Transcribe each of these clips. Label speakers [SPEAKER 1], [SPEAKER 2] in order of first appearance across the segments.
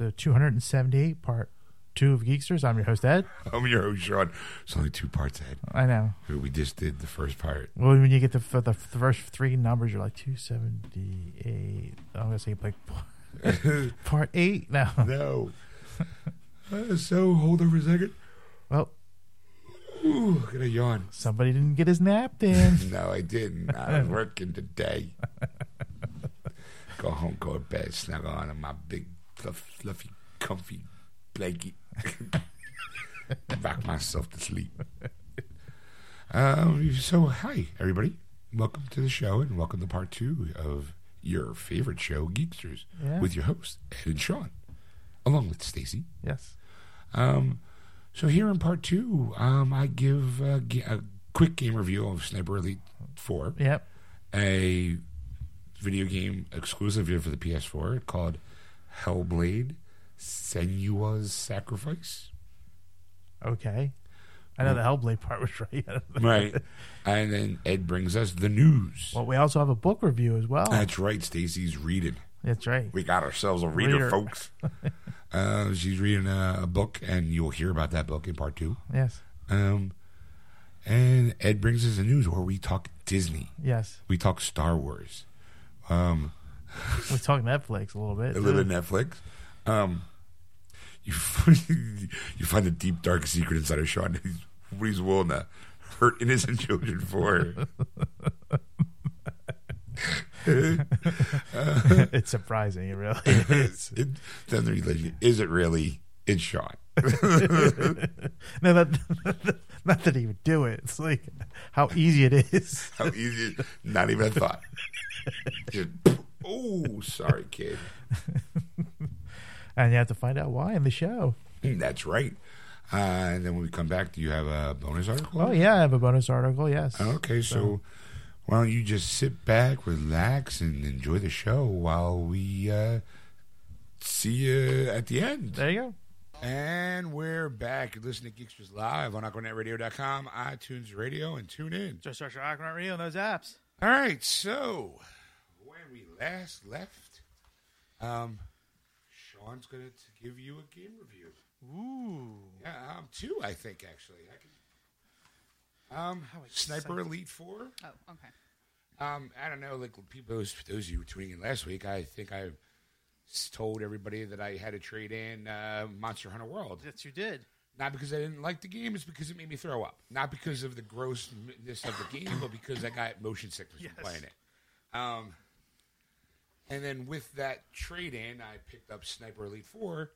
[SPEAKER 1] to
[SPEAKER 2] 278 part two of Geeksters. I'm your host, Ed.
[SPEAKER 1] I'm your host, Sean. It's only two parts, Ed.
[SPEAKER 2] I know.
[SPEAKER 1] We just did the first part.
[SPEAKER 2] Well, when you get the, the, the first three numbers, you're like 278. I'm going to say like part eight now.
[SPEAKER 1] No. Uh, so, hold on for a second.
[SPEAKER 2] Well,
[SPEAKER 1] Ooh, gonna yawn.
[SPEAKER 2] somebody didn't get his nap in.
[SPEAKER 1] No, I didn't. I was working today. go home, go to bed, snuggle on in my big, fluff, fluffy, comfy blanket. Rock myself to sleep. Um, so, hi, everybody. Welcome to the show, and welcome to part two of your favorite show, Geeksters,
[SPEAKER 2] Yeah.
[SPEAKER 1] with your hosts, Ed and Sean, along with Stacy.
[SPEAKER 2] yes.
[SPEAKER 1] Um, so here in part two, um, I give a, a quick game review of Sniper Elite Four,
[SPEAKER 2] Yep.
[SPEAKER 1] a video game exclusive here for the PS4 called Hellblade: Senua's Sacrifice.
[SPEAKER 2] Okay. I know the Hellblade part was right.
[SPEAKER 1] Right, and then Ed brings us the news.
[SPEAKER 2] well, we also have a book review as well.
[SPEAKER 1] That's right, Stacy's reading.
[SPEAKER 2] That's right.
[SPEAKER 1] We got ourselves a reader,
[SPEAKER 2] Reader.
[SPEAKER 1] folks. uh, she's reading a, a book, and you'll hear about that book in part two.
[SPEAKER 2] Yes.
[SPEAKER 1] Um, and Ed brings us the news where we talk Disney.
[SPEAKER 2] Yes.
[SPEAKER 1] We talk Star Wars. Um,
[SPEAKER 2] We talk Netflix a little bit.
[SPEAKER 1] a little
[SPEAKER 2] too.
[SPEAKER 1] Netflix. Um, you find, you find the deep dark secret inside of Sean. He's, what he's willing to hurt innocent children for.
[SPEAKER 2] it's surprising. It really is.
[SPEAKER 1] it, then they're like, is it really? It's Sean.
[SPEAKER 2] no, that, not that he would do it. It's like how easy it is.
[SPEAKER 1] How easy? Not even a thought. Just, oh, sorry, kid.
[SPEAKER 2] And you have to find out why in the show.
[SPEAKER 1] That's right. Uh, and then when we come back, do you have a bonus article?
[SPEAKER 2] Oh, yeah, I have a bonus article. Yes.
[SPEAKER 1] Okay, so why don't you just sit back, relax, and enjoy the show while we uh, see you at the end.
[SPEAKER 2] There you go.
[SPEAKER 1] And we're back. You're listening to Geeksters Live on AquanetRadio.com, iTunes Radio, and tune in.
[SPEAKER 2] Just search for Aquanaut Radio on those apps.
[SPEAKER 1] All right, so when we last left, um, Sean's going to give you a game review.
[SPEAKER 2] Ooh.
[SPEAKER 1] Yeah, um, two, I think, actually. I can, um, Sniper Elite 4.
[SPEAKER 3] Oh, okay.
[SPEAKER 1] Um, I don't know, like people, those, those of you tuning in last week, I think I told everybody that I had to trade in uh, Monster Hunter World.
[SPEAKER 2] Yes, you did.
[SPEAKER 1] Not because I didn't like the game, it's because it made me throw up. Not because of the grossness of the game, but because I got motion sickness
[SPEAKER 2] Yes.
[SPEAKER 1] from playing it. Um, and then with that trade in, I picked up Sniper Elite 4.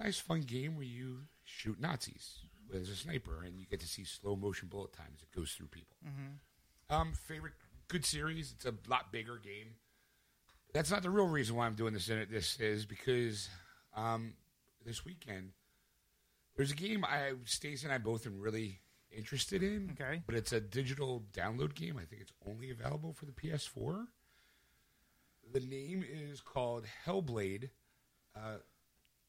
[SPEAKER 1] A nice, fun game where you shoot Nazis as a sniper, and you get to see slow motion bullet time as it goes through people. Um, favorite good series. It's a lot bigger game. That's not the real reason why I'm doing this. In it, this is because um, this weekend there's a game I Stacey and I both are really interested in.
[SPEAKER 2] Okay.
[SPEAKER 1] but it's a digital download game. I think it's only available for the PS4. The name is called Hellblade. Uh,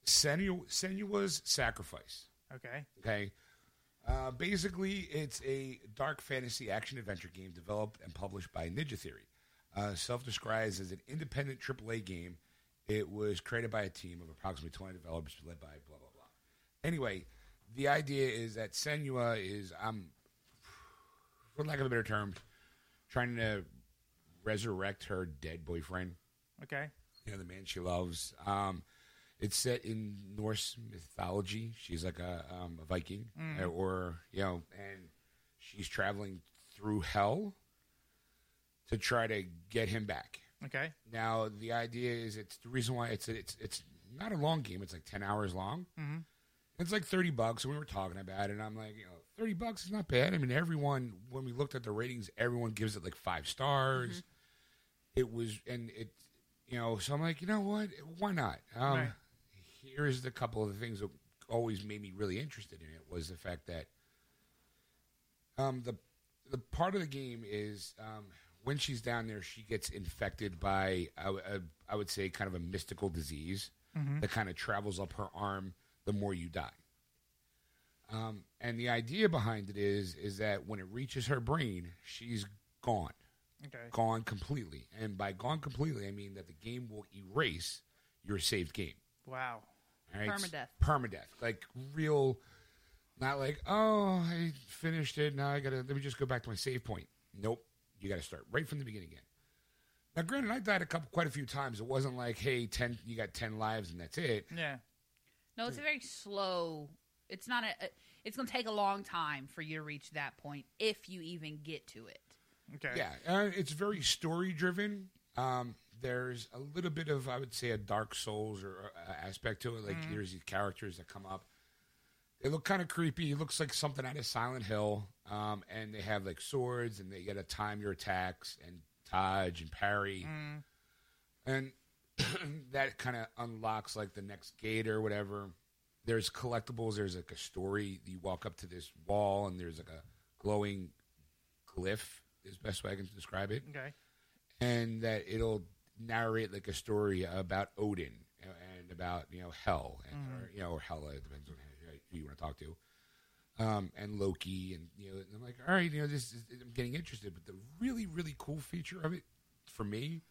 [SPEAKER 1] Senu- Senua's Sacrifice.
[SPEAKER 2] Okay.
[SPEAKER 1] Okay. Uh, basically, it's a dark fantasy action adventure game developed and published by Ninja Theory. Uh, Self describes as an independent AAA game, it was created by a team of approximately 20 developers led by blah, blah, blah. Anyway, the idea is that Senua is, um, for lack of a better term, trying to resurrect her dead boyfriend
[SPEAKER 2] Okay.
[SPEAKER 1] you know, the man she loves. Um, it's set in Norse mythology. She's like a, um, a Viking, uh, or you know, and she's traveling through hell to try to get him back.
[SPEAKER 2] Okay.
[SPEAKER 1] Now, the idea is it's the reason why it's it's it's not a long game. It's like ten hours long.
[SPEAKER 2] Mm-hmm.
[SPEAKER 1] It's like thirty bucks, we were talking about it. And I'm like, you know, thirty bucks is not bad. I mean, everyone when we looked at the ratings, everyone gives it like five stars. It was, and it, you know, so I'm like, you know what? Why not? Um,
[SPEAKER 2] Right.
[SPEAKER 1] Here's the couple of the things that always made me really interested in it was the fact that Um, the the part of the game is um, when she's down there, she gets infected by I uh, I would say kind of a mystical disease that kind of travels up her arm. The more you die, um, and the idea behind it is is that when it reaches her brain, she's gone,
[SPEAKER 2] Okay.
[SPEAKER 1] gone completely. And by gone completely, I mean that the game will erase your saved game.
[SPEAKER 2] Wow.
[SPEAKER 1] All right?
[SPEAKER 3] Permadeath.
[SPEAKER 1] Permadeath. Like real, not like, oh, I finished it. Now I got to, let me just go back to my save point. Nope. You got to start right from the beginning again. Now, granted, I died a couple, quite a few times. It wasn't like, hey, 10, you got 10 lives and that's it.
[SPEAKER 2] Yeah.
[SPEAKER 3] No, it's a very slow. It's not a. a- It's going to take a long time for you to reach that point if you even get to it.
[SPEAKER 2] Okay.
[SPEAKER 1] Yeah. Uh, it's very story driven. Um, there's a little bit of, I would say, a Dark Souls or uh, aspect to it. Like, there's these characters that come up. They look kind of creepy. It looks like something out of Silent Hill. Um, and they have like swords, and they got to time your attacks and dodge and parry. And that kind of unlocks like the next gate or whatever. There's collectibles. There's like a story. You walk up to this wall, and there's like a glowing glyph. Is best way I can describe it.
[SPEAKER 2] Okay.
[SPEAKER 1] and that it'll narrate like a story about Odin and about you know Hell and or, you know or Hela it depends on who you want to talk to, um, and Loki and you know and I'm like all right you know this is, I'm getting interested. But the really really cool feature of it for me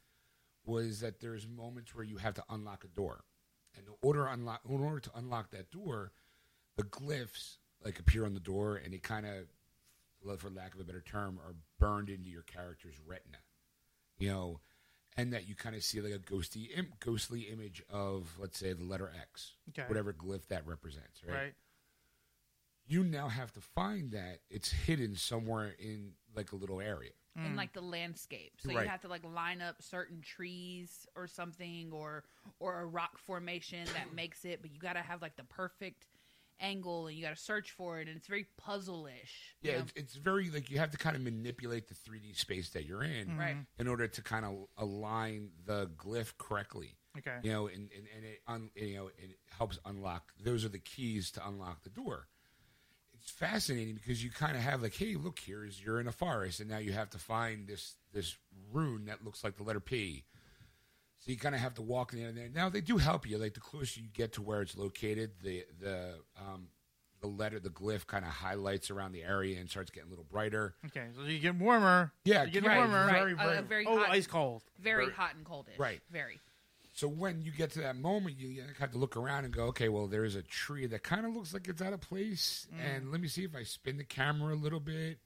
[SPEAKER 1] was that there's moments where you have to unlock a door. And in order unlock in order to unlock that door the glyphs like appear on the door and they kind of for lack of a better term are burned into your character's retina you know, and that you kind of see like a ghosty, Im- ghostly image of, let's say, the letter X,
[SPEAKER 2] Okay.
[SPEAKER 1] whatever glyph that represents, right?
[SPEAKER 2] Right.
[SPEAKER 1] You now have to find that it's hidden somewhere in like a little area.
[SPEAKER 3] in mm. like the landscape. So
[SPEAKER 1] Right.
[SPEAKER 3] you have to like line up certain trees or something or or a rock formation that makes it, but you got to have like the perfect angle and you got to search for it and it's very puzzle-ish.
[SPEAKER 1] Yeah, it's, it's very like you have to kind of manipulate the 3D space that you're in, mm-hmm.
[SPEAKER 3] Right.
[SPEAKER 1] in order to kind of align the glyph correctly.
[SPEAKER 2] Okay.
[SPEAKER 1] You know, and, and, and it un, you know it helps unlock. Those are the keys to unlock the door. It's fascinating because you kind of have like, hey, look, here's you're in a forest, and now you have to find this this rune that looks like the letter P. So you kind of have to walk in there. and there. Now they do help you. Like the closer you get to where it's located, the the um, the letter, the glyph, kind of highlights around the area and starts getting a little brighter.
[SPEAKER 2] Okay. So you get warmer.
[SPEAKER 1] Yeah,
[SPEAKER 2] You get
[SPEAKER 1] right,
[SPEAKER 2] warmer.
[SPEAKER 3] right.
[SPEAKER 2] Very,
[SPEAKER 3] Uh,
[SPEAKER 2] very,
[SPEAKER 3] very
[SPEAKER 2] oh,
[SPEAKER 3] hot.
[SPEAKER 2] ice cold.
[SPEAKER 3] very
[SPEAKER 1] Very-
[SPEAKER 3] hot and coldish.
[SPEAKER 1] Right.
[SPEAKER 3] Very.
[SPEAKER 1] So when you get to that moment, you, you have to look around and go, okay, well, there's a tree that kind of looks like it's out of place, and let me see if I spin the camera a little bit.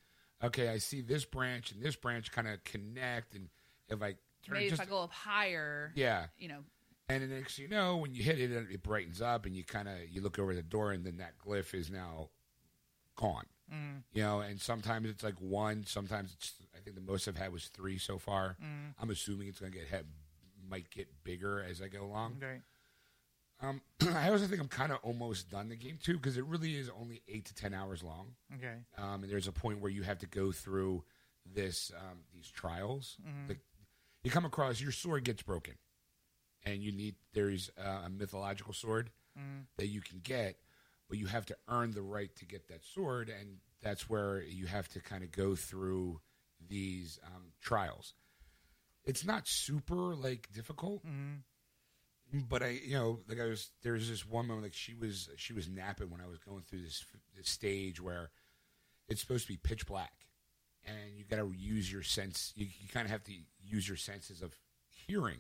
[SPEAKER 1] Okay, I see this branch and this branch kind of connect, and if I turn
[SPEAKER 3] Maybe
[SPEAKER 1] just
[SPEAKER 3] if I go up higher,
[SPEAKER 1] yeah,
[SPEAKER 3] you know,
[SPEAKER 1] and then next you know, when you hit it, it brightens up, and you kind of you look over the door, and then that glyph is now gone. You know, and sometimes it's like one, sometimes it's I think the most I've had was three so far. I'm assuming it's going to get might get bigger as I go along.
[SPEAKER 2] Okay.
[SPEAKER 1] Um, I also think I'm kind of almost done the game too because it really is only eight to ten hours long.
[SPEAKER 2] Okay.
[SPEAKER 1] Um, and there's a point where you have to go through this um, these trials. Like, you come across your sword gets broken, and you need there's uh, a mythological sword that you can get, but you have to earn the right to get that sword, and that's where you have to kind of go through these um, trials. It's not super like difficult, but I, you know, like I was there's this one moment like she was she was napping when I was going through this this stage where it's supposed to be pitch black, and you got to use your sense. You, you kind of have to use your senses of hearing.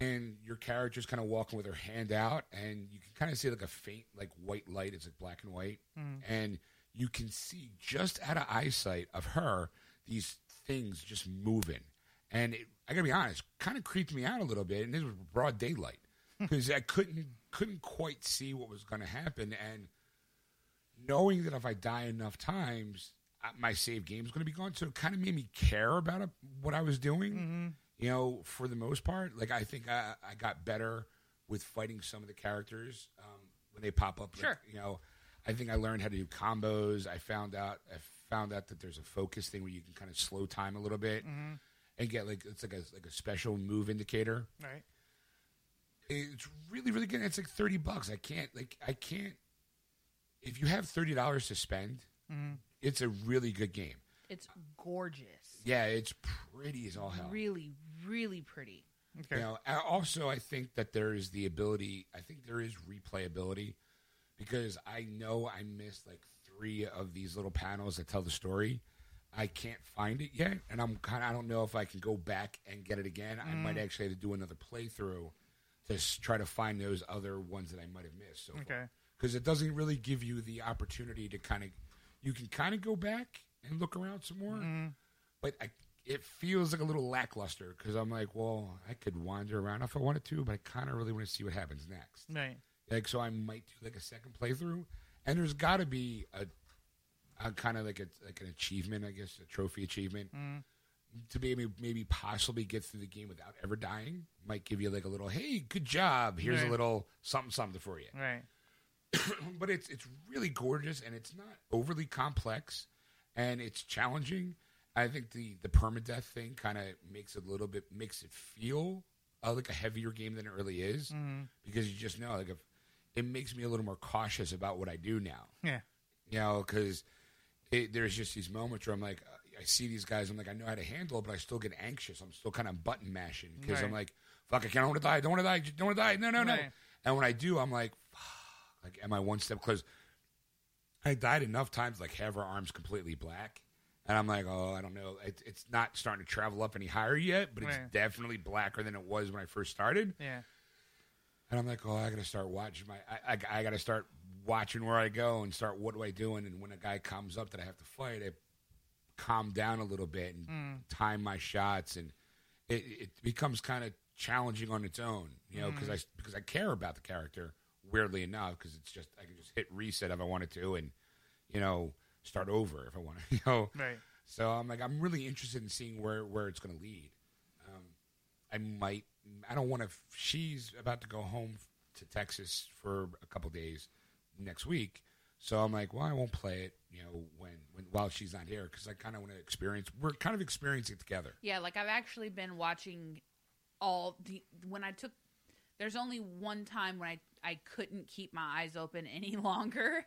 [SPEAKER 1] And your character's kind of walking with her hand out, and you can kind of see like a faint, like white light. It's like black and white, mm. and you can see just out of eyesight of her these things just moving. And it, I gotta be honest, kind of creeped me out a little bit. And this was broad daylight because I couldn't couldn't quite see what was going to happen, and knowing that if I die enough times, my save game is going to be gone. So it kind of made me care about it, what I was doing. Mm-hmm. You know, for the most part, like I think I, I got better with fighting some of the characters um, when they pop up. Like,
[SPEAKER 3] Sure.
[SPEAKER 1] You know, I think I learned how to do combos. I found out I found out that there's a focus thing where you can kind of slow time a little bit mm-hmm. and get like it's like a like a special move indicator
[SPEAKER 2] Right.
[SPEAKER 1] it's really really good. It's like thirty bucks. I can't like I can't. If you have thirty dollars to spend, mm-hmm. It's a really good game.
[SPEAKER 3] It's gorgeous.
[SPEAKER 1] Yeah, it's pretty as all hell.
[SPEAKER 3] Really, really pretty.
[SPEAKER 2] Okay.
[SPEAKER 1] You know, also I think that there is the ability. I think there is replayability because I know I missed like three of these little panels that tell the story. I can't find it yet, and I'm kind of I don't know if I can go back and get it again. I might mm. actually have to do another playthrough to try to find those other ones that I might have missed. So
[SPEAKER 2] Okay.
[SPEAKER 1] because it doesn't really give you the opportunity to kind of you can kind of go back and look around some more, mm-hmm. but I, it feels like a little lackluster because I'm like, well, I could wander around if I wanted to, but I kind of really want to see what happens next.
[SPEAKER 2] Right.
[SPEAKER 1] Like, so I might do like a second playthrough, and there's got to be a, a kind of like a like an achievement, I guess, a trophy achievement. Mm-hmm. To maybe maybe possibly get through the game without ever dying might give you like a little hey good job here's
[SPEAKER 2] Right.
[SPEAKER 1] a little something something for you
[SPEAKER 2] Right.
[SPEAKER 1] but it's it's really gorgeous and it's not overly complex and it's challenging. I think the the permadeath thing kind of makes it a little bit makes it feel uh, like a heavier game than it really is because you just know like if it makes me a little more cautious about what I do now.
[SPEAKER 2] Yeah.
[SPEAKER 1] You know, because there's just these moments where I'm like, I see these guys, I'm like, I know how to handle it, but I still get anxious. I'm still kind of button mashing because I'm like, fuck, I can't, I want to die, I don't want to die, don't want to die, no, no, no.
[SPEAKER 2] Right.
[SPEAKER 1] And when I do, I'm like, like, am I one step close? I died enough times, like have her arms completely black, and I'm like, oh, I don't know, it, it's not starting to travel up any higher yet, but it's
[SPEAKER 2] Right.
[SPEAKER 1] definitely blacker than it was when I first started.
[SPEAKER 2] Yeah.
[SPEAKER 1] And I'm like, oh, I got to start watching my, I, I, I got to start watching where I go and start what do I do? And when a guy comes up that I have to fight, I calm down a little bit and mm. time my shots, and it, it becomes kind of challenging on its own, you know, because mm. I because I care about the character. Weirdly enough, because it's just I can just hit reset if I wanted to, and you know, start over if I want to, you know.
[SPEAKER 2] Right.
[SPEAKER 1] So I'm like, I'm really interested in seeing where where it's going to lead. Um, I might. I don't want to. She's about to go home to Texas for a couple days next week, so I'm like, well, I won't play it. You know, when when while she's not here, because I kind of want to experience. We're kind of experiencing it together.
[SPEAKER 3] Yeah, like I've actually been watching all the when I took there's only one time when I I couldn't keep my eyes open any longer.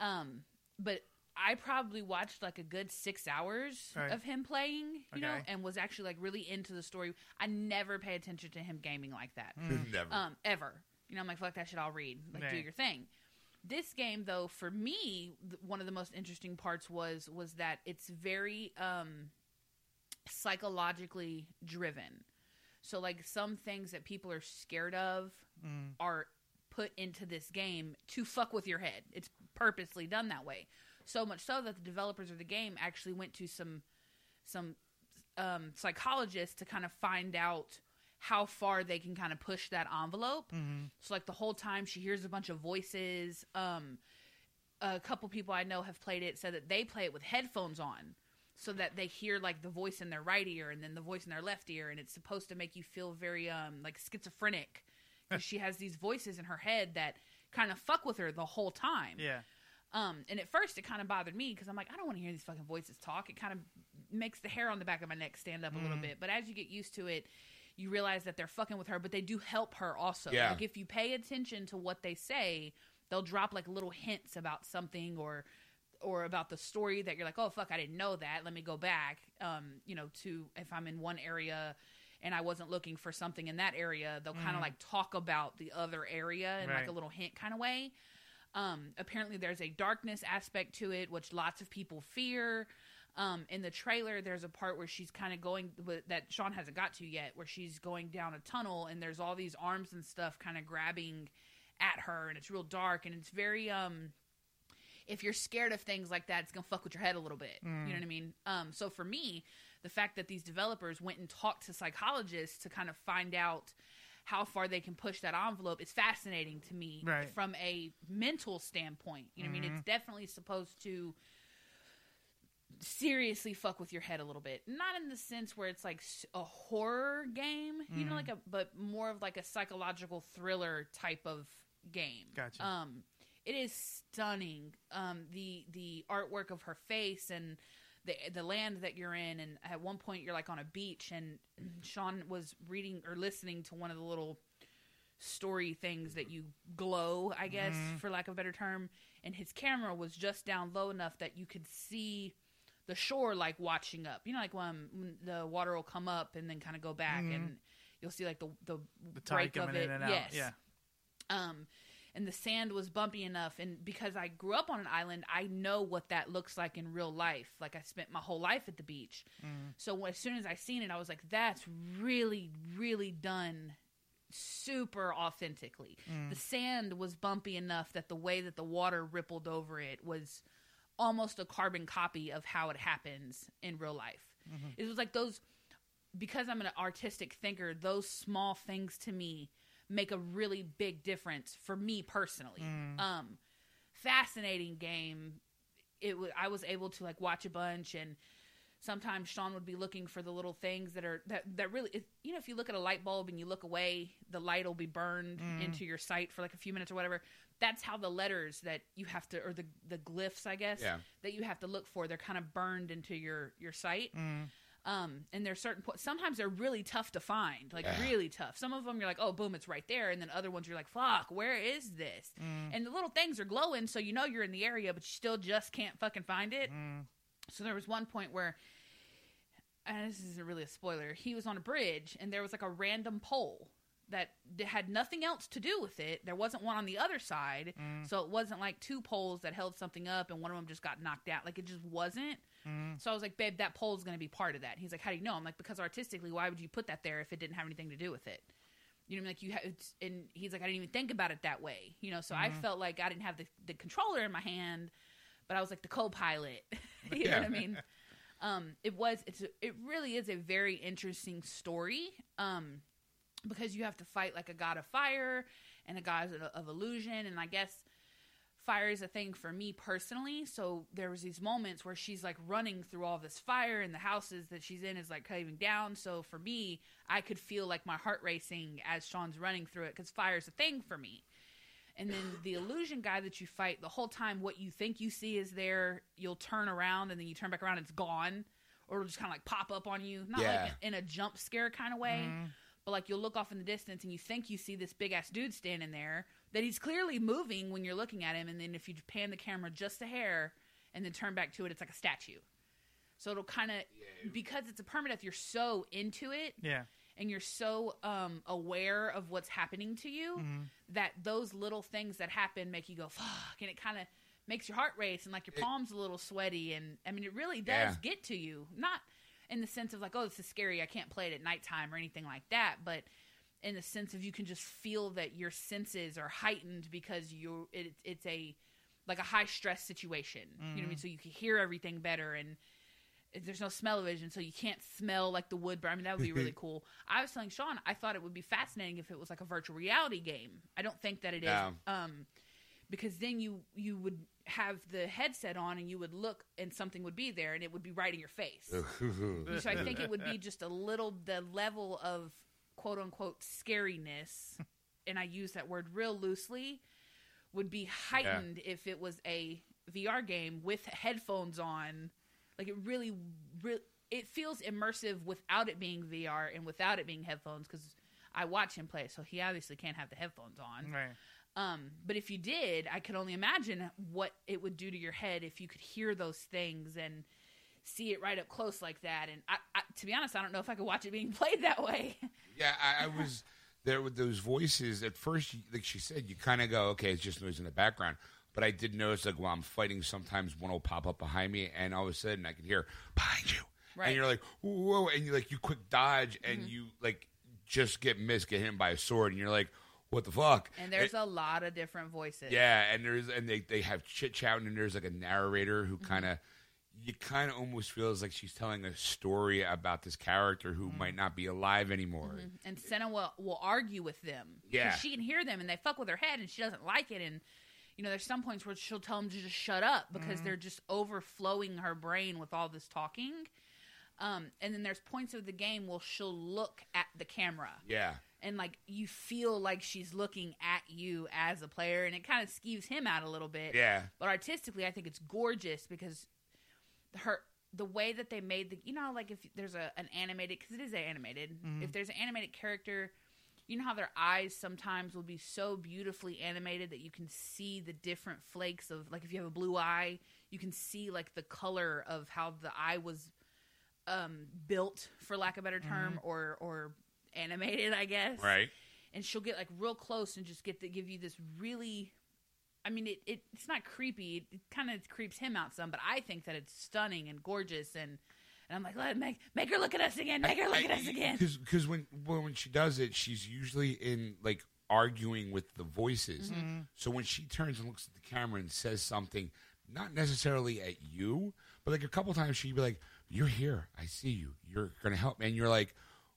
[SPEAKER 3] Um but I probably watched like a good 6 hours
[SPEAKER 2] Right.
[SPEAKER 3] of him playing, you know, and was actually like really into the story. I never pay attention to him gaming like that.
[SPEAKER 1] Never.
[SPEAKER 3] Um ever. You know, I'm like fuck that shit, I'll read. Like do your thing. This game though for me th- one of the most interesting parts was was that it's very um psychologically driven. So like some things that people are scared of are put into this game to fuck with your head. It's purposely done that way. So much so that the developers of the game actually went to some some um, psychologists to kind of find out how far they can kind of push that envelope. So like the whole time she hears a bunch of voices. Um, a couple people I know have played it said that they play it with headphones on so that they hear like the voice in their right ear and then the voice in their left ear and it's supposed to make you feel very um like schizophrenic she has these voices in her head that kind of fuck with her the whole time.
[SPEAKER 2] Yeah.
[SPEAKER 3] Um, and at first it kind of bothered me because I'm like, I don't want to hear these fucking voices talk. It kind of makes the hair on the back of my neck stand up a little bit. But as you get used to it, you realize that they're fucking with her, but they do help her also.
[SPEAKER 1] Yeah.
[SPEAKER 3] Like if you pay attention to what they say, they'll drop like little hints about something or or about the story that you're like, oh fuck, I didn't know that. Let me go back. Um, you know, to if I'm in one area and I wasn't looking for something in that area, they'll kind of like talk about the other area in like a little hint kind of way. Um, apparently, there's a darkness aspect to it, which lots of people fear. Um, in the trailer, there's a part where she's kind of going with- that Sean hasn't got to yet, where she's going down a tunnel and there's all these arms and stuff kind of grabbing at her, and it's real dark and it's very um. If you're scared of things like that, it's gonna fuck with your head a little bit. You know what I mean? Um, so for me, the fact that these developers went and talked to psychologists to kind of find out how far they can push that envelope is fascinating to me
[SPEAKER 2] Right.
[SPEAKER 3] from a mental standpoint. You know what I mean? It's definitely supposed to seriously fuck with your head a little bit. Not in the sense where it's like a horror game, you know, like a but more of like a psychological thriller type of game.
[SPEAKER 2] Gotcha.
[SPEAKER 3] Um it is stunning. Um the the artwork of her face and the the land that you're in and at one point you're like on a beach and mm-hmm. Sean was reading or listening to one of the little story things that you glow, I guess, mm-hmm. for lack of a better term. And his camera was just down low enough that you could see the shore like watching up. You know, like when, when the water will come up and then kind of go back, mm-hmm. and you'll see like the the,
[SPEAKER 4] The tide
[SPEAKER 3] break of it.
[SPEAKER 4] in and out.
[SPEAKER 3] Yes.
[SPEAKER 4] Yeah.
[SPEAKER 3] Um, and the sand was bumpy enough, and because I grew up on an island, I know what that looks like in real life. Like I spent my whole life at the beach, mm. so as soon as I seen it, I was like, "That's really, really done." super authentically. Mm. The sand was bumpy enough that the way that the water rippled over it was almost a carbon copy of how it happens in real life. Mm-hmm. It was like those because I'm an artistic thinker, those small things to me make a really big difference for me personally. Mm. Um fascinating game. It was I was able to like watch a bunch and sometimes Sean would be looking for the little things that are that that really it, you know if you look at a light bulb and you look away the light will be burned mm. into your sight for like a few minutes or whatever that's how the letters that you have to or the the glyphs I guess
[SPEAKER 1] Yeah.
[SPEAKER 3] that you have to look for they're kind of burned into your your sight mm. Um and there's certain points sometimes they're really tough to find like
[SPEAKER 1] Yeah.
[SPEAKER 3] really tough some of them you're like oh boom it's right there and then other ones you're like fuck where is this mm. and the little things are glowing so you know you're in the area but you still just can't fucking find it mm. so there was one point where, and this isn't really a spoiler, he was on a bridge and there was like a random pole that had nothing else to do with it. There wasn't one on the other side, mm. so it wasn't like two poles that held something up and one of them just got knocked out. Like it just wasn't. So I was like, babe, that pole's going to be part of that. He's like, how do you know? I'm like, because artistically, why would you put that there if it didn't have anything to do with it? You know, like you have, and he's like, I didn't even think about it that way. You know, so I felt like I didn't have the, the controller in my hand, but I was like the co-pilot. you know what I mean? Um, it was, it's, a, it really is a very interesting story. Um, because you have to fight like a god of fire and a god of, of illusion, and I guess fire is a thing for me personally. So there was these moments where she's like running through all this fire, and the houses that she's in is like caving down. So for me, I could feel like my heart racing as Sean's running through it because fire is a thing for me. And then the illusion guy that you fight the whole time, what you think you see is there, you'll turn around and then you turn back around, it's gone, or it'll just kind of like pop up on you, not
[SPEAKER 1] Yeah.
[SPEAKER 3] like in a jump scare kind of way, mm-hmm. But like you'll look off in the distance and you think you see this big ass dude standing there that he's clearly moving when you're looking at him, and then if you pan the camera just a hair and then turn back to it, it's like a statue. So it'll kind of because it's a permadeath, you're so into it
[SPEAKER 4] Yeah.
[SPEAKER 3] and you're so um, aware of what's happening to you that those little things that happen make you go fuck, and it kind of makes your heart race and like your palms a little sweaty, and I mean it really does
[SPEAKER 1] Yeah.
[SPEAKER 3] get to you, not in the sense of like oh this is scary, I can't play it at nighttime or anything like that, but in the sense of you can just feel that your senses are heightened because you it, it's a like a high stress situation, you know what I mean? So you can hear everything better and there's no smell vision, so you can't smell like the wood But I mean, that would be really cool. I was telling Sean, I thought it would be fascinating if it was like a virtual reality game. I don't think that it is, um, because then you you would have the headset on and you would look and something would be there and it would be right in your face. so I think it would be just a little the level of quote unquote scariness, and I use that word real loosely, would be heightened if it was a VR game with headphones on. Like it really, re- it feels immersive without it being VR and without it being headphones because I watch him play, so he obviously can't have the headphones on.
[SPEAKER 4] Right.
[SPEAKER 3] Um, but if you did, I could only imagine what it would do to your head if you could hear those things and see it right up close like that. And I, I, to be honest, I don't know if I could watch it being played that way.
[SPEAKER 1] Yeah, I, I was there with those voices. At first, like she said, you kind of go, okay, it's just noise in the background. But I did notice, like, while I'm fighting, sometimes one will pop up behind me, and all of a sudden I can hear behind you,
[SPEAKER 3] Right. Mm-hmm.
[SPEAKER 1] and you're like, whoa, and you like you quick dodge, and you like just get missed, get hit by a sword, and you're like, what the fuck?
[SPEAKER 3] And there's a lot of different voices.
[SPEAKER 1] Yeah, and there's and they they have chit chat and there's like a narrator
[SPEAKER 3] Mm-hmm.
[SPEAKER 1] who kind of you kind of almost feels like she's telling a story about this character who
[SPEAKER 3] Mm-hmm.
[SPEAKER 1] might not be alive anymore.
[SPEAKER 3] and Senua will will argue with them.
[SPEAKER 1] Yeah.
[SPEAKER 3] she can hear them, and they fuck with her head, and she doesn't like it. And you know, there's some points where she'll tell them to just shut up because they're just overflowing her brain with all this talking. Um, and then there's points of the game where she'll look at the camera,
[SPEAKER 1] Yeah,
[SPEAKER 3] and like you feel like she's looking at you as a player, and it kind of skeeves him out a little bit.
[SPEAKER 1] yeah,
[SPEAKER 3] But artistically, I think it's gorgeous because her the way that they made the you know like if there's a an animated because it is animated. If there's an animated character you know how their eyes sometimes will be so beautifully animated that you can see the different flakes of like if you have a blue eye you can see like the color of how the eye was um built for lack of a better term or or animated i guess
[SPEAKER 1] Right.
[SPEAKER 3] and she'll get like real close and just get to give you this really I mean it, it it's not creepy. It, kind of creeps him out some, but I think that it's stunning and gorgeous and and I'm like, let make make her look at us again, make her look at us again.
[SPEAKER 1] Because when when when she does it, she's usually in like arguing with the voices.
[SPEAKER 3] Mm-hmm.
[SPEAKER 1] So when she turns and looks at the camera and says something, not necessarily at you, but like a couple times she'd be like, "You're here. I see you. You're gonna help me." And you're like.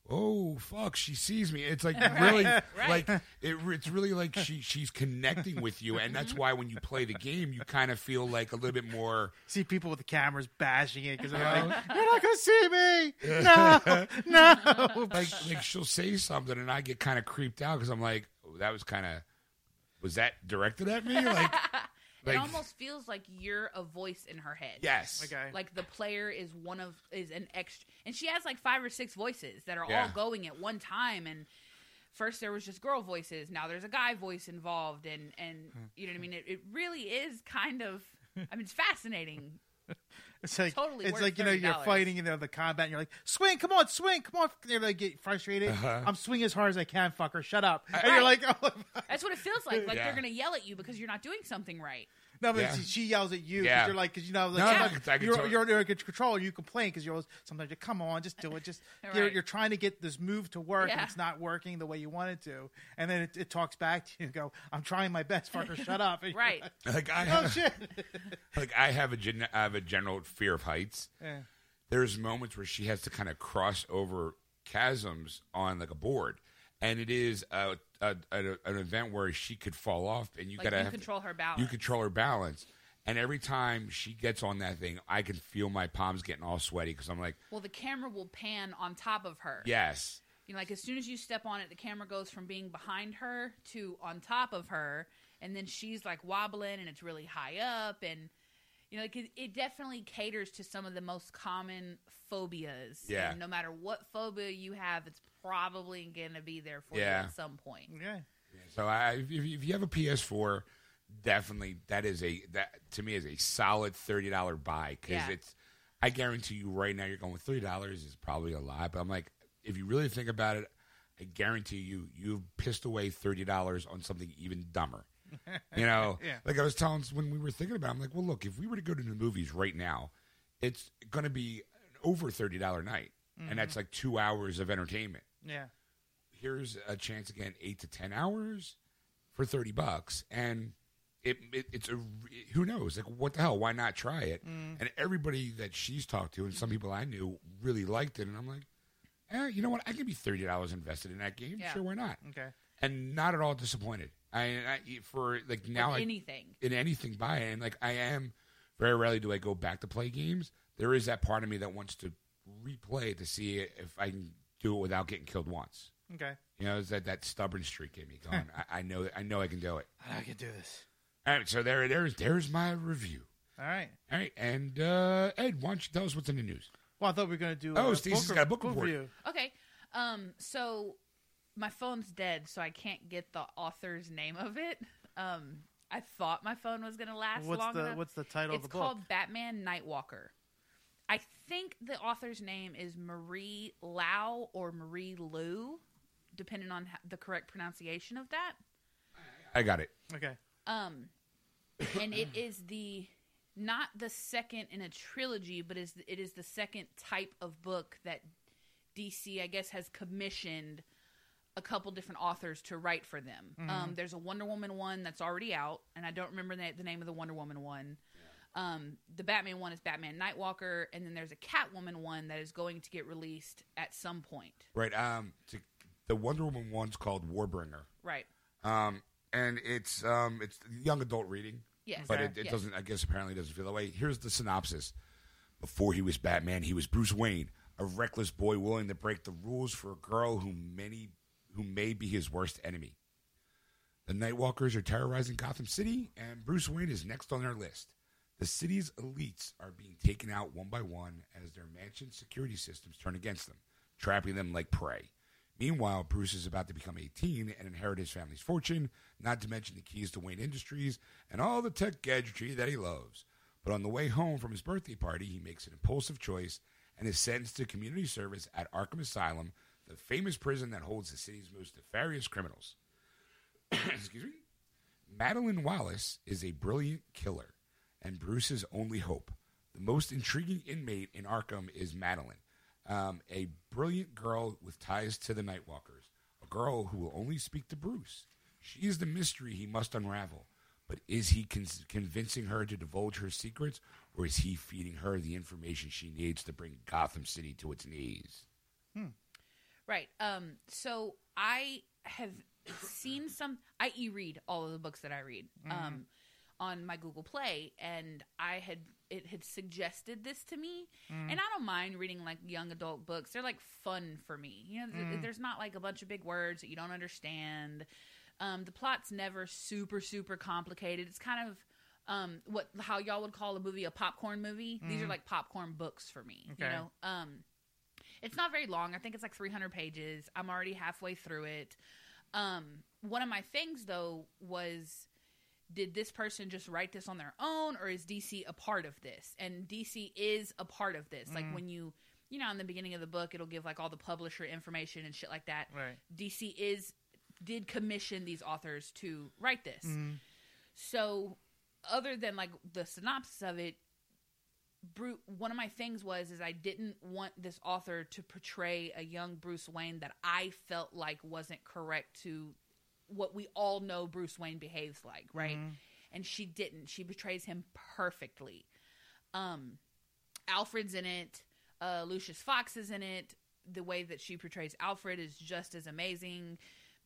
[SPEAKER 1] Oh fuck! She sees me. It's like really,
[SPEAKER 3] right.
[SPEAKER 1] like it, it's really like she she's connecting with you, and that's why when you play the game, you kind of feel like a little bit more
[SPEAKER 4] See people with the cameras bashing it because they're like, uh-huh. "You're not gonna see me." No, no.
[SPEAKER 1] like like she'll say something and I get kind of creeped out because I'm like, oh, that was kind of was that directed at me? Like,
[SPEAKER 3] it
[SPEAKER 1] like
[SPEAKER 3] almost feels like you're a voice in her head.
[SPEAKER 1] yes,
[SPEAKER 4] Okay.
[SPEAKER 3] Like the player is one of is an extra, and she has like five or six voices that are
[SPEAKER 1] Yeah.
[SPEAKER 3] all going at one time. And first there was just girl voices, now there's a guy voice involved, and and hmm. you know what I mean. It, it really is kind of. I mean, it's fascinating.
[SPEAKER 4] It's like
[SPEAKER 3] Totally
[SPEAKER 4] it's like you know you're
[SPEAKER 3] $30.
[SPEAKER 4] fighting in the, the combat and you're like swing, come on, swing, come on. They're like get frustrated.
[SPEAKER 1] Uh-huh.
[SPEAKER 4] I'm swinging as hard as I can, fucker. Shut up. And
[SPEAKER 3] Right.
[SPEAKER 4] you're like, oh,
[SPEAKER 3] That's what it feels like. Like
[SPEAKER 1] Yeah.
[SPEAKER 3] they're gonna yell at you because you're not doing something right.
[SPEAKER 4] No, but
[SPEAKER 1] Yeah.
[SPEAKER 4] she, she yells at you because
[SPEAKER 1] Yeah.
[SPEAKER 4] you're like, because you know, like
[SPEAKER 1] No, no,
[SPEAKER 4] sometimes
[SPEAKER 1] I can
[SPEAKER 4] you're,
[SPEAKER 1] totally-
[SPEAKER 4] you're under control. You complain because you're always, sometimes you come on, just do it. Just you're,
[SPEAKER 3] Right.
[SPEAKER 4] you're trying to get this move to work and
[SPEAKER 3] Yeah.
[SPEAKER 4] it's not working the way you want it to, and then it, it talks back to you and go, I'm trying my best, fucker. Shut up. And you're
[SPEAKER 3] Right.
[SPEAKER 1] like I
[SPEAKER 4] like, oh
[SPEAKER 1] have,
[SPEAKER 4] shit.
[SPEAKER 1] like I have a gen- I have a general fear of heights.
[SPEAKER 4] Yeah.
[SPEAKER 1] There's moments where she has to kind of cross over chasms on like a board, and it is a, a, a an event where she could fall off, and you
[SPEAKER 3] Like
[SPEAKER 1] gotta
[SPEAKER 3] you
[SPEAKER 1] have to-
[SPEAKER 3] control her balance.
[SPEAKER 1] You control her balance. And every time she gets on that thing, I can feel my palms getting all sweaty because I'm like,
[SPEAKER 3] well, the camera will pan on top of her.
[SPEAKER 1] yes.
[SPEAKER 3] You know, like as soon as you step on it, the camera goes from being behind her to on top of her, and then she's like wobbling, and it's really high up, and you know, like it, it definitely caters to some of the most common phobias.
[SPEAKER 1] Yeah.
[SPEAKER 3] And no matter what phobia you have, it's probably gonna be there for you at some point.
[SPEAKER 4] Yeah.
[SPEAKER 1] So I, if, if you have a PS4, definitely that is a that to me is a solid thirty dollar buy because
[SPEAKER 3] Yeah.
[SPEAKER 1] it's. I guarantee you right now you're going with thirty dollars is probably a lot, but I'm like, if you really think about it, I guarantee you you've pissed away thirty dollars on something even dumber. You know,
[SPEAKER 4] Yeah.
[SPEAKER 1] like I was telling when we were thinking about, it, I'm like, well, look, if we were to go to the movies right now, it's going to be an over thirty dollar night, and that's like two hours of entertainment.
[SPEAKER 4] Yeah.
[SPEAKER 1] here's a chance again eight to ten hours for 30 bucks and it, it it's a who knows? Like what the hell? Why not try it? And everybody that she's talked to and some people i knew really liked it and i'm like eh, you know what? I could be $30 invested in that game.
[SPEAKER 3] Yeah.
[SPEAKER 1] sure why not?
[SPEAKER 4] Okay.
[SPEAKER 1] and not at all disappointed i, I for like now
[SPEAKER 3] With
[SPEAKER 1] I,
[SPEAKER 3] anything.
[SPEAKER 1] in anything by it and like i am very rarely do i go back to play games there is that part of me that wants to replay to see if i can do it without getting killed once
[SPEAKER 4] Okay.
[SPEAKER 1] you know, it's that that stubborn streak in me going. I, I know, I know, I can do it.
[SPEAKER 4] I can do this.
[SPEAKER 1] All right, so there, there's, there's my review.
[SPEAKER 4] All right.
[SPEAKER 1] All right, and uh, Ed, why don't you tell us what's in the news?
[SPEAKER 4] Well, I thought we were going to do.
[SPEAKER 1] Oh,
[SPEAKER 4] a
[SPEAKER 1] Stacey's
[SPEAKER 4] book,
[SPEAKER 1] got a book report.
[SPEAKER 4] review.
[SPEAKER 3] Okay. Um. So my phone's dead, so I can't get the author's name of it. Um. I thought my phone was gonna last
[SPEAKER 4] What's
[SPEAKER 3] long
[SPEAKER 4] the
[SPEAKER 3] enough.
[SPEAKER 4] What's the title
[SPEAKER 3] it's
[SPEAKER 4] of the book?
[SPEAKER 3] called Batman Nightwalker. I think the author's name is Marie Lau or Marie Lou, depending on the correct pronunciation of that.
[SPEAKER 1] I got it.
[SPEAKER 4] Okay.
[SPEAKER 3] Um, and it is the not the second in a trilogy, but is it is the second type of book that DC, I guess, has commissioned a couple different authors to write for them. Um, there's a Wonder Woman one that's already out, and I don't remember the, the name of the Wonder Woman one. Um, the Batman one is Batman Nightwalker, and then there's a Catwoman one that is going to get released at some point.
[SPEAKER 1] Right. Um, to, the Wonder Woman one's called Warbringer.
[SPEAKER 3] Right.
[SPEAKER 1] Um, and it's um, it's young adult reading.
[SPEAKER 3] Yes.
[SPEAKER 1] but it, it
[SPEAKER 3] Yes.
[SPEAKER 1] doesn't. I guess apparently doesn't feel that way. Here's the synopsis: Before he was Batman, he was Bruce Wayne, a reckless boy willing to break the rules for a girl who many who may be his worst enemy. The Nightwalkers are terrorizing Gotham City, and Bruce Wayne is next on their list. The city's elites are being taken out one by one as their mansion security systems turn against them, trapping them like prey. Meanwhile, Bruce is about to become 18 and inherit his family's fortune, not to mention the keys to Wayne Industries and all the tech gadgetry that he loves. But on the way home from his birthday party, he makes an impulsive choice and is sentenced to community service at Arkham Asylum, the famous prison that holds the city's most nefarious criminals. Excuse me? Madeline Wallace is a brilliant killer and Bruce's only hope. The most intriguing inmate in Arkham is Madeline, um, a brilliant girl with ties to the Nightwalkers, a girl who will only speak to Bruce. She is the mystery he must unravel. But is he con- convincing her to divulge her secrets, or is he feeding her the information she needs to bring Gotham City to its knees?
[SPEAKER 3] Right. Um. So I have seen some. I e-read all of the books that I read. Um, on my Google Play, and I had it had suggested this to me, and I don't mind reading like young adult books. They're like fun for me. You know, th- there's not like a bunch of big words that you don't understand. Um, the plot's never super super complicated. It's kind of um, what how y'all would call a movie a popcorn movie. These are like popcorn books for me. You know. Um, it's not very long. I think it's like 300 pages. I'm already halfway through it. Um, one of my things though was did this person just write this on their own or is DC a part of this? And DC is a part of this. Like when you you know in the beginning of the book it'll give like all the publisher information and shit like that.
[SPEAKER 4] Right.
[SPEAKER 3] DC is did commission these authors to write this. So other than like the synopsis of it, Bru- one of my things was is I didn't want this author to portray a young Bruce Wayne that I felt like wasn't correct to what we all know Bruce Wayne behaves like, right? And she didn't. She betrays him perfectly. Um Alfred's in it, uh Lucius Fox is in it. The way that she portrays Alfred is just as amazing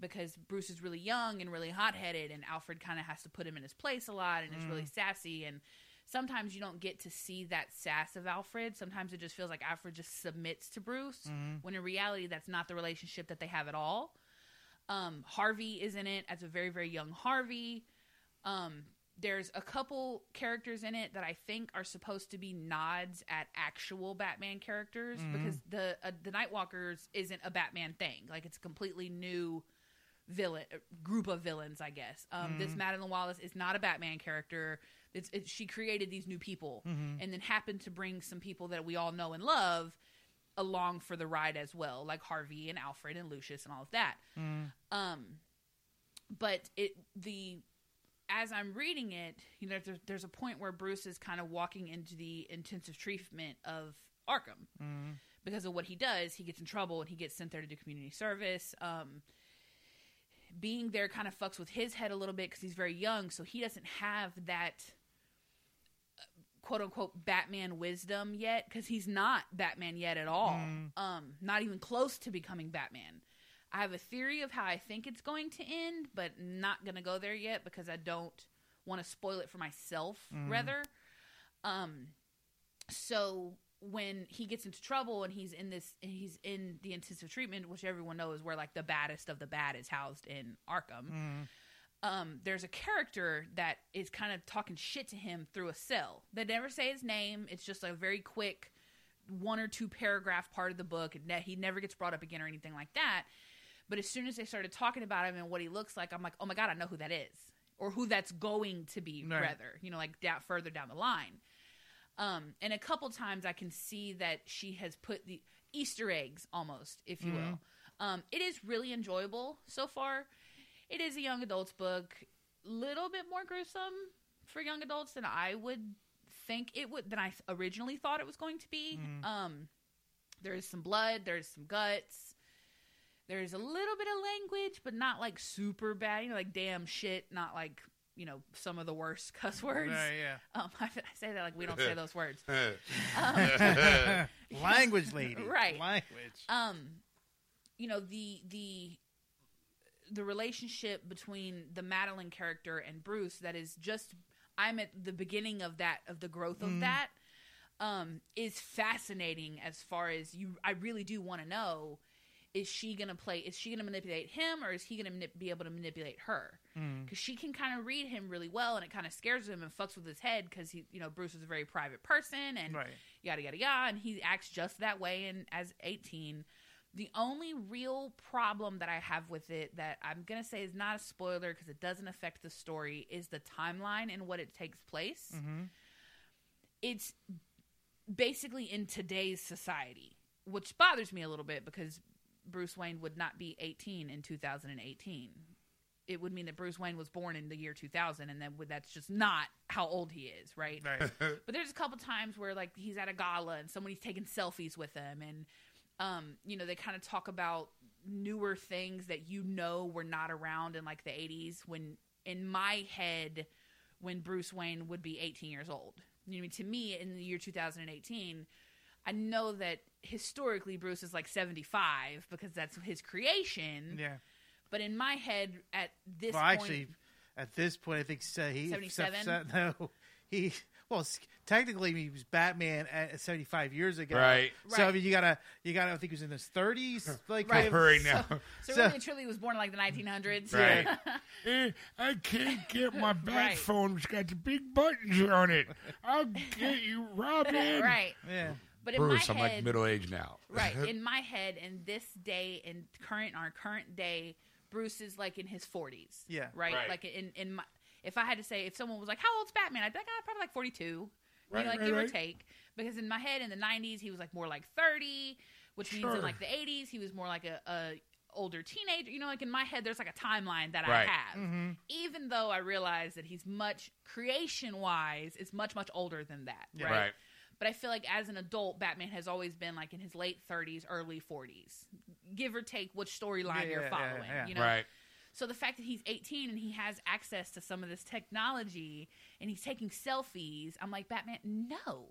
[SPEAKER 3] because Bruce is really young and really hot-headed and Alfred kind of has to put him in his place a lot and is really sassy and sometimes you don't get to see that sass of Alfred. Sometimes it just feels like Alfred just submits to Bruce, when in reality, that's not the relationship that they have at all. Um, Harvey is in it as a very, very young Harvey. Um, there's a couple characters in it that I think are supposed to be nods at actual Batman characters because the uh, the Nightwalkers isn't a Batman thing. Like it's a completely new villain uh, group of villains, I guess. Um, This Madeline Wallace is not a Batman character. It's, it, she created these new people and then happened to bring some people that we all know and love along for the ride as well, like Harvey and Alfred and Lucius and all of that. Um, but it the as I'm reading it, you know, there's, there's a point where Bruce is kind of walking into the intensive treatment of Arkham because of what he does. He gets in trouble and he gets sent there to do community service. Um, being there kind of fucks with his head a little bit because he's very young, so he doesn't have that quote unquote Batman wisdom yet because he's not Batman yet at all. Um, not even close to becoming Batman. I have a theory of how I think it's going to end, but not going to go there yet because I don't want to spoil it for myself. Rather, um, so when he gets into trouble and he's in this, he's in the intensive treatment, which everyone knows where like the baddest of the bad is housed in Arkham. Um, there's a character that is kind of talking shit to him through a cell. They never say his name. It's just a very quick one or two paragraph part of the book. He never gets brought up again or anything like that. But as soon as they started talking about him and what he looks like, I'm like, oh my god, I know who that is, or who that's going to be,
[SPEAKER 4] Right.
[SPEAKER 3] rather. You know, like down further down the line. Um, and a couple times I can see that she has put the Easter eggs, almost, if you will. Um, it is really enjoyable so far. It is a young adults book, little bit more gruesome for young adults than I would think it would than I originally thought it was going to be. Um, there is some blood, there's some guts, there's a little bit of language, but not like super bad. You know, like damn shit, not like you know some of the worst cuss words.
[SPEAKER 4] Right, yeah.
[SPEAKER 3] Um, I, I say that like we don't say those words.
[SPEAKER 4] Language lady.
[SPEAKER 3] Right.
[SPEAKER 4] Language.
[SPEAKER 3] um you know the the the relationship between the Madeline character and Bruce that is just I'm at the beginning of that of the growth of that um is fascinating as far as you I really do want to know is she going to play is she going to manipulate him or is he going to manip- be able to manipulate her? Because she can kind of read him really well and it kind of scares him and fucks with his head because he you know bruce is a very private person and
[SPEAKER 4] Right.
[SPEAKER 3] yada yada yada and he acts just that way and as 18 The only real problem that I have with it that I'm going to say is not a spoiler because it doesn't affect the story is the timeline and what it takes place.
[SPEAKER 4] Mm-hmm.
[SPEAKER 3] It's basically in today's society, which bothers me a little bit because Bruce Wayne would not be 18 in 2018. It would mean that Bruce Wayne was born in the year 2000, and then that's just not how old he is, right?
[SPEAKER 4] Right.
[SPEAKER 3] But there's a couple times where like he's at a gala and somebody's taking selfies with him, and um, you know they kind of talk about newer things that you know were not around in like the 80s. When in my head, when Bruce Wayne would be 18 years old, you know, I mean, to me in the year 2018, I know that historically Bruce is like 75 because that's his creation.
[SPEAKER 4] Yeah.
[SPEAKER 3] But in my head, at this
[SPEAKER 4] Well,
[SPEAKER 3] point,
[SPEAKER 4] actually, at this point, I think so he
[SPEAKER 3] 77?
[SPEAKER 4] so- no, he well technically he was Batman at seventy five years ago.
[SPEAKER 1] Right.
[SPEAKER 4] So I mean, you gotta you gotta I think he was in his thirties. Like
[SPEAKER 3] Right.
[SPEAKER 4] kind of-
[SPEAKER 1] Hurry now.
[SPEAKER 3] so,
[SPEAKER 4] So-
[SPEAKER 3] really and truly was born in like the 1900s.
[SPEAKER 1] Right. Eh, I can't get my bat
[SPEAKER 3] Right.
[SPEAKER 1] phone. It's got the big buttons on it. I'll get you, Robin.
[SPEAKER 3] right.
[SPEAKER 4] Yeah.
[SPEAKER 3] But in
[SPEAKER 1] Bruce,
[SPEAKER 3] my
[SPEAKER 1] I'm
[SPEAKER 3] head,
[SPEAKER 1] like middle aged now.
[SPEAKER 3] right in my head in this day in current our current day bruce is like in his 40s
[SPEAKER 4] Yeah.
[SPEAKER 3] right,
[SPEAKER 1] Right.
[SPEAKER 3] like in in my if i had to say if someone was like how old's batman i'd be like ah, probably like 42
[SPEAKER 1] Right,
[SPEAKER 3] you know, like
[SPEAKER 1] right,
[SPEAKER 3] give or take because in my head in the 90s he was like more like 30 which means in like the 80s he was more like a, a older teenager you know like in my head there's like a timeline that
[SPEAKER 1] Right.
[SPEAKER 3] i have mm-hmm. even though i realize that he's much creation wise is much much older than that
[SPEAKER 4] Yeah.
[SPEAKER 3] right?
[SPEAKER 1] Right.
[SPEAKER 3] But I feel like as an adult, Batman has always been like in his late 30s, early 40s, give or take which storyline
[SPEAKER 4] Yeah,
[SPEAKER 3] you're following.
[SPEAKER 4] yeah.
[SPEAKER 3] You know,
[SPEAKER 1] Right.
[SPEAKER 3] So the fact that he's 18 and he has access to some of this technology and he's taking selfies, I'm like, Batman, no,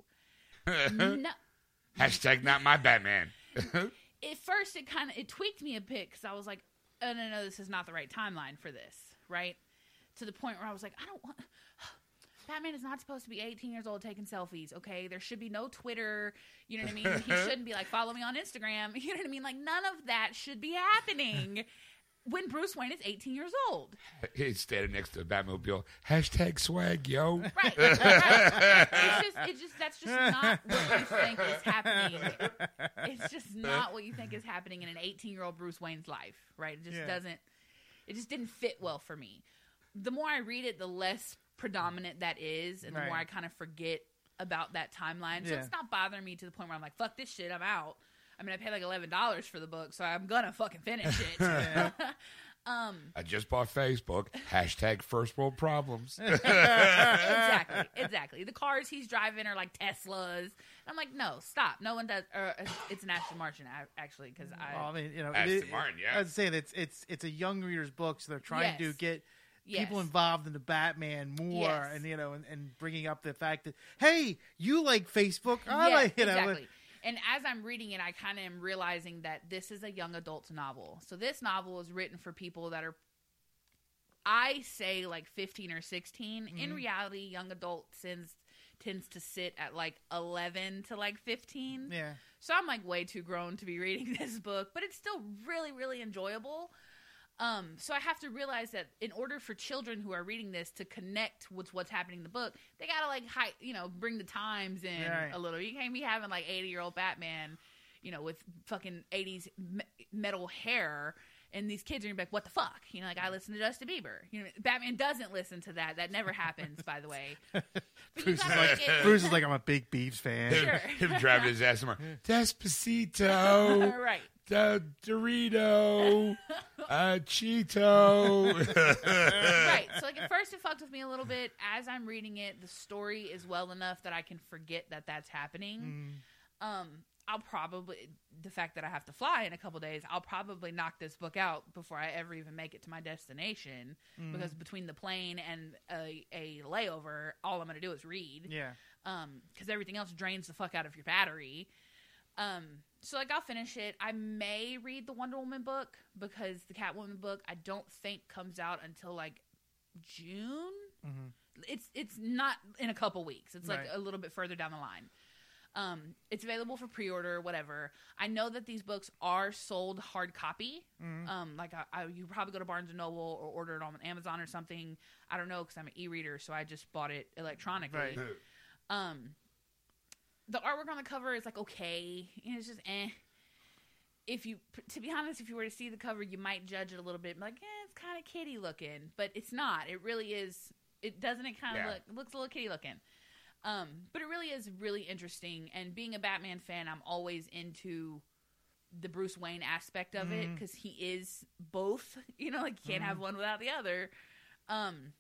[SPEAKER 3] no.
[SPEAKER 1] Hashtag not my Batman.
[SPEAKER 3] At first, it kind of it tweaked me a bit because I was like, oh no, no, this is not the right timeline for this, right? To the point where I was like, I don't want. Batman is not supposed to be 18 years old taking selfies, okay? There should be no Twitter. You know what I mean? He shouldn't be like, follow me on Instagram. You know what I mean? Like, none of that should be happening when Bruce Wayne is 18 years old.
[SPEAKER 1] He's standing next to a Batmobile. Hashtag swag, yo.
[SPEAKER 3] Right. right. It's just, it just, that's just not what you think is happening. It's just not what you think is happening in an 18 year old Bruce Wayne's life, right? It just
[SPEAKER 4] Yeah.
[SPEAKER 3] doesn't, it just didn't fit well for me. The more I read it, the less predominant that is, and the more I kind of forget about that timeline. So
[SPEAKER 4] Yeah.
[SPEAKER 3] it's not bothering me to the point where I'm like, fuck this shit, I'm out. I mean, I paid like $11 for the book, so I'm gonna fucking finish it.
[SPEAKER 1] I just bought Facebook. Hashtag first world problems.
[SPEAKER 3] exactly, exactly. The cars he's driving are like Teslas. I'm like, no, stop. No one does. Or uh, it's an Aston Martin, actually, because I.
[SPEAKER 4] Well, I mean, you know,
[SPEAKER 1] Aston
[SPEAKER 4] it-
[SPEAKER 1] Martin, yeah.
[SPEAKER 4] I was saying it's it's it's a young reader's book, so they're trying to get
[SPEAKER 3] Yes.
[SPEAKER 4] people involved in the Batman more,
[SPEAKER 3] Yes.
[SPEAKER 4] and you know, and, and bringing up the fact that hey, you like Facebook, I
[SPEAKER 3] Yeah,
[SPEAKER 4] like you know,
[SPEAKER 3] exactly. And as I'm reading it, I kind of am realizing that this is a young adult novel. So this novel is written for people that are, I say, like 15 or 16.
[SPEAKER 4] Mm-hmm.
[SPEAKER 3] In reality, young adult tends tends to sit at like 11 to like 15.
[SPEAKER 4] yeah,
[SPEAKER 3] So I'm like way too grown to be reading this book, but it's still really, really enjoyable. Um, so I have to realize that in order for children who are reading this to connect with what's happening in the book, they gotta like hi- you know bring the times in
[SPEAKER 4] Right.
[SPEAKER 3] a little. You can't be having like 80 year old Batman, you know, with fucking 80s me- metal hair. And these kids are gonna be like, "What the fuck?" You know, like I listen to Justin Bieber. You know, Batman doesn't listen to that. That never happens, by the way.
[SPEAKER 4] Bruce is like
[SPEAKER 3] it-
[SPEAKER 4] Bruce is like I'm a big Beeves fan.
[SPEAKER 3] Sure.
[SPEAKER 1] Him driving his ass somewhere. Despacito.
[SPEAKER 3] right.
[SPEAKER 1] The Dorito. Uh, Cheeto.
[SPEAKER 3] right. So like at first it fucked with me a little bit. As I'm reading it, the story is well enough that I can forget that that's happening. Um, I'll probably the fact that I have to fly in a couple days, I'll probably knock this book out before I ever even make it to my destination because between the plane and a, a layover, all I'm going to do is read
[SPEAKER 4] Yeah,
[SPEAKER 3] um because everything else drains the fuck out of your battery um so like i'll finish it. I may read the wonder woman book because the catwoman book i don't think comes out until like june. It's it's not in a couple weeks. It's like
[SPEAKER 4] Right.
[SPEAKER 3] a little bit further down the line. Um it's available for pre-order whatever. I know that these books are sold hard copy. Um like I, I you probably go to barnes and noble or order it on amazon or something. I don't know because i'm an e-reader so i just bought it electronically.
[SPEAKER 4] Right.
[SPEAKER 3] um, the artwork on the cover is like okay. You know, it's just eh. if you, to be honest, if you were to see the cover, you might judge it a little bit, like, eh, it's kind of kitty looking, but it's not. It really is. It doesn't. It kind of
[SPEAKER 1] Yeah.
[SPEAKER 3] look looks a little kitty looking. Um, but it really is really interesting. And being a Batman fan, I'm always into the Bruce Wayne aspect of it because he is both. You know, like you can't have one without the other. Um,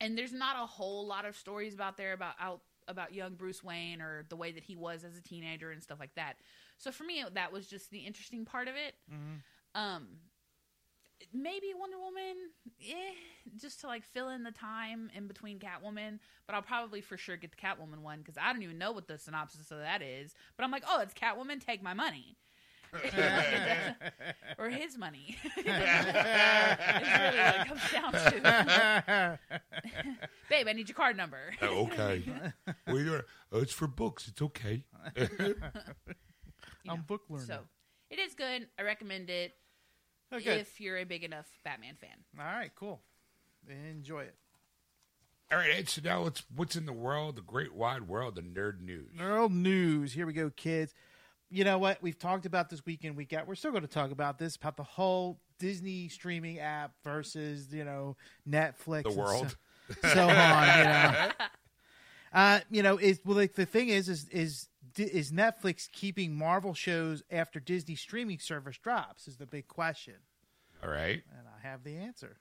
[SPEAKER 3] and there's not a whole lot of stories about there about out about young Bruce Wayne or the way that he was as a teenager and stuff like that. So for me, that was just the interesting part of it. Um, maybe Wonder Woman, eh, just to like fill in the time in between Catwoman. But I'll probably for sure get the Catwoman one because I don't even know what the synopsis of that is. But I'm like, oh, it's Catwoman. Take my money. or his money. it's really what it comes down to. Babe, I need your card number.
[SPEAKER 1] Oh, okay. what are you doing? Oh, it's for books. It's okay.
[SPEAKER 3] You
[SPEAKER 4] I'm
[SPEAKER 3] know,
[SPEAKER 4] book learning.
[SPEAKER 3] So it is good. I recommend it oh,
[SPEAKER 4] Okay.
[SPEAKER 3] if you're a big enough Batman fan.
[SPEAKER 4] All right, cool. Enjoy it.
[SPEAKER 1] All right, Ed. So now let's. What's in the world? The great wide world the nerd news.
[SPEAKER 4] Nerd news. Here we go, kids. You know what? We've talked about this weekend. We got. We're still going to talk about this about the whole Disney streaming app versus you know Netflix.
[SPEAKER 1] The
[SPEAKER 4] and
[SPEAKER 1] world.
[SPEAKER 4] So, so on. You know. Uh, you know, is well, like the thing is, is is is Netflix keeping Marvel shows after Disney streaming service drops? Is the big question,
[SPEAKER 1] All right.
[SPEAKER 4] and I have the answer.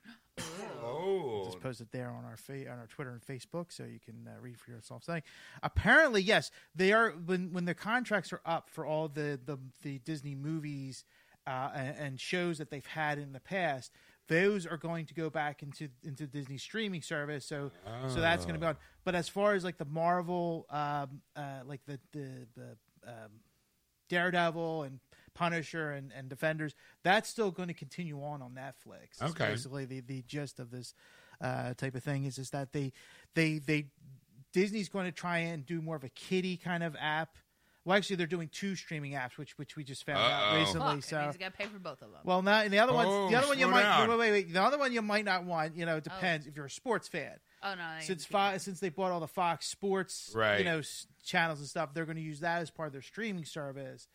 [SPEAKER 1] Oh.
[SPEAKER 4] just post it there on our fa- on our Twitter and Facebook, so you can uh, read for yourself. Saying, apparently, yes, they are when when the contracts are up for all the the, the Disney movies uh, and, and shows that they've had in the past. Those are going to go back into into Disney streaming service, so so that's going to be on. But as far as like the Marvel, um, uh, like the the, the um, Daredevil and Punisher and, and Defenders, that's still going to continue on on Netflix. It's
[SPEAKER 1] Okay.
[SPEAKER 4] basically the, the gist of this uh, type of thing is is that they they they Disney's going to try and do more of a kiddie kind of app. Well, actually, they're doing two streaming apps, which which we just found out
[SPEAKER 1] Uh-oh.
[SPEAKER 4] recently.
[SPEAKER 3] Fuck,
[SPEAKER 4] so
[SPEAKER 3] that means you got to pay for both of them.
[SPEAKER 4] well, now and the other ones,
[SPEAKER 1] Oh,
[SPEAKER 4] the other one you might
[SPEAKER 1] down.
[SPEAKER 4] wait, wait, wait. The other one you might not want. You know, it depends if you're a sports fan.
[SPEAKER 3] oh no,
[SPEAKER 4] Since
[SPEAKER 3] can't.
[SPEAKER 4] Fox, since they bought all the Fox Sports,
[SPEAKER 1] Right.
[SPEAKER 4] you know, s- channels and stuff, they're going to use that as part of their streaming service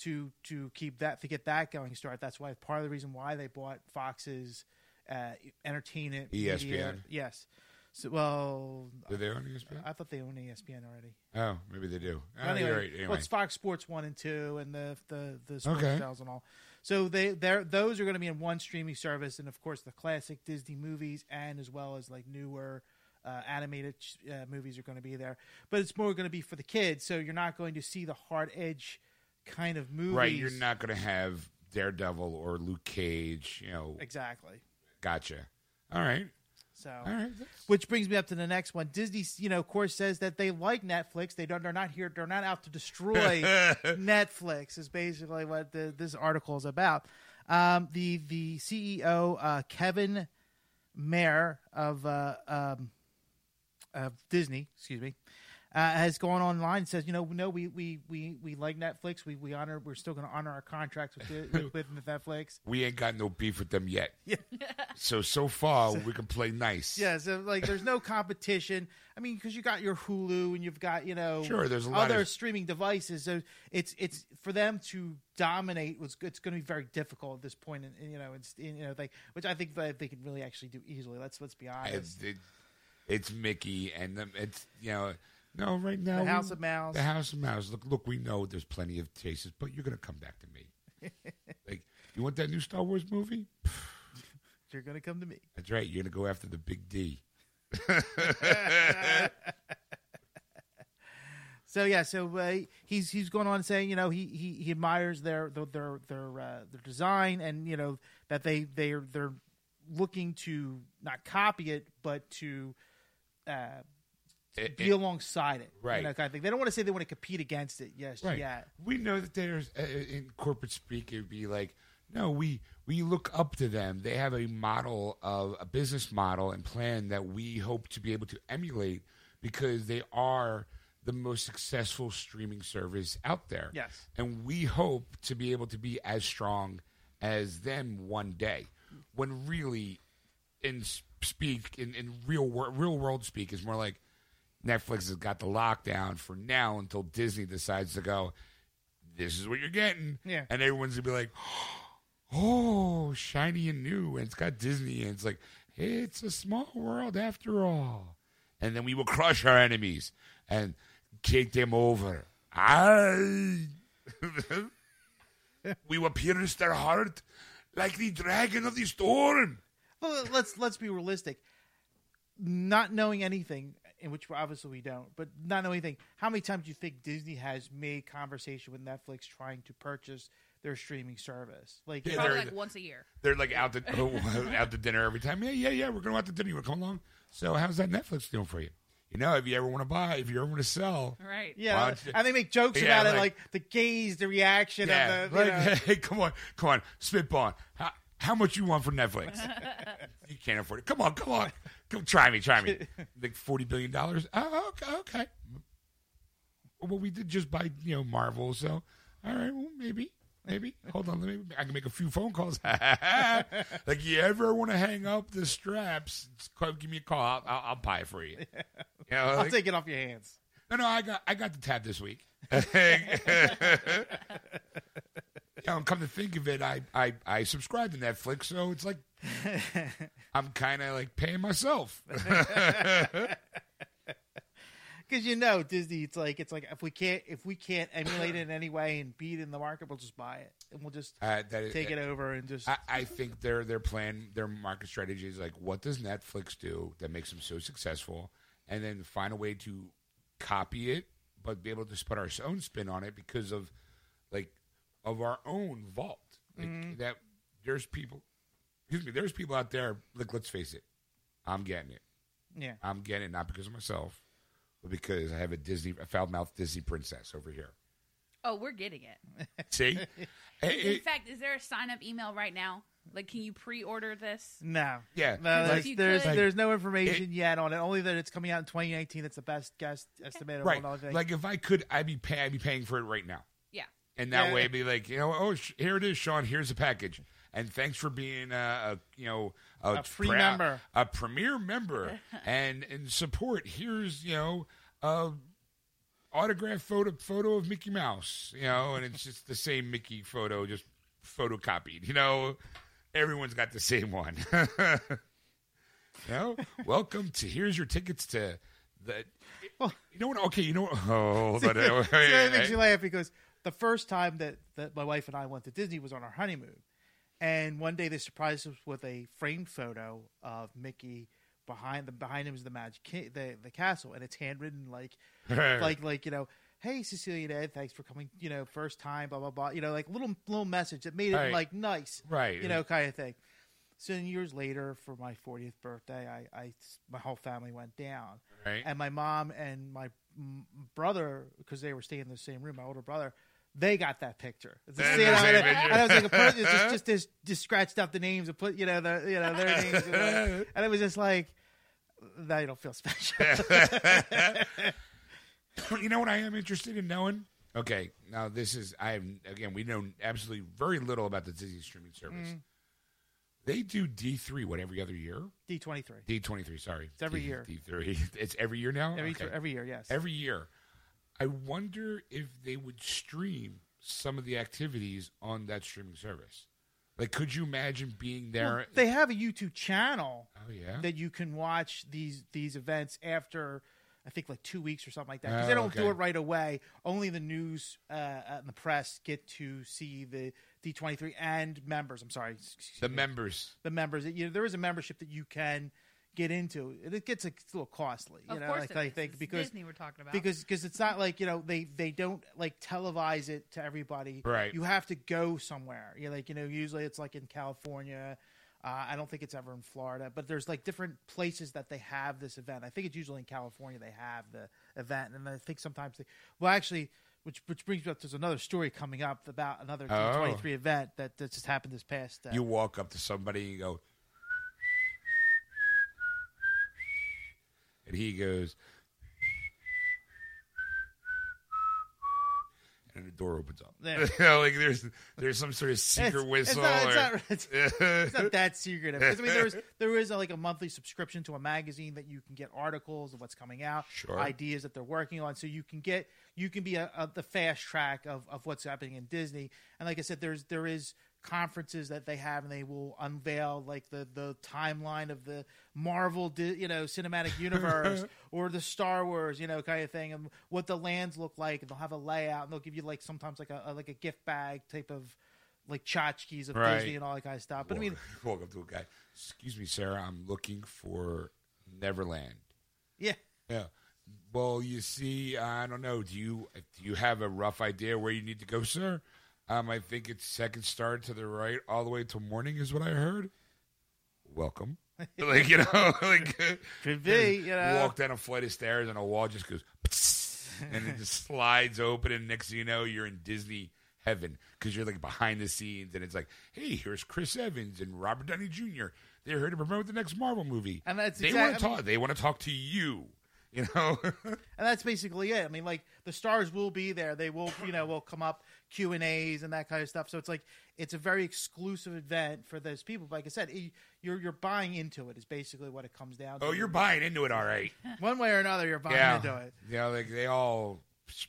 [SPEAKER 4] to to keep that to get that going. Start. That's why part of the reason why they bought Fox's uh, entertainment media-
[SPEAKER 1] ESPN.
[SPEAKER 4] Yes. So, well,
[SPEAKER 1] Do they own ESPN?
[SPEAKER 4] I thought they owned ESPN already.
[SPEAKER 1] Oh, maybe they do. Oh,
[SPEAKER 4] anyway,
[SPEAKER 1] right. Anyway.
[SPEAKER 4] well, it's Fox Sports one and two, and the the the sports
[SPEAKER 1] Okay.
[SPEAKER 4] channels and all. So they they those are going to be in one streaming service, and of course the classic Disney movies, and as well as like newer uh, animated uh, movies are going to be there. But it's more going to be for the kids, so you're not going to see the hard edge kind of movies.
[SPEAKER 1] right. You're not going to have Daredevil or Luke Cage. You know.
[SPEAKER 4] exactly.
[SPEAKER 1] Gotcha. All right.
[SPEAKER 4] So
[SPEAKER 1] All right.
[SPEAKER 4] Which brings me up to the next one. Disney, you know, of course, says that they like Netflix. They don't. They're not here. They're not out to destroy Netflix. Is basically what the, this article is about. Um, the the CEO uh, Kevin Mayer of uh, um, of Disney, excuse me, uh, has gone online and says, you know, no, we we we, we like Netflix. We we honor. We're still going to honor our contracts with, with with Netflix.
[SPEAKER 1] We ain't got no beef with them yet. so so far we can play nice.
[SPEAKER 4] Yeah, so like there's no competition. I mean, because you got your Hulu and you've got you know
[SPEAKER 1] Sure, there's a lot
[SPEAKER 4] other
[SPEAKER 1] of-
[SPEAKER 4] streaming devices. So it's it's for them to dominate was it's going to be very difficult at this point. And you know, it's you know they which I think that they can really actually do easily. Let's let's be honest.
[SPEAKER 1] It's, it, it's Mickey and them. It's you know. No, right now
[SPEAKER 4] The
[SPEAKER 1] we-
[SPEAKER 4] House of Mouse.
[SPEAKER 1] The House of Mouse. Look, look. We know there's plenty of chases, but you're gonna come back to me. like, you want that new Star Wars movie?
[SPEAKER 4] You're going to come to me.
[SPEAKER 1] That's right. You're gonna go after the big D.
[SPEAKER 4] So yeah, so uh, he's he's going on saying you know he he, he admires their their their their, uh, their design and you know that they they they're looking to not copy it but to uh,
[SPEAKER 1] It-
[SPEAKER 4] be
[SPEAKER 1] it-
[SPEAKER 4] alongside it,
[SPEAKER 1] Right.
[SPEAKER 4] You know, kind of thing. They don't want to say they want to compete against it. Yes,
[SPEAKER 1] Right.
[SPEAKER 4] yeah,
[SPEAKER 1] We know that there's uh, in corporate speak. It'd be like, no, we we look up to them. They have a model of a business model and plan that we hope to be able to emulate because they are the most successful streaming service out there.
[SPEAKER 4] Yes.
[SPEAKER 1] and we hope to be able to be as strong as them one day. When really, in speak in, in real wor- real world speak, is more like Netflix has got the lockdown for now until Disney decides to go. this is what you're getting.
[SPEAKER 4] Yeah.
[SPEAKER 1] And everyone's gonna be like, oh, shiny and new, and it's got Disney, and it's like, it's a small world after all. And then we will crush our enemies and kick them over. I. we will pierce their heart like the dragon of the storm.
[SPEAKER 4] Well, let's let's be realistic. Not knowing anything, in which obviously we don't, but not knowing anything. How many times do you think Disney has made conversation with Netflix trying to purchase their streaming service? Like,
[SPEAKER 1] Yeah,
[SPEAKER 3] Probably like once a year.
[SPEAKER 1] They're like out to oh, out to dinner every time. Yeah, yeah, yeah. We're going to go out to dinner. You want to come along? So how's that Netflix doing for you? You know, if you ever want to buy, if you ever want to sell,
[SPEAKER 3] Right.
[SPEAKER 4] yeah,
[SPEAKER 1] you-
[SPEAKER 4] and they make jokes
[SPEAKER 1] Yeah,
[SPEAKER 4] about it,
[SPEAKER 1] like-
[SPEAKER 4] like the gaze, the reaction
[SPEAKER 1] yeah,
[SPEAKER 4] of the. You
[SPEAKER 1] like,
[SPEAKER 4] know,
[SPEAKER 1] hey, come on, come on, spitball. How, how much you want for Netflix? you can't afford it. Come on, come on, come try me, try me. Like forty billion dollars. Oh, okay, okay. Well, we did just buy, you know, Marvel. So, all right, well, maybe, maybe. Hold on, let me. I can make a few phone calls. like, you ever want to hang up the straps? Give me a call. I'll, I'll, I'll buy it for you. You know,
[SPEAKER 4] I'll
[SPEAKER 1] like-
[SPEAKER 4] take it off your hands.
[SPEAKER 1] no, no, I got I got the tab this week. And come to think of it, I I I subscribe to Netflix, so it's like I'm kind of like paying myself.
[SPEAKER 4] Because you know Disney, it's like it's like if we can't if we can't emulate it in any way and beat it in the market, we'll just buy it and we'll just
[SPEAKER 1] Uh, that is,
[SPEAKER 4] take it over and just
[SPEAKER 1] I, I think their their plan, their market strategy is like, what does Netflix do that makes them so successful, and then find a way to copy it, but be able to put our own spin on it because of like of our own vault. Like mm-hmm. that, there's people. Excuse me. There's people out there. Like, let's face it, I'm getting it.
[SPEAKER 4] yeah.
[SPEAKER 1] I'm getting it not because of myself, but because I have a Disney, a foul mouthed Disney princess over here.
[SPEAKER 3] Oh, we're getting it.
[SPEAKER 1] See, Hey,
[SPEAKER 3] In
[SPEAKER 1] hey,
[SPEAKER 3] fact, is there a sign up email right now? Like, can you pre order this?
[SPEAKER 4] No.
[SPEAKER 1] Yeah.
[SPEAKER 4] No,
[SPEAKER 3] Like-
[SPEAKER 4] there's
[SPEAKER 3] you
[SPEAKER 4] there's,
[SPEAKER 3] could-
[SPEAKER 4] there's no information yet on it. Only that it's coming out in 2019. That's the best guess estimate.
[SPEAKER 1] right.
[SPEAKER 4] On.
[SPEAKER 1] Like if I could, I'd be pay, I'd be paying for it right now,
[SPEAKER 3] Yeah.
[SPEAKER 1] and that
[SPEAKER 4] Yeah.
[SPEAKER 1] way, be like, you know, oh, sh- here it is, Sean. Here's a package, and thanks for being a, a you know a,
[SPEAKER 4] A free member.
[SPEAKER 1] a premier member, and in support. Here's you know a autograph photo photo of Mickey Mouse, you know, and it's just the same Mickey photo, just photocopied. You know, everyone's got the same one. you know, welcome to here's your tickets to the. Well, you know what? Okay, you know what? Oh, hold on.
[SPEAKER 4] See, that makes you laugh because the first time that, that my wife and I went to Disney was on our honeymoon, and one day they surprised us with a framed photo of Mickey. Behind the behind him is the magic the the castle, and it's handwritten like like like you know. Hey Cecilia and Ed, thanks for coming. You know, first time, blah blah blah. You know, like little little message that made it
[SPEAKER 1] Right.
[SPEAKER 4] like nice,
[SPEAKER 1] Right.
[SPEAKER 4] You know, kind of thing. So then years later, for my 40th birthday, I, I my whole family went down,
[SPEAKER 1] Right.
[SPEAKER 4] and my mom and my m- brother, because they were staying in the same room, my older brother, they got that picture. It's just,
[SPEAKER 1] They
[SPEAKER 4] you
[SPEAKER 1] had the
[SPEAKER 4] know,
[SPEAKER 1] same
[SPEAKER 4] and,
[SPEAKER 1] picture.
[SPEAKER 4] I was like, a person, it's just, just just just scratched up the names and put you know the you know their names, you know, and it was just like, now you don't feel special.
[SPEAKER 1] you know what I am interested in knowing? Okay, now this is I have again we know absolutely very little about the Disney streaming service.
[SPEAKER 4] Mm.
[SPEAKER 1] They do D three what every other year?
[SPEAKER 4] D twenty three
[SPEAKER 1] D twenty three, sorry.
[SPEAKER 4] It's every
[SPEAKER 1] D-
[SPEAKER 4] year.
[SPEAKER 1] D three. It's every year now?
[SPEAKER 4] every
[SPEAKER 1] Okay.
[SPEAKER 4] every year, yes.
[SPEAKER 1] every year. I wonder if they would stream some of the activities on that streaming service. Like could you imagine being there
[SPEAKER 4] Well, they have a YouTube channel
[SPEAKER 1] Oh yeah.
[SPEAKER 4] that you can watch these these events after I think like two weeks or something like that because they
[SPEAKER 1] Oh,
[SPEAKER 4] don't do it right away. Only the news uh, and the press get to see the D twenty three and members. I'm sorry, excuse
[SPEAKER 1] the
[SPEAKER 4] me,
[SPEAKER 1] members.
[SPEAKER 4] the members. You know, there is a membership that you can get into. And It gets a, it's a little costly. You
[SPEAKER 3] Of
[SPEAKER 4] know,
[SPEAKER 3] course,
[SPEAKER 4] like,
[SPEAKER 3] it
[SPEAKER 4] I think
[SPEAKER 3] It's
[SPEAKER 4] because
[SPEAKER 3] Disney we're talking about.
[SPEAKER 4] because because it's not like you know they they don't like televise it to everybody
[SPEAKER 1] Right.
[SPEAKER 4] you have to go somewhere you like you know usually it's like in california uh, i don't think it's ever in florida but there's like different places that they have this event i think it's usually in california they have the event and i think sometimes they well actually which which brings me up there's another story coming up about another
[SPEAKER 1] Oh.
[SPEAKER 4] D23 event that, that just happened this past uh,
[SPEAKER 1] You walk up to somebody and you go and he goes and the door opens up.
[SPEAKER 4] There.
[SPEAKER 1] you know, like there's there's some sort of secret
[SPEAKER 4] It's-
[SPEAKER 1] whistle.
[SPEAKER 4] It's not, it's, not, it's, not that secretive. I mean, there is there is a, like a monthly subscription to a magazine that you can get articles of what's coming out,
[SPEAKER 1] Sure.
[SPEAKER 4] ideas that they're working on, so you can get you can be a, a, the fast track of, of what's happening in Disney. And like I said, there's there is conferences that they have, and they will unveil like the the timeline of the Marvel, you know, cinematic universe or the Star Wars, you know, kind of thing, and what the lands look like, and they'll have a layout, and they'll give you like sometimes like a, a like a gift bag type of like tchotchkes of
[SPEAKER 1] Right.
[SPEAKER 4] Disney and all that kind of stuff. But I mean,
[SPEAKER 1] walk up to a guy. Excuse me, Sarah. I'm looking for Neverland.
[SPEAKER 4] yeah,
[SPEAKER 1] Yeah. Well, you see, I don't know. Do you do you have a rough idea where you need to go, sir? Um, I think it's second star to the right, all the way till morning, is what I heard. Welcome. like you know, like
[SPEAKER 4] could be, you know.
[SPEAKER 1] walk down a flight of stairs and a wall just goes, and it just slides open, and next thing you know, you're in Disney heaven because you're like behind the scenes, and it's like, hey, here's Chris Evans and Robert Downey Jr. They're here to promote the next Marvel movie,
[SPEAKER 4] And that's
[SPEAKER 1] they
[SPEAKER 4] exact-
[SPEAKER 1] want to talk. They want to talk to you. You know,
[SPEAKER 4] and that's basically it. I mean, like the stars will be there; they will, you know, will come up Q and A's and that kind of stuff. So it's like it's a very exclusive event for those people. But like I said, it- you're you're buying into it. Is basically what it comes down to.
[SPEAKER 1] oh, you're buying into it, all right.
[SPEAKER 4] one way or another. You're buying
[SPEAKER 1] yeah,
[SPEAKER 4] into it.
[SPEAKER 1] yeah. Like they all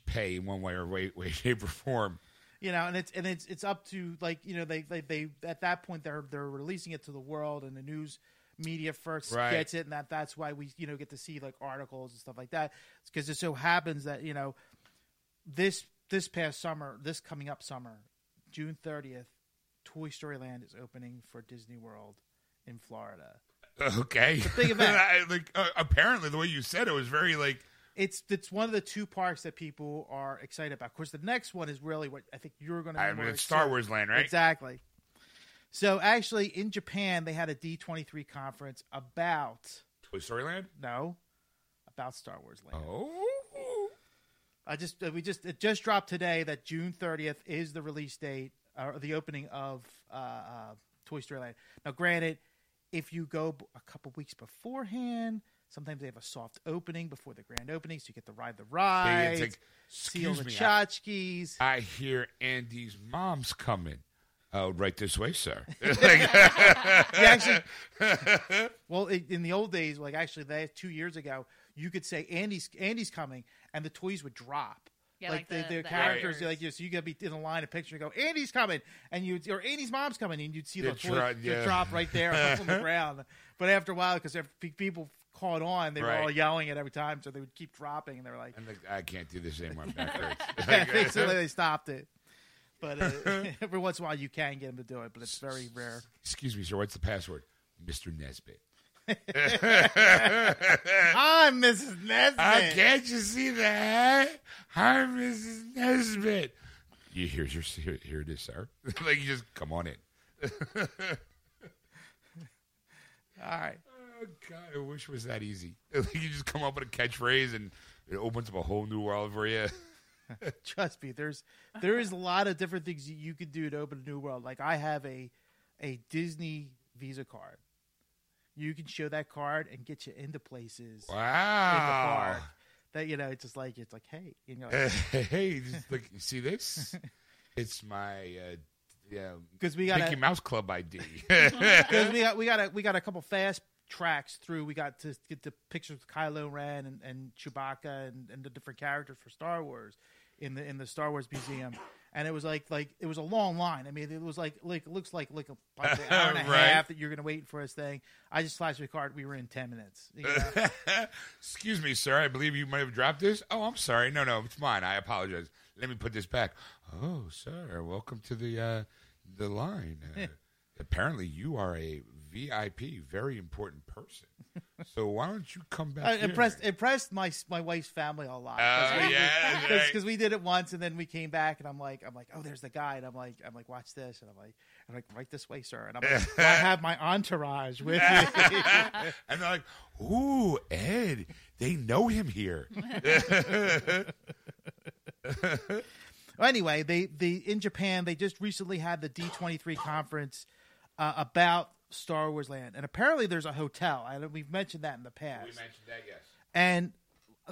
[SPEAKER 1] pay in one way or way, way, shape, or form.
[SPEAKER 4] you know, and it's and it's it's up to like you know they they, they at that point they're they're releasing it to the world and the news media first
[SPEAKER 1] Right.
[SPEAKER 4] gets it and that that's why we you know get to see like articles and stuff like that because it so happens that you know this this past summer this coming up summer June thirtieth Toy Story Land is opening for Disney World in Florida.
[SPEAKER 1] Okay,
[SPEAKER 4] big event.
[SPEAKER 1] I- like uh, apparently, the way you said it was very like
[SPEAKER 4] It's it's one of the two parks that people are excited about. Of course, the next one is really what I think you're going to.
[SPEAKER 1] I mean, it's Star Wars Land, right?
[SPEAKER 4] Exactly. So actually, in Japan, they had a D twenty three conference about
[SPEAKER 1] Toy Story Land.
[SPEAKER 4] no, about Star Wars Land.
[SPEAKER 1] Oh,
[SPEAKER 4] I just uh, we just it just dropped today that June thirtieth is the release date or the opening of uh, uh, Toy Story Land. Now, granted, if you go b- a couple weeks beforehand, sometimes they have a soft opening before the grand opening, so you get to ride the ride, seal
[SPEAKER 1] excuse
[SPEAKER 4] the
[SPEAKER 1] me, I- I hear Andy's mom's coming. Oh, right this way, sir.
[SPEAKER 4] Yeah, actually, well, i in the old days, like actually, they, two years ago, you could say Andy's Andy's coming, and the toys would drop.
[SPEAKER 3] Yeah,
[SPEAKER 4] like,
[SPEAKER 3] like
[SPEAKER 4] the,
[SPEAKER 3] the-
[SPEAKER 4] the,
[SPEAKER 3] the
[SPEAKER 4] characters,
[SPEAKER 3] actors.
[SPEAKER 4] like you, so you gotta be in the line of picture and go, Andy's coming, and you or Andy's mom's coming, and you'd see
[SPEAKER 1] Yeah,
[SPEAKER 4] the toy
[SPEAKER 1] dro- yeah.
[SPEAKER 4] drop right there on the ground. But after a while, because people caught on, they were all yelling it every time, so they would keep dropping, and they were like,
[SPEAKER 1] I'm I can't do this anymore. My back hurts.
[SPEAKER 4] yeah, basically they stopped it. But uh, every once in a while, you can get them to do it, but it's very rare.
[SPEAKER 1] Excuse me, sir. What's the password? Mr. Nesbitt.
[SPEAKER 4] I'm Mrs. Nesbitt.
[SPEAKER 1] Uh, can't you see that? Hi, Mrs. Nesbitt. You here's your here, here it is, sir. like you just come on in.
[SPEAKER 4] All right.
[SPEAKER 1] Oh God, I wish it was that easy. Like you just come up with a catchphrase and it opens up a whole new world for you.
[SPEAKER 4] Trust me, there's there is a lot of different things you could do to open a new world. Like I have a a Disney Visa card. You can show that card and get you into places in the
[SPEAKER 1] Wow.
[SPEAKER 4] park. That you know, it's just like it's like, hey, you know,
[SPEAKER 1] hey, look, see this? It's my uh, yeah,
[SPEAKER 4] because we got
[SPEAKER 1] Mickey
[SPEAKER 4] a,
[SPEAKER 1] Mouse Club ID.
[SPEAKER 4] because we got we got a we got a couple fast tracks through. We got to get the pictures of Kylo Ren and, and Chewbacca and, and the different characters for Star Wars in the in the Star Wars museum. And it was like like it was a long line. I mean, it was like like it looks like like a like an hour and a
[SPEAKER 1] Right.
[SPEAKER 4] half that you're gonna wait for this thing. I just flashed my card. We were in ten minutes. You know?
[SPEAKER 1] Excuse me, sir. I believe you might have dropped this. Oh, I'm sorry. No, no, it's mine. I apologize. Let me put this back. Oh, sir, welcome to the uh, the line. Uh, apparently, you are a VIP, very important person. So why don't you come back?
[SPEAKER 4] I impressed impressed my my wife's family a lot.
[SPEAKER 1] Oh,
[SPEAKER 4] we,
[SPEAKER 1] yeah, that's right.
[SPEAKER 4] because we did it once and then we came back and I'm like I'm like oh there's the guy and I'm like I'm like watch this and I'm like I'm like right this way sir and I'm like "Well, I have my entourage with me.
[SPEAKER 1] and they're like, "Ooh, Ed, they know him here."
[SPEAKER 4] Well, anyway, they they in Japan they just recently had the D23 conference uh, about Star Wars Land and apparently there's a hotel. I we've mentioned that in the past.
[SPEAKER 1] We mentioned that, yes.
[SPEAKER 4] And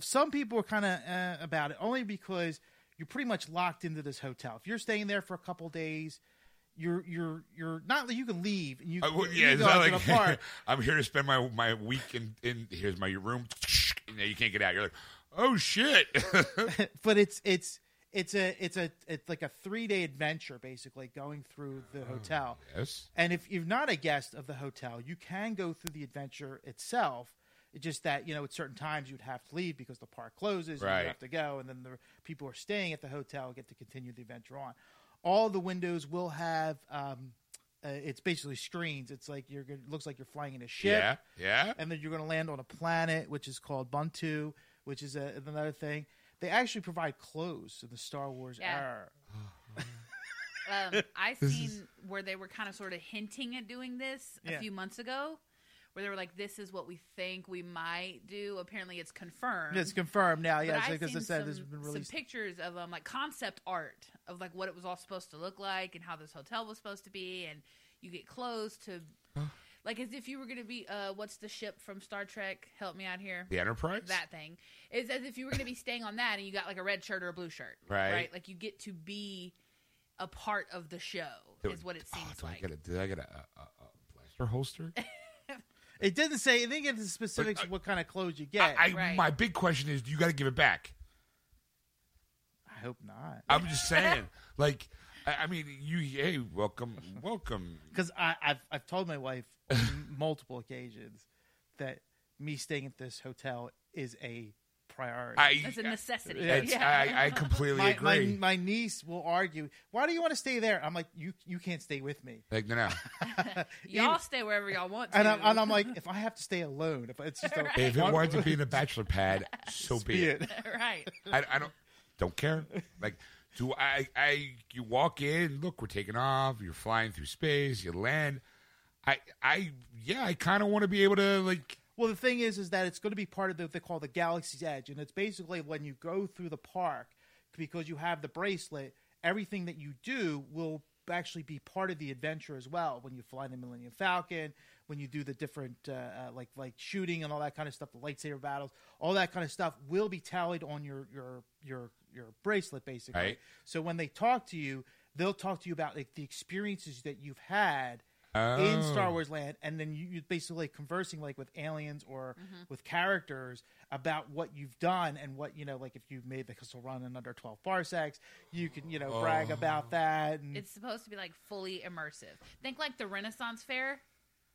[SPEAKER 4] some people are kind of uh, about it only because you're pretty much locked into this hotel. If you're staying there for a couple days, you're you're you're not that you can leave and you,
[SPEAKER 1] Uh, well,
[SPEAKER 4] you
[SPEAKER 1] yeah,
[SPEAKER 4] can
[SPEAKER 1] it's
[SPEAKER 4] go
[SPEAKER 1] not like
[SPEAKER 4] park.
[SPEAKER 1] I'm here to spend my my week in, in here's my room. You can't get out. You're like, oh shit.
[SPEAKER 4] but it's it's it's a it's a it's like a three day adventure basically going through the hotel.
[SPEAKER 1] yes.
[SPEAKER 4] And if you're not a guest of the hotel, you can go through the adventure itself. It's just that you know at certain times you'd have to leave because the park closes. And
[SPEAKER 1] Right.
[SPEAKER 4] you have to go, and then the people who are staying at the hotel get to continue the adventure on. All the windows will have. Um, uh, it's basically screens. It's like you're. It looks like you're flying in a ship
[SPEAKER 1] Yeah. Yeah.
[SPEAKER 4] and then you're going to land on a planet which is called Batuu, which is a, another thing. They actually provide clothes in the Star Wars
[SPEAKER 3] Yeah.
[SPEAKER 4] era.
[SPEAKER 3] Um, I seen where they were kind of sort of hinting at doing this a
[SPEAKER 4] Yeah.
[SPEAKER 3] few months ago, where they were like, "This is what we think we might do." Apparently, it's confirmed.
[SPEAKER 4] It's confirmed now,
[SPEAKER 3] But
[SPEAKER 4] yes,
[SPEAKER 3] I've
[SPEAKER 4] because I said
[SPEAKER 3] some,
[SPEAKER 4] this has been
[SPEAKER 3] some
[SPEAKER 4] released.
[SPEAKER 3] pictures of um, like concept art of like what it was all supposed to look like and how this hotel was supposed to be, and you get clothes to. Like as if you were going to be, uh, what's the ship from Star Trek? Help me out here.
[SPEAKER 1] The Enterprise.
[SPEAKER 3] That thing is as if you were going to be staying on that, and you got like a red shirt or a blue shirt,
[SPEAKER 1] Right.
[SPEAKER 3] Like you get to be a part of the show,
[SPEAKER 1] Do-
[SPEAKER 3] is what it
[SPEAKER 1] oh,
[SPEAKER 3] seems
[SPEAKER 1] do I
[SPEAKER 3] like.
[SPEAKER 1] get a, did I get a, a, a a blaster holster?
[SPEAKER 4] It didn't say. It didn't get into the specifics
[SPEAKER 1] But, uh,
[SPEAKER 4] of what kind of clothes you get.
[SPEAKER 1] I,
[SPEAKER 4] I,
[SPEAKER 1] I,
[SPEAKER 3] Right.
[SPEAKER 1] My big question is, do you got to give it back?
[SPEAKER 4] I hope not,
[SPEAKER 1] I'm just saying. like, I, I mean, you. Hey, welcome, welcome.
[SPEAKER 4] because I've I've told my wife on multiple occasions that me staying at this hotel is a priority.
[SPEAKER 1] I,
[SPEAKER 3] It's a necessity.
[SPEAKER 1] it's-
[SPEAKER 3] yeah.
[SPEAKER 1] I, I completely
[SPEAKER 4] my, my,
[SPEAKER 1] agree.
[SPEAKER 4] my niece will argue, "Why do you want to stay there?" I'm like, "You you can't stay with me."
[SPEAKER 1] like, no, no.
[SPEAKER 3] y'all stay wherever y'all want to.
[SPEAKER 4] And I'm, and I'm like, if I have to stay alone, if it's just a,
[SPEAKER 1] If it
[SPEAKER 4] one-
[SPEAKER 1] winds up being a bachelor pad, so be
[SPEAKER 4] be
[SPEAKER 1] it.
[SPEAKER 4] it.
[SPEAKER 3] right.
[SPEAKER 1] I, I don't don't care. Like, do I? I you walk in, look, we're taking off. You're flying through space. You land. I I yeah, I kind of want to be able to like.
[SPEAKER 4] Well, the thing is, is that it's going to be part of the, what they call the Galaxy's Edge, and it's basically when you go through the park because you have the bracelet. Everything that you do will actually be part of the adventure as well. When you fly the Millennium Falcon, when you do the different uh, uh, like like shooting and all that kind of stuff, the lightsaber battles, all that kind of stuff will be tallied on your your your your bracelet, basically.
[SPEAKER 1] Right.
[SPEAKER 4] So when they talk to you, they'll talk to you about like the experiences that you've had in
[SPEAKER 1] Oh.
[SPEAKER 4] Star Wars land, and then you, you basically conversing like with aliens or
[SPEAKER 3] Mm-hmm.
[SPEAKER 4] with characters about what you've done and what you know, like if you've made the Kessel Run in under twelve parsecs, you can you know
[SPEAKER 1] Oh.
[SPEAKER 4] brag about that. And
[SPEAKER 3] It's supposed to be like fully immersive. Think like the Renaissance Fair,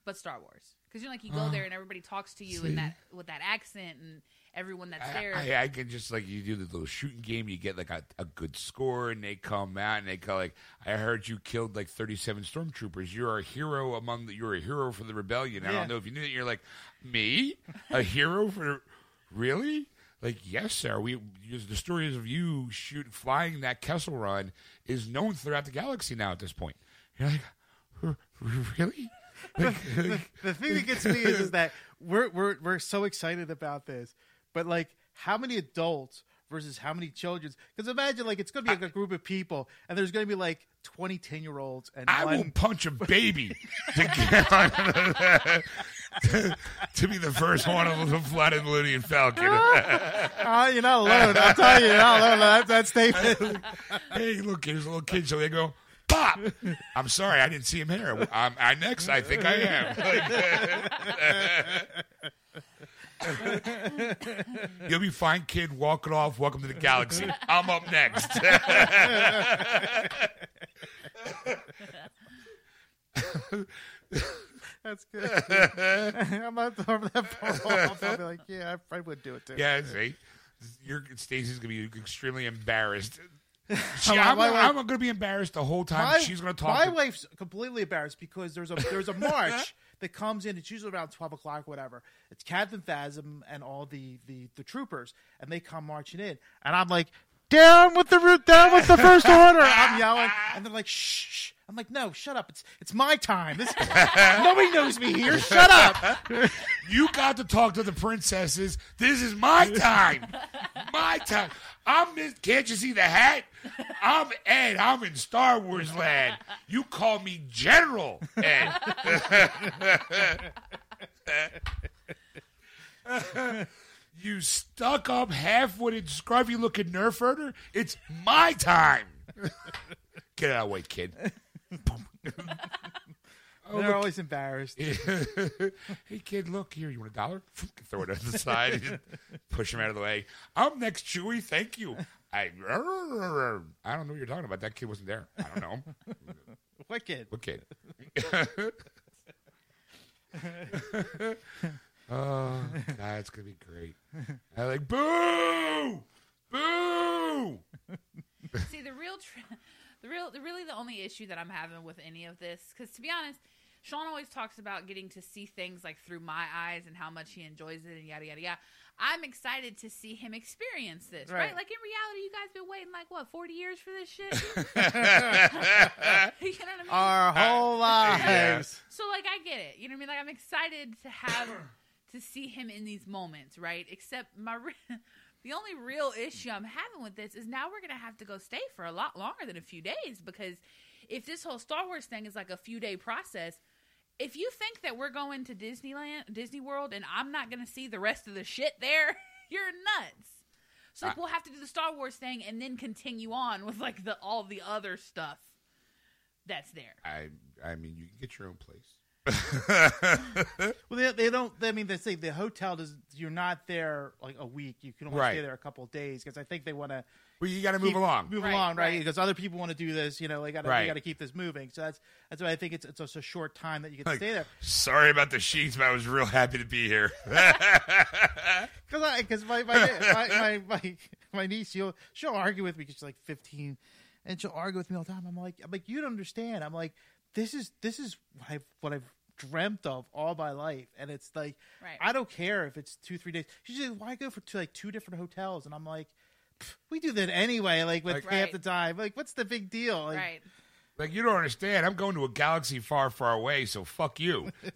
[SPEAKER 3] but Star Wars. Because you're like you go there and everybody talks to you
[SPEAKER 1] See?
[SPEAKER 3] in that with that accent and everyone that's there.
[SPEAKER 1] I, I, I can just like you do the little shooting game. You get like a, a good score, and they come out and they go like, "I heard you killed like thirty-seven stormtroopers. You're a hero among the. You're a hero for the rebellion. I don't know if you knew that. You're like me, a hero for really." Like yes, sir. We the stories of you shoot flying that Kessel Run is known throughout the galaxy now. At this point, you're like, "R- really?
[SPEAKER 4] The thing that gets me is, is that we're we're we're so excited about this, but like how many adults versus how many children? Because imagine like it's going to be like a group of people, and there's going to be like 20 10 year olds and
[SPEAKER 1] I
[SPEAKER 4] one
[SPEAKER 1] will punch a baby to get on to, to be the first one fly the Millennium Falcon.
[SPEAKER 4] Ah, you're not alone. I'll tell you, you're not alone. That, that statement.
[SPEAKER 1] hey, look, here's a little kid. So they go, Pop! I'm sorry, I didn't see him here. I'm, I next, I think I am. You'll be fine, kid. Walking off. Welcome to the galaxy. I'm up next.
[SPEAKER 4] That's good. I'm not throwing that far off. I'll be like, yeah, I probably would do it too.
[SPEAKER 1] yeah, see, your Stacey's gonna be extremely embarrassed. She, I'm,
[SPEAKER 4] my
[SPEAKER 1] I'm gonna be embarrassed the whole time.
[SPEAKER 4] My,
[SPEAKER 1] She's gonna talk.
[SPEAKER 4] My
[SPEAKER 1] to-
[SPEAKER 4] wife's completely embarrassed because there's a there's a march that comes in. It's usually around twelve o'clock, whatever. It's Captain Phasm and all the, the the troopers, and they come marching in, and I'm like, down with the root, down with the first order. I'm yelling, and they're like, shh. shh. I'm like, no, shut up. It's it's my time. This nobody knows me here. Shut up.
[SPEAKER 1] You got to talk to the princesses. This is my time. my time. I'm this. Can't you see the hat? I'm Ed. I'm in Star Wars land. You call me General Ed. You stuck up, half witted, scruffy looking nerf herder. It's my time. Get out of the way, kid. Oh,
[SPEAKER 4] They're always embarrassed.
[SPEAKER 1] hey, kid, look here. You want a dollar? Throw it on the side. Push him out of the way. I'm next, Chewie. Thank you. I, I don't know what you're talking about. That kid wasn't there. I don't know.
[SPEAKER 4] What kid?
[SPEAKER 1] What kid? oh, God, it's gonna be great. I like boo, boo.
[SPEAKER 3] See the real, tr- the real, the really the only issue that I'm having with any of this, because to be honest, Sean always talks about getting to see things like through my eyes and how much he enjoys it and yada yada yada. I'm excited to see him experience this, right?
[SPEAKER 4] Right.
[SPEAKER 3] Like in reality, you guys been waiting like what 40 years for this shit. you know what I mean?
[SPEAKER 4] Our whole uh, lives.
[SPEAKER 3] So like I get it. You know what I mean? Like I'm excited to have to see him in these moments, right? Except my re- the only real issue I'm having with this is now we're going to have to go stay for a lot longer than a few days because if this whole Star Wars thing is like a few day process, if you think that we're going to Disneyland, Disney World and I'm not going to see the rest of the shit there, you're nuts. So like,
[SPEAKER 1] I-
[SPEAKER 3] we'll have to do the Star Wars thing and then continue on with like the all the other stuff that's there.
[SPEAKER 1] I, I mean, you can get your own place.
[SPEAKER 4] Well, they, they don't. I mean, they say the hotel does. You're not there like a week. You can only
[SPEAKER 1] Right.
[SPEAKER 4] stay there a couple of days because I think they want to
[SPEAKER 1] Well, you got to move along.
[SPEAKER 4] Move
[SPEAKER 3] Right,
[SPEAKER 4] along, right?
[SPEAKER 3] right.
[SPEAKER 4] Because other people want to do this. You know, they got to.
[SPEAKER 1] Right.
[SPEAKER 4] You got to keep this moving. So that's that's why I think it's it's just a short time that you can
[SPEAKER 1] Like,
[SPEAKER 4] stay there.
[SPEAKER 1] Sorry about the sheets, but I was real happy to be here.
[SPEAKER 4] Because I because my my, my my my my niece she'll she'll argue with me because she's like 15, and she'll argue with me all the time. I'm like I'm like you don't understand. I'm like this is this is what I've what I've dreamt of all my life, and it's like
[SPEAKER 3] Right.
[SPEAKER 4] I don't care if it's two three days. She's like why go for two, like two different hotels, and I'm like. "Pff, We do that anyway, like with
[SPEAKER 1] Like-
[SPEAKER 4] half
[SPEAKER 3] Right.
[SPEAKER 4] the time. Like, what's the big deal? Like,
[SPEAKER 3] right.
[SPEAKER 1] like you don't understand. I'm going to a galaxy far, far away, so fuck you.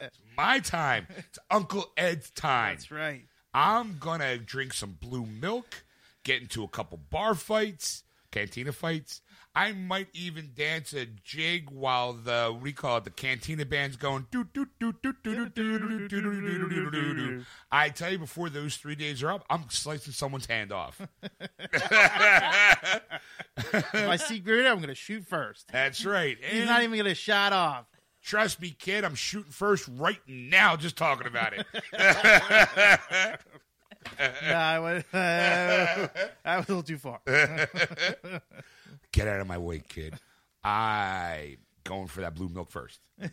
[SPEAKER 1] it's my time. It's Uncle Ed's time.
[SPEAKER 4] That's right.
[SPEAKER 1] I'm gonna drink some blue milk, get into a couple bar fights, cantina fights. I might even dance a jig while the what do you call it, the cantina band's going. I tell you, before those three days are up, I'm slicing someone's hand off.
[SPEAKER 4] If I see Greedo, I'm going to shoot first.
[SPEAKER 1] That's right.
[SPEAKER 4] He's not even going to shot off.
[SPEAKER 1] trust me, kid, I'm shooting first right now. Just talking about it.
[SPEAKER 4] no, I went, uh, that was a little too far.
[SPEAKER 1] Get out of my way, kid. I going for that blue milk first.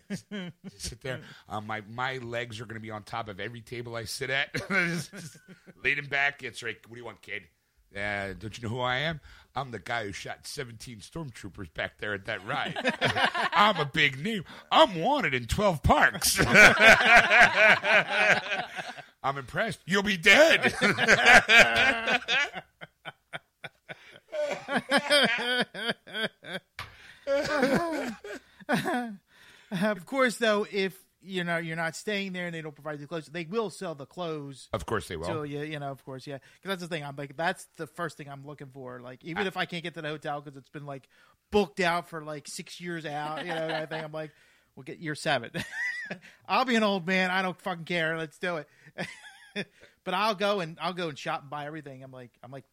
[SPEAKER 1] Sit there. Um, my my legs are going to be on top of every table I sit at. just, just leaning back. It's right. What do you want, kid? Uh, don't you know who I am? I'm the guy who shot 17 stormtroopers back there at that ride. I'm a big name. I'm wanted in 12 parks. I'm impressed. You'll be dead.
[SPEAKER 4] of course, though, if you know you're not staying there and they don't provide the clothes, they will sell the clothes.
[SPEAKER 1] of course they will.
[SPEAKER 4] So yeah, you know, of course, yeah, because that's the thing. I'm like, that's the first thing I'm looking for. Like, even if I can't get to the hotel because it's been like booked out for like six years out, you know, I think I'm like, we'll get year seven. I'll be an old man. I don't fucking care. Let's do it. but I'll go and I'll go and shop and buy everything. I'm like, I'm like,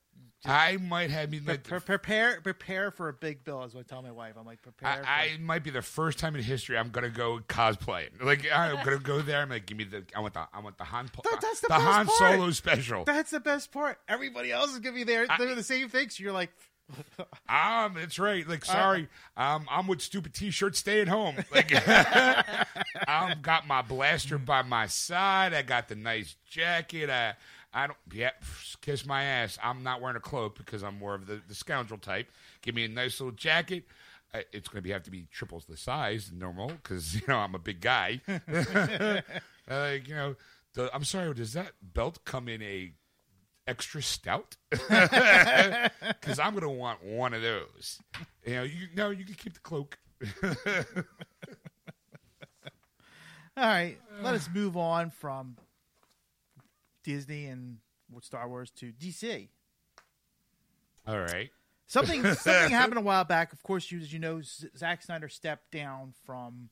[SPEAKER 1] I might have been like
[SPEAKER 4] pre- prepare, prepare for a big bill. Is what I tell my wife. I'm like, prepare. for-
[SPEAKER 1] I, I might be the first time in history I'm gonna go cosplaying. Like I'm gonna go there. I'm like, give me the. I want the. I want the Han.
[SPEAKER 4] That- that's the
[SPEAKER 1] the Han
[SPEAKER 4] part.
[SPEAKER 1] Solo special.
[SPEAKER 4] That's the best part. Everybody else is gonna be there doing the same thing. So you're like,
[SPEAKER 1] Um, that's right. Like, sorry, um, I'm with stupid T-shirt, at home. Like, I've got my blaster by my side. I got the nice jacket. I, I don't. Yeah, kiss my ass. I'm not wearing a cloak because I'm more of the, the scoundrel type. Give me a nice little jacket. Uh, it's going to have to be triples the size normal because you know I'm a big guy. like you know, the, I'm sorry. Does that belt come in a extra stout? Because I'm gonna want one of those. You know, you no, you can keep the cloak.
[SPEAKER 4] all right, let us move on from Disney and Star Wars to DC.
[SPEAKER 1] All right.
[SPEAKER 4] Something something happened a while back. Of course, you as you know, Zack Snyder stepped down from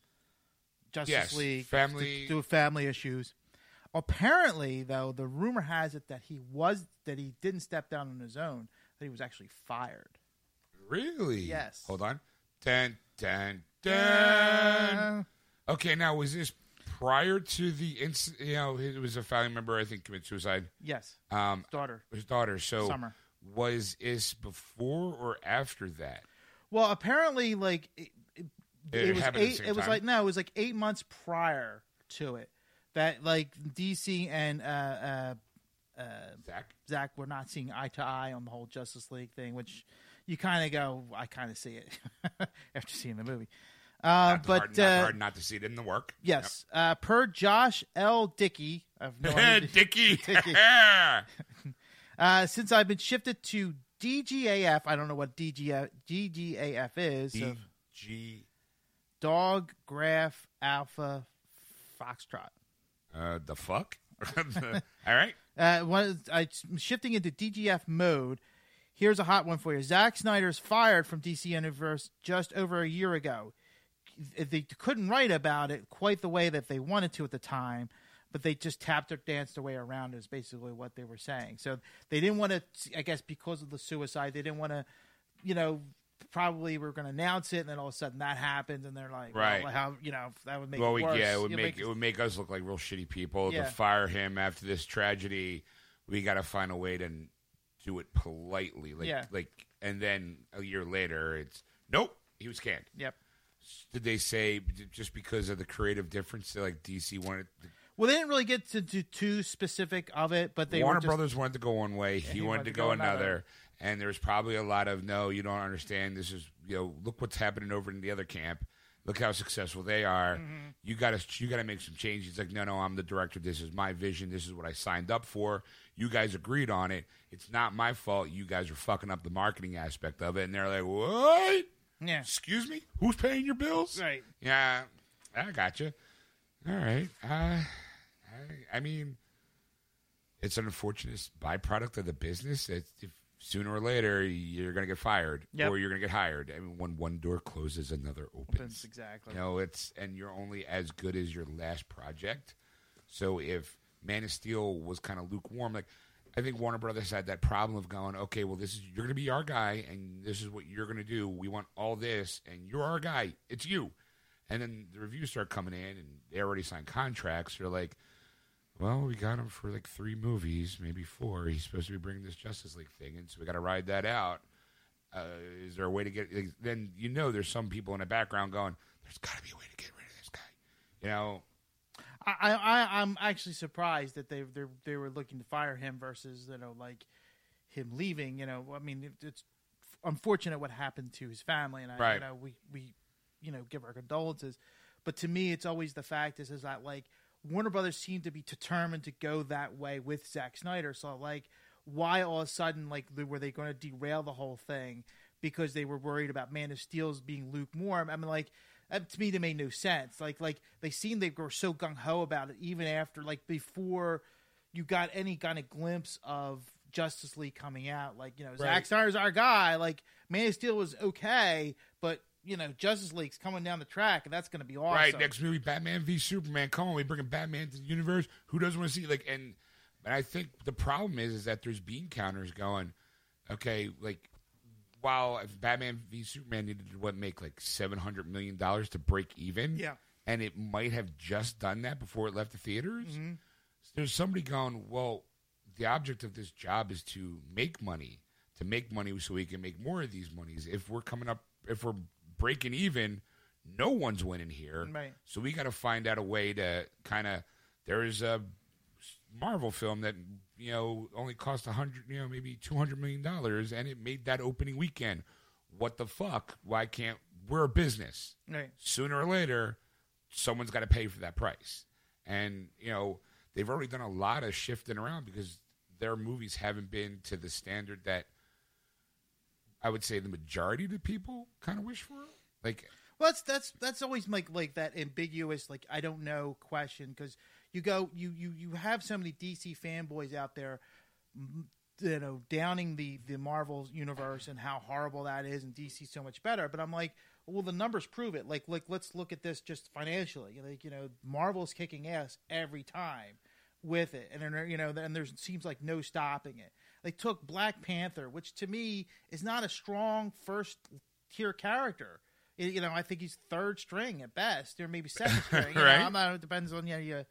[SPEAKER 4] Justice
[SPEAKER 1] Yes,
[SPEAKER 4] League
[SPEAKER 1] family-
[SPEAKER 4] to, to family issues. Apparently, though, the rumor has it that he was that he didn't step down on his own; that he was actually fired.
[SPEAKER 1] Really?
[SPEAKER 4] Yes.
[SPEAKER 1] Hold on. Dun, dun, dun. Okay, now was this prior to the incident? You know, it was a family member, I think, committed suicide.
[SPEAKER 4] Yes,
[SPEAKER 1] Um,
[SPEAKER 4] daughter.
[SPEAKER 1] his daughter. So
[SPEAKER 4] Summer.
[SPEAKER 1] was this before or after that?
[SPEAKER 4] Well, apparently, like it, it,
[SPEAKER 1] It
[SPEAKER 4] it was
[SPEAKER 1] happened at the
[SPEAKER 4] eight. It was
[SPEAKER 1] time?
[SPEAKER 4] like no, it was like eight months prior to it that like DC and uh, uh, uh,
[SPEAKER 1] Zach?
[SPEAKER 4] Zach were not seeing eye to eye on the whole Justice League thing, which you kind of go, I kind of see it after seeing the movie. Uh,
[SPEAKER 1] Not
[SPEAKER 4] but
[SPEAKER 1] hard, not
[SPEAKER 4] uh,
[SPEAKER 1] hard not to see it in the work.
[SPEAKER 4] yes, uh, per Josh L. Dickey, I've no idea.
[SPEAKER 1] Dicky.
[SPEAKER 4] Dicky. Uh, since I've been shifted to DGAF, I don't know what DGAF, DGAF is. so Dog Graph Alpha Foxtrot.
[SPEAKER 1] Uh, the fuck? All right.
[SPEAKER 4] Uh, one, I'm shifting into DGF mode. Here's a hot one for you. Zack Snyder's fired from DC Universe just over a year ago. They couldn't write about it quite the way that they wanted to at the time, but they just tapped or danced their way around. Is basically what they were saying. So they didn't want to. I guess because of the suicide, they didn't want to. You know, probably we're going to announce it, and then all of a sudden that happens, and they're like,
[SPEAKER 1] Right.
[SPEAKER 4] well, how you know that would make
[SPEAKER 1] well,
[SPEAKER 4] it worse.
[SPEAKER 1] yeah, it would
[SPEAKER 4] You
[SPEAKER 1] make it would make us look like real shitty people
[SPEAKER 4] Yeah.
[SPEAKER 1] to fire him after this tragedy. We got to find a way to do it politely, like
[SPEAKER 4] Yeah.
[SPEAKER 1] like, and then a year later, it's nope, he was canned.
[SPEAKER 4] Yep.
[SPEAKER 1] Did they say just because of the creative difference, that, like DC wanted,
[SPEAKER 4] Well, they didn't really get to do too specific of it, but they
[SPEAKER 1] Warner
[SPEAKER 4] were just,
[SPEAKER 1] Brothers wanted to go one way, he, wanted, to go, another. And there's probably a lot of no, you don't understand. This is you know, look what's happening over in the other camp. Look how successful they are.
[SPEAKER 4] Mm-hmm.
[SPEAKER 1] You got to you got to make some changes. He's like, no, no, I'm the director. This is my vision. This is what I signed up for. You guys agreed on it. It's not my fault. You guys are fucking up the marketing aspect of it. And they're like, what?
[SPEAKER 4] Yeah.
[SPEAKER 1] Excuse me? Who's paying your bills?
[SPEAKER 4] Right.
[SPEAKER 1] Yeah, I got you. All right. Uh, I, I mean, it's an unfortunate byproduct of the business. That if sooner or later you're going to get fired
[SPEAKER 4] Yep.
[SPEAKER 1] or you're going to get hired. I mean, when one door closes, another opens.
[SPEAKER 4] Opens, exactly.
[SPEAKER 1] You know, it's and you're only as good as your last project. So if Man of Steel was kind of lukewarm, like I think Warner Brothers had that problem of going, okay, well, this is you're going to be our guy, and this is what you're going to do. We want all this, and you're our guy. It's you. And then the reviews start coming in, and they already signed contracts. They're like, well, we got him for like three movies, maybe four. He's supposed to be bringing this Justice League thing, and so we got to ride that out. Uh, is there a way to get? Like, then you know, there's some people in the background going, "There's got to be a way to get rid of this guy." You know,
[SPEAKER 4] I, I I'm actually surprised that they they they were looking to fire him versus you know like him leaving. You know, I mean it, it's unfortunate what happened to his family, and I
[SPEAKER 1] Right.
[SPEAKER 4] you know we we you know give our condolences. But to me, it's always the fact is is that like Warner Brothers seemed to be determined to go that way with Zack Snyder. So like, why all of a sudden like were they going to derail the whole thing because they were worried about Man of Steel's being lukewarm? I mean, like that, to me, that made no sense. Like like they seemed they were so gung ho about it even after like before you got any kind of glimpse of Justice League coming out. Like you know, Zack Snyder's our guy. Like Man of Steel was okay, but you know, Justice League's coming down the track, and that's going to be awesome.
[SPEAKER 1] right? Next movie, Batman v Superman. Come on, we bringing Batman to the universe. Who doesn't want to see like? And and I think the problem is is that there's bean counters going. Okay, like while if Batman v Superman needed to what make like seven hundred million dollars to break even,
[SPEAKER 4] Yeah.
[SPEAKER 1] and it might have just done that before it left the theaters.
[SPEAKER 4] Mm-hmm.
[SPEAKER 1] There's somebody going, well, the object of this job is to make money, to make money so we can make more of these monies. If we're coming up, if we're breaking even, no one's winning here.
[SPEAKER 4] Right.
[SPEAKER 1] So we got to find out a way to kind of. There is a Marvel film that you know only cost a hundred, you know, maybe two hundred million dollars, and it made that opening weekend. What the fuck? Why can't we're a business?
[SPEAKER 4] Right.
[SPEAKER 1] sooner or later, someone's got to pay for that price. And, you know, they've already done a lot of shifting around because their movies haven't been to the standard that I would say the majority of the people kind of wish for. Like,
[SPEAKER 4] Well, that's that's that's always like like that ambiguous like I don't know question because you go you you you have so many DC fanboys out there, you know, downing the the Marvel universe and how horrible that is and DC so much better. But I'm like, well, the numbers prove it. Like like let's look at this just financially. Like you know, Marvel's kicking ass every time. with it, and then you know, and there seems like no stopping it. They took Black Panther, which to me is not a strong first tier character. You know, I think he's third string at best, or maybe second string. You know,
[SPEAKER 1] Right.
[SPEAKER 4] I'm not. It depends on you, you,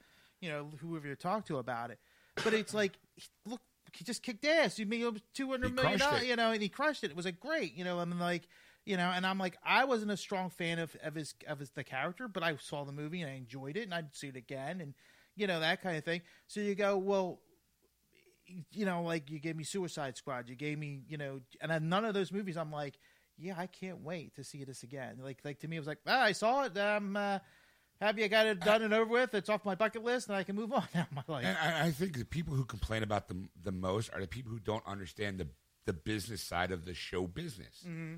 [SPEAKER 4] you know, whoever you talk to about it. But it's like, look, he just kicked ass. He made two hundred million dollars,
[SPEAKER 1] it.
[SPEAKER 4] you know, and he crushed it. It was like great, you know. I mean, like, you know, and I'm like, I wasn't a strong fan of, of his of his the character, but I saw the movie and I enjoyed it, and I'd see it again, and you know that kind of thing. So you go, well, you know, like you gave me Suicide Squad, you gave me, you know, and then none of those movies, I'm like, yeah, I can't wait to see this again. Like, like to me, it was like, ah, I saw it. I'm uh, happy I got it done and over with. It's off my bucket list, and I can move on now my life.
[SPEAKER 1] And I, I think the people who complain about the the most are the people who don't understand the the business side of the show business. Mm-hmm.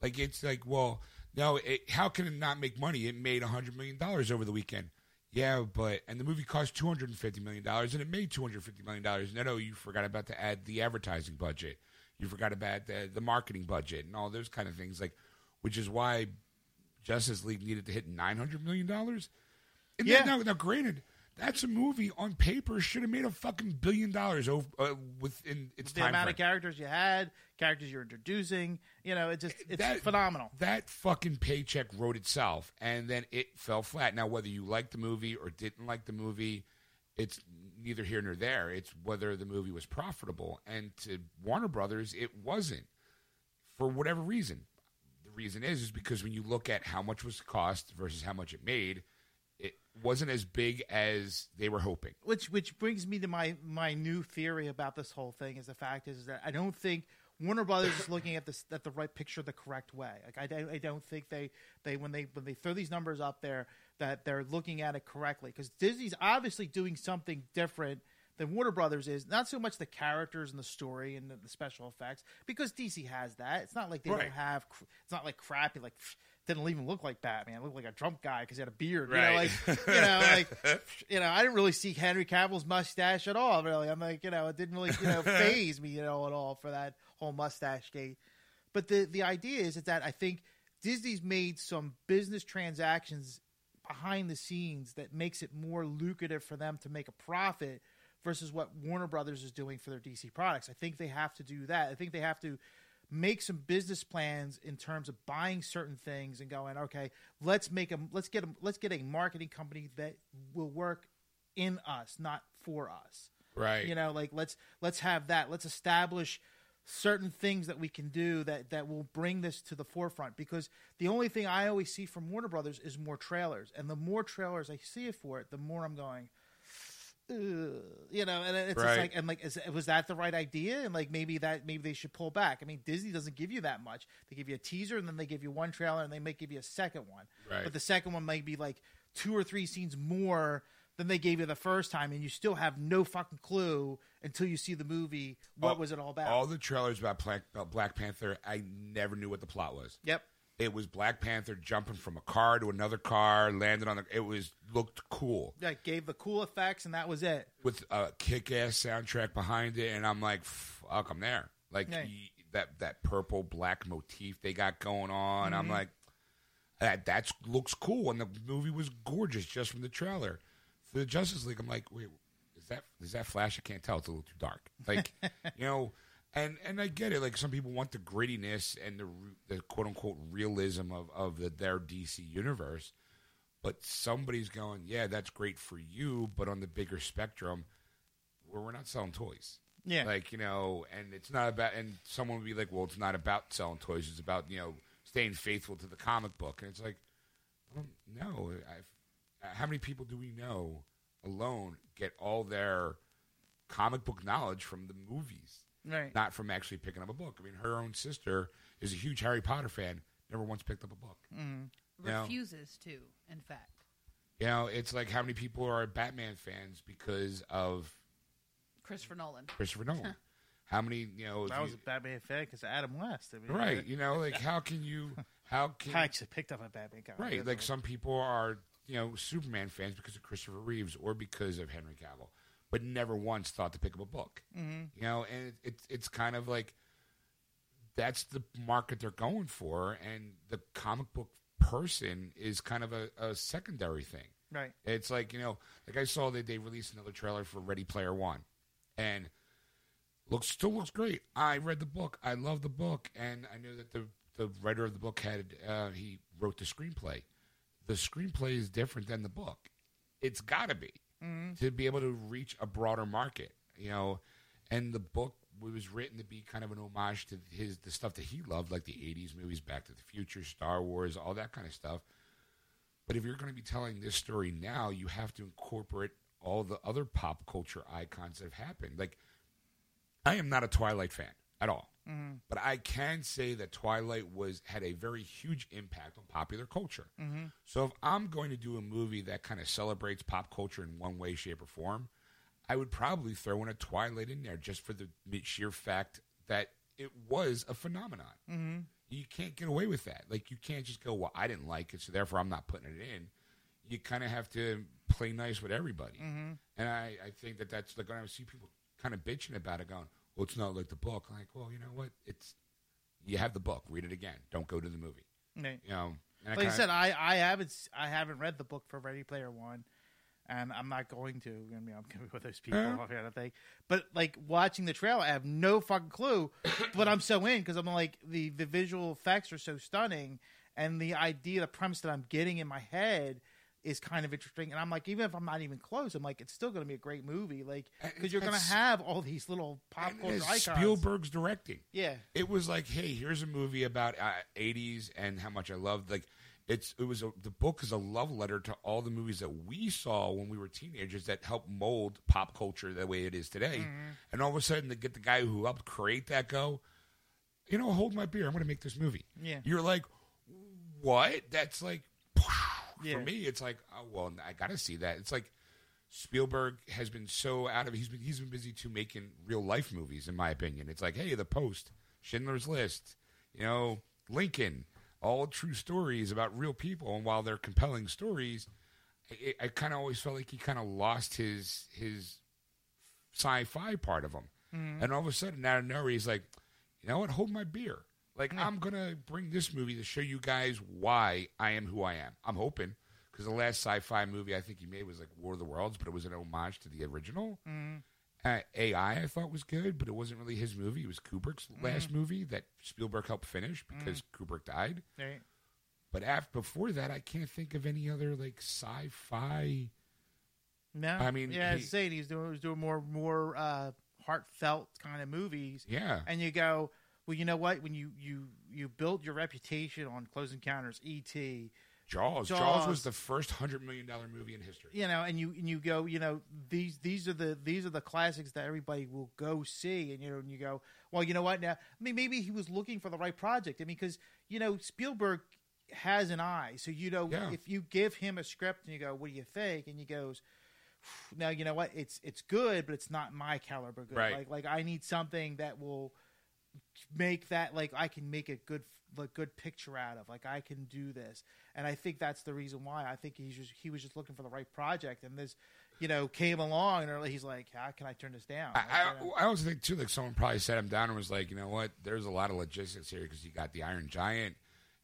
[SPEAKER 1] Like it's like, well, no, it, how can it not make money? It made a hundred million dollars over the weekend. Yeah, but and the movie cost two hundred and fifty million dollars, and it made two hundred fifty million dollars. No, no, you forgot about to add the advertising budget. You forgot about the the marketing budget and all those kind of things. Like, which is why Justice League needed to hit nine hundred million dollars. And
[SPEAKER 4] Yeah.
[SPEAKER 1] then, now, now, granted, that's a movie on paper should have made a fucking billion dollars over uh, within its
[SPEAKER 4] the
[SPEAKER 1] time
[SPEAKER 4] amount
[SPEAKER 1] frame.
[SPEAKER 4] of characters you had, characters you're introducing, you know, it just it's
[SPEAKER 1] That-
[SPEAKER 4] phenomenal.
[SPEAKER 1] That fucking paycheck wrote itself, and then it fell flat. Now, whether you liked the movie or didn't like the movie, it's neither here nor there. It's whether the movie was profitable, and to Warner Brothers, it wasn't for whatever reason. Reason is is because when you look at how much was cost versus how much it made, it wasn't as big as they were hoping.
[SPEAKER 4] which which brings me to my my new theory about this whole thing is the fact is that I don't think Warner Brothers is looking at this at the right picture the correct way. Like I, don't- I don't think they they when they when they throw these numbers up there that they're looking at it correctly because Disney's obviously doing something different than Warner Brothers is. Not so much the characters and the story and the, the special effects because DC has that. It's not like they
[SPEAKER 1] Right.
[SPEAKER 4] don't have. It's not like crappy like. Didn't even look like Batman. It looked like a drunk guy because he had a beard.
[SPEAKER 1] Right.
[SPEAKER 4] You know, like you know, like you know, I didn't really see Henry Cavill's mustache at all. Really, I'm like, you know, it didn't really, you know, faze me, you know, at all for that whole mustache gate. But the the idea is, is that I think Disney's made some business transactions behind the scenes that makes it more lucrative for them to make a profit versus what Warner Brothers is doing for their DC products. I think they have to do that. I think they have to make some business plans in terms of buying certain things and going, okay, let's make a let's get a let's get a marketing company that will work in us, not for us.
[SPEAKER 1] Right.
[SPEAKER 4] You know, like let's let's have that. Let's establish certain things that we can do that that will bring this to the forefront because the only thing I always see from Warner Brothers is more trailers and the more trailers I see it for it the more I'm going you know and it's just
[SPEAKER 1] Right.
[SPEAKER 4] like and like is, was that the right idea and like maybe that maybe they should pull back I mean Disney doesn't give you that much they give you a teaser and then they give you one trailer and they may give you a second one
[SPEAKER 1] Right.
[SPEAKER 4] but the second one might be like two or three scenes more than they gave you the first time, and you still have no fucking clue until you see the movie. What
[SPEAKER 1] All-
[SPEAKER 4] was it all about?
[SPEAKER 1] All the trailers about Black, about Black Panther, I never knew what the plot was.
[SPEAKER 4] yep.
[SPEAKER 1] It was Black Panther jumping from a car to another car, landed on the. It was looked cool
[SPEAKER 4] Yeah, it gave the cool effects, and that was it.
[SPEAKER 1] with a kick-ass soundtrack behind it, and I'm like, fuck, I'm there. Like
[SPEAKER 4] Yeah.
[SPEAKER 1] y- that that purple black motif they got going on.
[SPEAKER 4] Mm-hmm.
[SPEAKER 1] I'm like, that that looks cool, and the movie was gorgeous just from the trailer. For the Justice League, I'm like, wait, is that is that Flash? I can't tell. It's a little too dark. Like, you know. And and I get it. Like some people want the grittiness and the the quote unquote realism of of the, their DC universe, but somebody's going, yeah, that's great for you, but on the bigger spectrum, where we're not selling toys.
[SPEAKER 4] Yeah.
[SPEAKER 1] Like, you know, and it's not about, and someone would be like, well, it's not about selling toys. It's about, you know, staying faithful to the comic book. And it's like, well, no. I've, how many people do we know alone get all their comic book knowledge from the movies,
[SPEAKER 4] Right.
[SPEAKER 1] not from actually picking up a book? I mean, her own sister is a huge Harry Potter fan, never once picked up a book. Mm-hmm. Yeah.
[SPEAKER 3] Refuses to, in fact.
[SPEAKER 1] You know, it's like how many people are Batman fans because of
[SPEAKER 3] Christopher Nolan.
[SPEAKER 1] Christopher Nolan? how many, you know, if
[SPEAKER 4] That was
[SPEAKER 1] you-
[SPEAKER 4] a Batman fan because Adam West. I mean,
[SPEAKER 1] right? You know, like how can you, how can,
[SPEAKER 4] I actually picked up a Batman comic.
[SPEAKER 1] right? Like
[SPEAKER 4] all.
[SPEAKER 1] some people are, you know, Superman fans because of Christopher Reeves or because of Henry Cavill, but never once thought to pick up a book. Mm-hmm. You know, and it, it's it's kind of like that's the market they're going for, and the comic book person is kind of a, a secondary thing.
[SPEAKER 4] Right.
[SPEAKER 1] It's like you know, like I saw that they released another trailer for Ready Player One, and looks still looks great. I read the book. I love the book, and I know that the the writer of the book had uh, he wrote the screenplay. The screenplay is different than the book. It's got to be Mm-hmm. to be able to reach a broader market, you know. And the book was written to be kind of an homage to his the stuff that he loved, like the '80s movies, Back to the Future, Star Wars, all that kind of stuff. But if you're going to be telling this story now, you have to incorporate all the other pop culture icons that have happened. Like, I am not a Twilight fan at all, but I can say that Twilight was had a very huge impact on popular culture. So if I'm going to do a movie that kind of celebrates pop culture in one way, shape, or form, I would probably throw in a Twilight in there just for the sheer fact that it was a phenomenon. Mm-hmm. You can't get away with that. Like you can't just go, "Well, I didn't like it, so therefore I'm not putting it in." You kind of have to play nice with everybody, mm-hmm. and I, I think that that's like when I see people kind of bitching about it, going, "Well, it's not like the book." I'm like, well, you know what? It's you have the book. Read it again. Don't go to the movie.
[SPEAKER 4] Right.
[SPEAKER 1] You know. And
[SPEAKER 4] Like I
[SPEAKER 1] kinda-
[SPEAKER 4] said, I, I haven't I haven't read the book for Ready Player One, and I'm not going to. I mean, I'm going to be with those people.
[SPEAKER 1] Yeah.
[SPEAKER 4] I don't think. But like watching the trailer, I have no fucking clue. but I'm so in because I'm like the the visual effects are so stunning, and the idea, the premise that I'm getting in my head is kind of interesting. And I'm like, even if I'm not even close, I'm like, it's still going to be a great movie. Like because you're going to have all these little pop culture icons.
[SPEAKER 1] Spielberg's directing.
[SPEAKER 4] Yeah.
[SPEAKER 1] it was like, hey, here's a movie about uh, '80s and how much I loved. Like, it's it was a, the book is a love letter to all the movies that we saw when we were teenagers that helped mold pop culture the way it is today. And all of a sudden, to get the guy who helped create that go, you know, hold my beer. I'm going to make this movie.
[SPEAKER 4] Yeah.
[SPEAKER 1] you're like, what? That's like,
[SPEAKER 4] Yeah.
[SPEAKER 1] for me, it's like, oh well, I got to see that. It's like. Spielberg has been so out of he's been he's been busy too making real life movies in my opinion. It's like, hey, The Post, Schindler's List, you know, Lincoln, all true stories about real people and while they're compelling stories, I, I kind of always felt like he kind of lost his his sci-fi part of him. Mm-hmm. And all of a sudden out of nowhere he's like, you know what, hold my beer. Like I'm going to bring this movie to show you guys why I am who I am. I'm hoping because the last sci-fi movie I think he made was like War of the Worlds, but it was an homage to the original. Uh, AI I thought was good, but it wasn't really his movie. It was Kubrick's last movie that Spielberg helped finish because Kubrick died.
[SPEAKER 4] Right.
[SPEAKER 1] But after before that, I can't think of any other like sci-fi.
[SPEAKER 4] No,
[SPEAKER 1] I mean,
[SPEAKER 4] yeah,
[SPEAKER 1] he-
[SPEAKER 4] saying he's doing he's doing more more uh, heartfelt kind of movies.
[SPEAKER 1] Yeah,
[SPEAKER 4] and you go, well, you know what? When you you you build your reputation on Close Encounters, E.T.,
[SPEAKER 1] Jaws. Jaws.
[SPEAKER 4] Jaws.
[SPEAKER 1] was the first hundred million dollar movie in history.
[SPEAKER 4] you know, and you and you go, you know, these these are the these are the classics that everybody will go see, and you know, and you go, well, you know what? Now, I mean, maybe he was looking for the right project. I mean, because you know, Spielberg has an eye, so you know,
[SPEAKER 1] Yeah.
[SPEAKER 4] if you give him a script and you go, what do you think? And he goes. Now you know what it's it's good, but it's not my caliber good.
[SPEAKER 1] Right.
[SPEAKER 4] Like like I need something that will make that like I can make a good like good picture out of. Like I can do this, and I think that's the reason why. I think he's just he was just looking for the right project, and this, you know, came along, and he's like, how can I turn this down?
[SPEAKER 1] I, I, I also think too, like someone probably sat him down and was like, you know what? There's a lot of logistics here because you got the Iron Giant,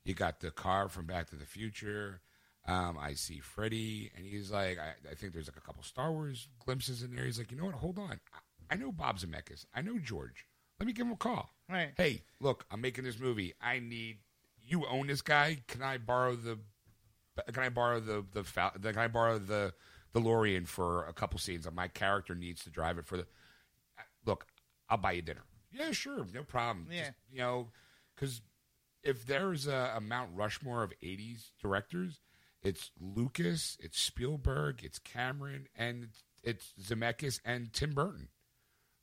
[SPEAKER 1] you got the car from Back to the Future. Um, I see Freddy, and he's like, I, I think there's like a couple Star Wars glimpses in there. He's like, you know what? Hold on, I, I know Bob Zemeckis, I know George. Let me give him a call.
[SPEAKER 4] Right.
[SPEAKER 1] Hey, look, I'm making this movie. I need you own this guy. Can I borrow the? Can I borrow the the? Fal- Can I borrow the DeLorean for a couple scenes? My character needs to drive it for the. Look, I'll buy you dinner. Yeah, sure, no problem.
[SPEAKER 4] Yeah.
[SPEAKER 1] Just, you know, because if there's a, a Mount Rushmore of '80s directors, it's Lucas, it's Spielberg, it's Cameron, and it's Zemeckis and Tim Burton.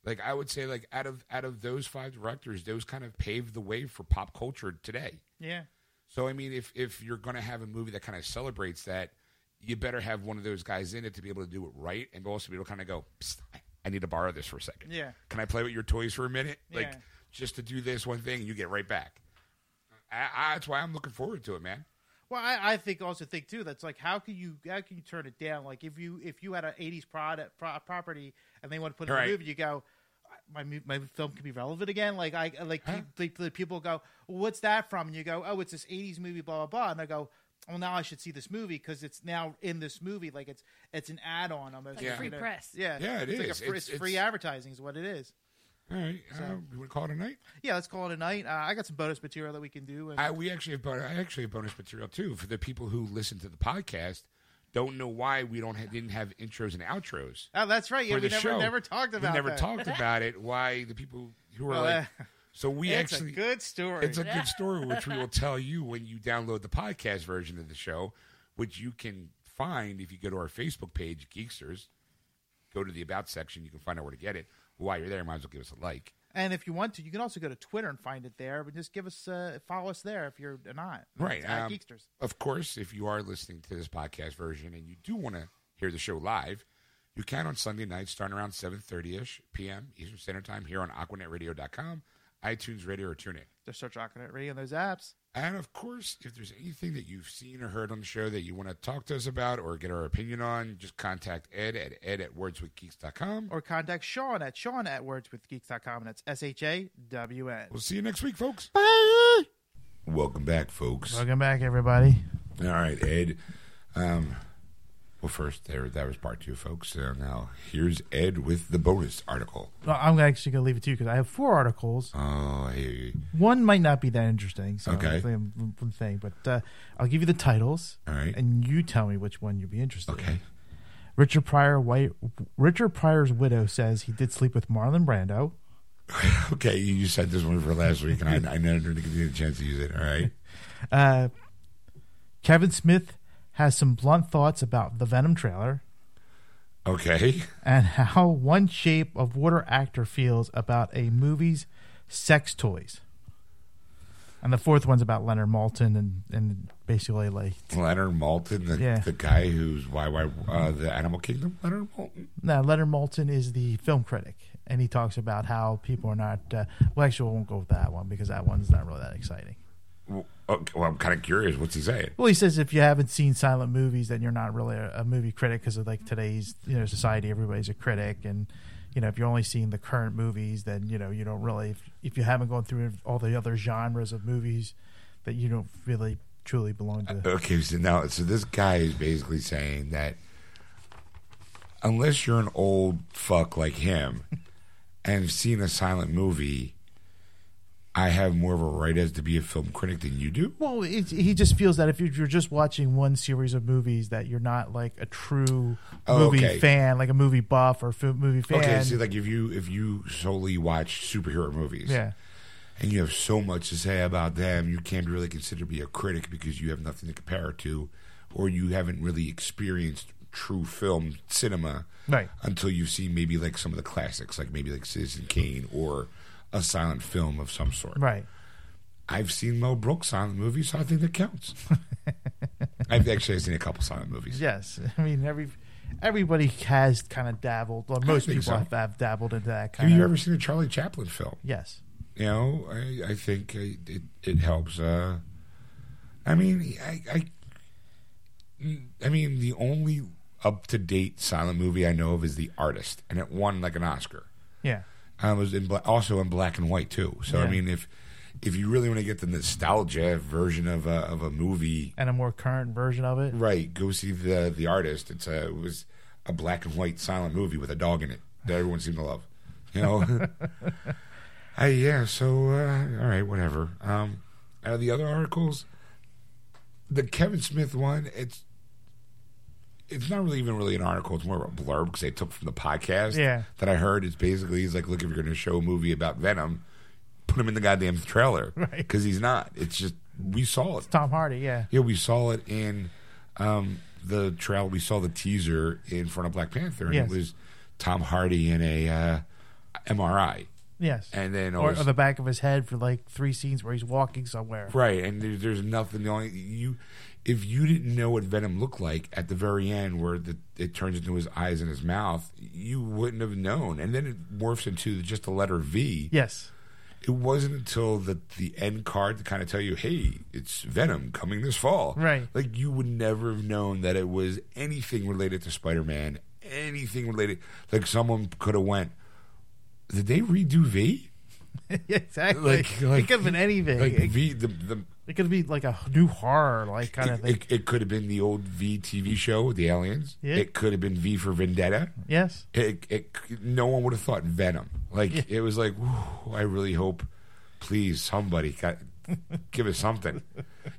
[SPEAKER 1] Like I would say, like out of out of those five directors, those kind of paved the way for pop culture today.
[SPEAKER 4] yeah,
[SPEAKER 1] So I mean, if if you're going to have a movie that kind of celebrates that, you better have one of those guys in it to be able to do it right, and also be able to kind of go, I need to borrow this for a second.
[SPEAKER 4] Yeah.
[SPEAKER 1] Can I play with your toys for a minute? Like
[SPEAKER 4] Yeah.
[SPEAKER 1] just to do this one thing, and you get right back. I, I, that's why I'm looking forward to it, man.
[SPEAKER 4] Well, I, I think also think too that's like how can you how can you turn it down? Like if you if you had an '80s product pro, property and they want to put it in
[SPEAKER 1] Right.
[SPEAKER 4] a movie, you go. My my film can be relevant again. Like I like
[SPEAKER 1] Huh?
[SPEAKER 4] pe- the, the people go, well, "What's that from?" And you go, "Oh, it's this '80s movie." Blah blah blah. And I go,
[SPEAKER 5] well, now I should see this movie because it's now in this movie. Like it's it's an add on almost.
[SPEAKER 3] Like
[SPEAKER 1] Yeah.
[SPEAKER 3] free press.
[SPEAKER 5] Yeah,
[SPEAKER 1] Yeah, it
[SPEAKER 5] it's Like a free,
[SPEAKER 1] It's-
[SPEAKER 5] it's free advertising is what it is.
[SPEAKER 1] All right, uh, you want to call it a night?
[SPEAKER 5] Yeah, let's call it a night. Uh, I got some bonus material that we can do. And,
[SPEAKER 1] I, we actually have I actually have bonus material too for the people who listen to the podcast. Don't know why we don't ha- didn't have intros and outros
[SPEAKER 5] oh, that's right. Yeah, we never
[SPEAKER 1] show.
[SPEAKER 5] never talked about
[SPEAKER 1] we never
[SPEAKER 5] that.
[SPEAKER 1] talked about it. Why the people who are
[SPEAKER 5] Well,
[SPEAKER 1] like
[SPEAKER 5] uh,
[SPEAKER 1] so we
[SPEAKER 5] it's
[SPEAKER 1] actually
[SPEAKER 5] a good story.
[SPEAKER 1] It's a good story, which we will tell you when you download the podcast version of the show, which you can find if you go to our Facebook page, Geeksters. Go to the About section. You can find out where to get it. While you're there, might as well give us a like.
[SPEAKER 5] and if you want to, you can also go to Twitter and find it there. But just give us uh, follow us there if you're not.
[SPEAKER 1] Right.
[SPEAKER 5] It's
[SPEAKER 1] um,
[SPEAKER 5] Geeksters.
[SPEAKER 1] Of course, if you are listening to this podcast version and you do want to hear the show live, you can on Sunday nights starting around 7.30ish p.m. Eastern Standard Time here on AquanetRadio.com, iTunes Radio, or TuneIn.
[SPEAKER 5] Just search Aquanet Radio on those apps.
[SPEAKER 1] And of course, if there's anything that you've seen or heard on the show that you want to talk to us about or get our opinion on, just contact Ed at ed at wordswithgeeks.com.
[SPEAKER 5] Or contact Sean at Sean at wordswithgeeks.com. And that's S H A W N.
[SPEAKER 1] We'll see you next week, folks.
[SPEAKER 4] Bye.
[SPEAKER 1] Welcome back, folks.
[SPEAKER 4] Welcome back, everybody.
[SPEAKER 1] All right, Ed. Um, well, first, there that was part two, folks. Uh, now, here's Ed with the bonus article.
[SPEAKER 4] Well, I'm actually going to leave it to you because I have four articles.
[SPEAKER 1] Oh, I hear you.
[SPEAKER 4] One might not be that interesting. So
[SPEAKER 1] Okay.
[SPEAKER 4] I'm- I'm saying, but uh, I'll give you the titles,
[SPEAKER 1] All right.
[SPEAKER 4] and you tell me which one you'd be interested in.
[SPEAKER 1] Okay.
[SPEAKER 4] Richard Pryor, white, Richard Pryor's widow says he did sleep with Marlon Brando.
[SPEAKER 1] Okay, you said this one for last week, and I, I never didn't give you a chance to use it. All right.
[SPEAKER 4] Uh, Kevin Smith has some blunt thoughts about the Venom trailer
[SPEAKER 1] Okay.
[SPEAKER 4] and how one shape of water actor feels about a movie's sex toys. And the fourth one's about Leonard Maltin and, and basically like
[SPEAKER 1] Leonard Maltin, the,
[SPEAKER 4] Yeah.
[SPEAKER 1] the guy who's why why uh, the Animal Kingdom. Leonard Maltin.
[SPEAKER 4] no Leonard Maltin is the film critic and he talks about how people are not uh, well actually we won't go with that one because that one's not really that exciting.
[SPEAKER 1] Well, I'm kind of curious. What's he saying?
[SPEAKER 4] Well, he says if you haven't seen silent movies, then you're not really a, a movie critic because of like today's you know society. Everybody's a critic, and you know if you're only seeing the current movies, then you know you don't really. If, if you haven't gone through all the other genres of movies, that you don't really truly belong to.
[SPEAKER 1] Uh, okay, so now, so this guy is basically saying that unless you're an old fuck like him and have seen a silent movie, I have more of a right as to be a film critic than you do.
[SPEAKER 4] Well, it, he just feels that if you're, just watching one series of movies, that you're not like a true
[SPEAKER 1] Oh,
[SPEAKER 4] movie
[SPEAKER 1] okay.
[SPEAKER 4] fan, like a movie buff or movie fan.
[SPEAKER 1] Okay, see, like if you if you solely watch superhero movies,
[SPEAKER 4] yeah,
[SPEAKER 1] and you have so much to say about them, you can't really consider to be a critic because you have nothing to compare it to, or you haven't really experienced true film cinema
[SPEAKER 4] right.
[SPEAKER 1] until you've seen maybe like some of the classics, like maybe like Citizen Kane or a silent film of some sort.
[SPEAKER 4] Right.
[SPEAKER 1] I've seen Mel Brooks silent movies, so I think that counts. I've actually seen a couple silent movies.
[SPEAKER 4] Yes, I mean every everybody has kind of dabbled, or most people
[SPEAKER 1] so.
[SPEAKER 4] have, have dabbled into that kind Have
[SPEAKER 1] you
[SPEAKER 4] of.
[SPEAKER 1] ever seen a Charlie Chaplin film?
[SPEAKER 4] Yes.
[SPEAKER 1] You know, I, I think it it helps. Uh, I mean, I, I, I mean, the only up to date silent movie I know of is The Artist, and it won like an Oscar.
[SPEAKER 4] Yeah.
[SPEAKER 1] It was in bla- also in black and white too. So I
[SPEAKER 4] Yeah.
[SPEAKER 1] mean, if if you really want to get the nostalgia version of a, of a movie,
[SPEAKER 4] And a more current version of it.
[SPEAKER 1] right? Go see the the artist. It's a it was a black and white silent movie with a dog in it that everyone seemed to love. You know, I yeah. So uh, all right, whatever. Um, out of the other articles, the Kevin Smith one, it's it's not really even really an article. It's more of a blurb because they took from the podcast
[SPEAKER 4] Yeah.
[SPEAKER 1] that I heard. It's basically he's like, look, if you're going to show a movie about Venom, put him in the goddamn trailer
[SPEAKER 4] Right.
[SPEAKER 1] because he's not. It's just we saw it.
[SPEAKER 4] Tom Hardy. Yeah.
[SPEAKER 1] Yeah, we saw it in um, the trail. We saw the teaser in front of Black Panther, and
[SPEAKER 4] Yes.
[SPEAKER 1] it was Tom Hardy in a uh, MRI,
[SPEAKER 4] Yes.
[SPEAKER 1] and then
[SPEAKER 4] or,
[SPEAKER 1] also,
[SPEAKER 4] or the back of his head for like three scenes where he's walking somewhere.
[SPEAKER 1] right, and there's, there's nothing. The only you, if you didn't know what Venom looked like at the very end, where the, it turns into his eyes and his mouth, you wouldn't have known. And then it morphs into just the letter V.
[SPEAKER 4] Yes.
[SPEAKER 1] It wasn't until the the end card to kind of tell you, "Hey, it's Venom coming this fall."
[SPEAKER 4] Right.
[SPEAKER 1] Like you would never have known that it was anything related to Spider Man, anything related. Like someone could have went, "Did they redo V?"
[SPEAKER 4] exactly.
[SPEAKER 1] Like- like-
[SPEAKER 4] it could have been anything.
[SPEAKER 1] Like V, the the
[SPEAKER 4] It could be like a new horror, like kind
[SPEAKER 1] It,
[SPEAKER 4] of thing.
[SPEAKER 1] it, it could have been the old V TV show the aliens.
[SPEAKER 4] Yeah.
[SPEAKER 1] It could have been V for Vendetta.
[SPEAKER 4] yes.
[SPEAKER 1] It, it, no one would have thought Venom. Like
[SPEAKER 4] Yeah.
[SPEAKER 1] it was like, whew, I really hope, please, somebody got, give us something.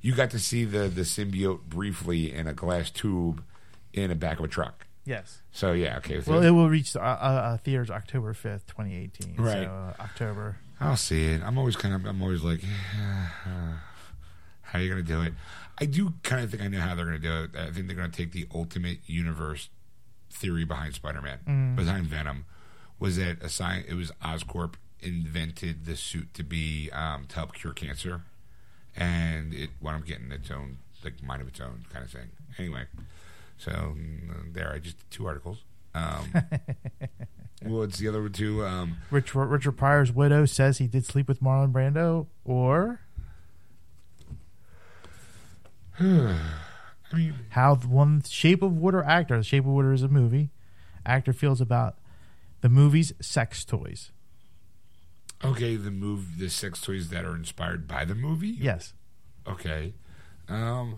[SPEAKER 1] You got to see the the symbiote briefly in a glass tube in the back of a truck.
[SPEAKER 4] Yes.
[SPEAKER 1] So yeah, okay.
[SPEAKER 4] Well, it will reach uh, uh, uh, theaters October fifth, twenty eighteen.
[SPEAKER 1] Right.
[SPEAKER 4] So, uh, October.
[SPEAKER 1] I'll see it. I'm always kind of, I'm always like, how are you going to do it? I do kind of think I know how they're going to do it. I think they're going to take the ultimate universe theory behind Spider-Man, behind Venom, was that a sci- it was Oscorp invented the suit to be um, to help cure cancer, and it wound up getting its own like mind of its own kind of thing. Anyway, so mm, there I just did two articles. Um, what's the other two? Um,
[SPEAKER 4] Rich, Richard Pryor's widow says he did sleep with Marlon Brando, or
[SPEAKER 1] I mean,
[SPEAKER 4] how the one Shape of Water actor, The Shape of Water is a movie, actor feels about the movie's sex toys.
[SPEAKER 1] Okay, the move, the sex toys that are inspired by the movie.
[SPEAKER 4] Yes.
[SPEAKER 1] Okay. Um.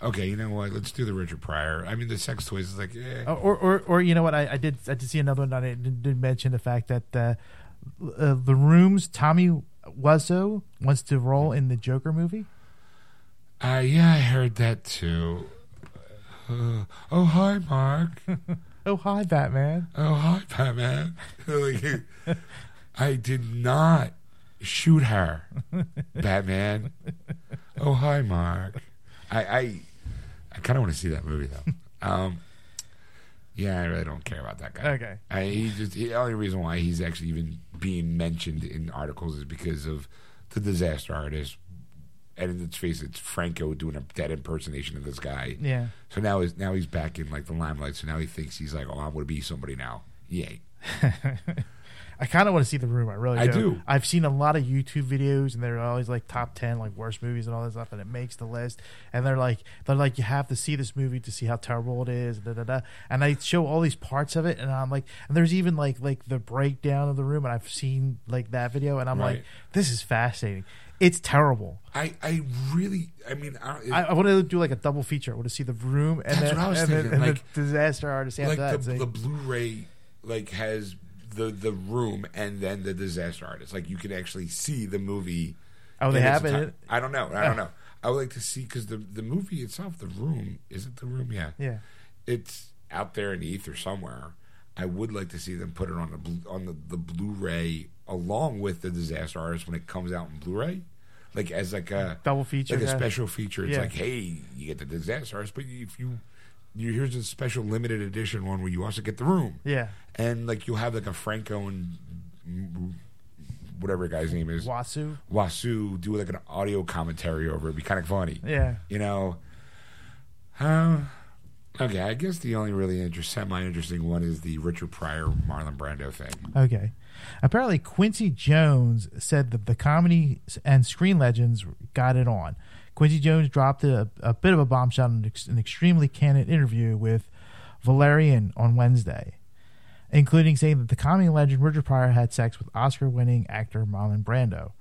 [SPEAKER 1] Okay, you know what? Let's do the Richard Pryor. I mean, the sex toys is like, eh.
[SPEAKER 4] Uh, Or, or, or you know what? I, I did. I did see another one. I did, did mention the fact that uh, uh, the Room's Tommy Wiseau wants to role in the Joker movie.
[SPEAKER 1] Uh, yeah, I heard that too. Uh, oh, hi, Mark.
[SPEAKER 4] Oh, hi, Batman.
[SPEAKER 1] Oh, hi, Batman. I did not shoot her, Batman. Oh, hi, Mark. I, I, I kind of want to see that movie though. Um, yeah, I really don't care about that guy.
[SPEAKER 4] Okay.
[SPEAKER 1] I, he just the only reason why he's actually even being mentioned in articles is because of the disaster artist. And let's face it, it's Franco doing a dead impersonation of this guy.
[SPEAKER 4] Yeah.
[SPEAKER 1] So now he's now he's back in like the limelight. So now he thinks he's like, oh, I'm to be somebody now. Yay!
[SPEAKER 4] I kind of want to see the room. I really
[SPEAKER 1] I
[SPEAKER 4] do.
[SPEAKER 1] do.
[SPEAKER 4] I've seen a lot of YouTube videos, and they're always like top ten, like worst movies and all this stuff, and it makes the list. And they're like, they're like, you have to see this movie to see how terrible it is. Da, da, da. And they show all these parts of it, and I'm like, and there's even like like the breakdown of the room, and I've seen like that video, and I'm like, this is fascinating. It's terrible.
[SPEAKER 1] I I really I mean I,
[SPEAKER 4] I, I want to do like a double feature. I want to see the room and
[SPEAKER 1] That's
[SPEAKER 4] then
[SPEAKER 1] what I was
[SPEAKER 4] and, then,
[SPEAKER 1] like-
[SPEAKER 4] the disaster artist
[SPEAKER 1] like
[SPEAKER 4] that.
[SPEAKER 1] the, the Blu-ray like has the the room and then the disaster artist. Like you can actually see the movie.
[SPEAKER 4] oh, they have it.
[SPEAKER 1] I don't know. I don't oh. know. I would like to see because the the movie itself, the room, is it the room? Yeah,
[SPEAKER 4] Yeah.
[SPEAKER 1] it's out there in the ether somewhere. I would like to see them put it on the on the, the Blu-ray along with the disaster artist when it comes out in Blu-ray, like as like a
[SPEAKER 4] Double feature,
[SPEAKER 1] like a
[SPEAKER 4] yeah.
[SPEAKER 1] special feature. It's
[SPEAKER 4] Yeah.
[SPEAKER 1] like, hey, you get the disaster artist, but if you, you here's a special limited edition one where you also get the room,
[SPEAKER 4] Yeah.
[SPEAKER 1] and like you'll have like a Franco and whatever guy's name is
[SPEAKER 4] Wasu.
[SPEAKER 1] Wasu do like an audio commentary over it. It'd be kind of funny,
[SPEAKER 4] Yeah.
[SPEAKER 1] you know. Um, okay, I guess the only really interest, semi-interesting one is the Richard Pryor Marlon Brando thing.
[SPEAKER 4] Okay. Apparently, Quincy Jones said that the comedy and screen legends got it on. Quincy Jones dropped a, a bit of a bombshell in an, extremely candid interview with Valerian on Wednesday, including saying that the comedy legend Richard Pryor had sex with Oscar winning actor Marlon Brando.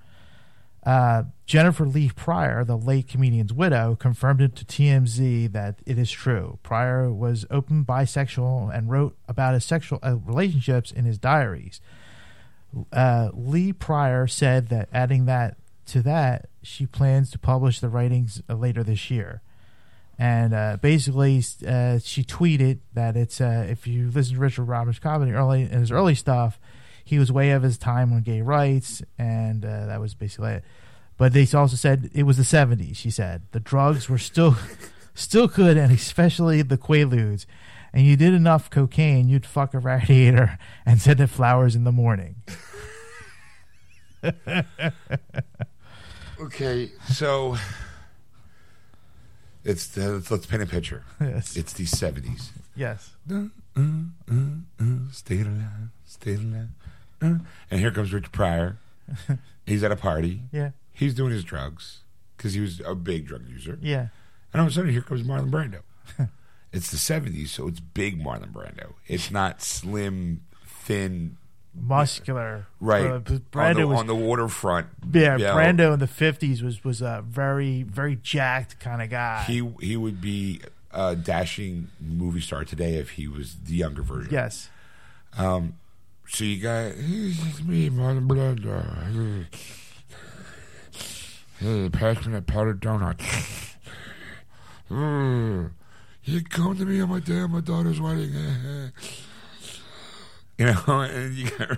[SPEAKER 4] Uh, Jennifer Lee Pryor, the late comedian's widow, confirmed it to TMZ that it is true. Pryor was open bisexual and wrote about his sexual uh, relationships in his diaries. Uh, Lee Pryor said that adding that to that, she plans to publish the writings uh, later this year. And uh, basically, uh, she tweeted that it's uh, if you listen to Richard Roberts' comedy early in his early stuff, he was way of his time on gay rights, and uh, that was basically it. But they also said it was the '70s. She said the drugs were still still good, and especially the Quaaludes. And you did enough cocaine, you'd fuck a radiator and send it flowers in the morning.
[SPEAKER 1] Okay, so it's the, let's, let's paint a picture.
[SPEAKER 4] yes.
[SPEAKER 1] It's the seventies.
[SPEAKER 4] yes.
[SPEAKER 1] Stay alive, stay alive. And here comes Richard Pryor. He's at a party.
[SPEAKER 4] Yeah.
[SPEAKER 1] He's doing his drugs because he was a big drug user.
[SPEAKER 4] Yeah.
[SPEAKER 1] And all of a sudden, here comes Marlon Brando. it's the 70s, so it's big Marlon Brando. It's not slim, thin
[SPEAKER 2] muscular.
[SPEAKER 1] right
[SPEAKER 2] Uh, but
[SPEAKER 1] on,
[SPEAKER 2] Brando
[SPEAKER 1] the,
[SPEAKER 2] was
[SPEAKER 1] on the waterfront.
[SPEAKER 2] yeah,
[SPEAKER 1] yeah.
[SPEAKER 2] Brando in the fifties was was a very very jacked kind of guy.
[SPEAKER 1] He he would be a dashing movie star today if he was the younger version.
[SPEAKER 2] yes.
[SPEAKER 1] Um, so you got it's me, Marlon Brando. Hey, pass me that powdered donut. Mm. You come to me on my day of my daughter's wedding. you know, and you got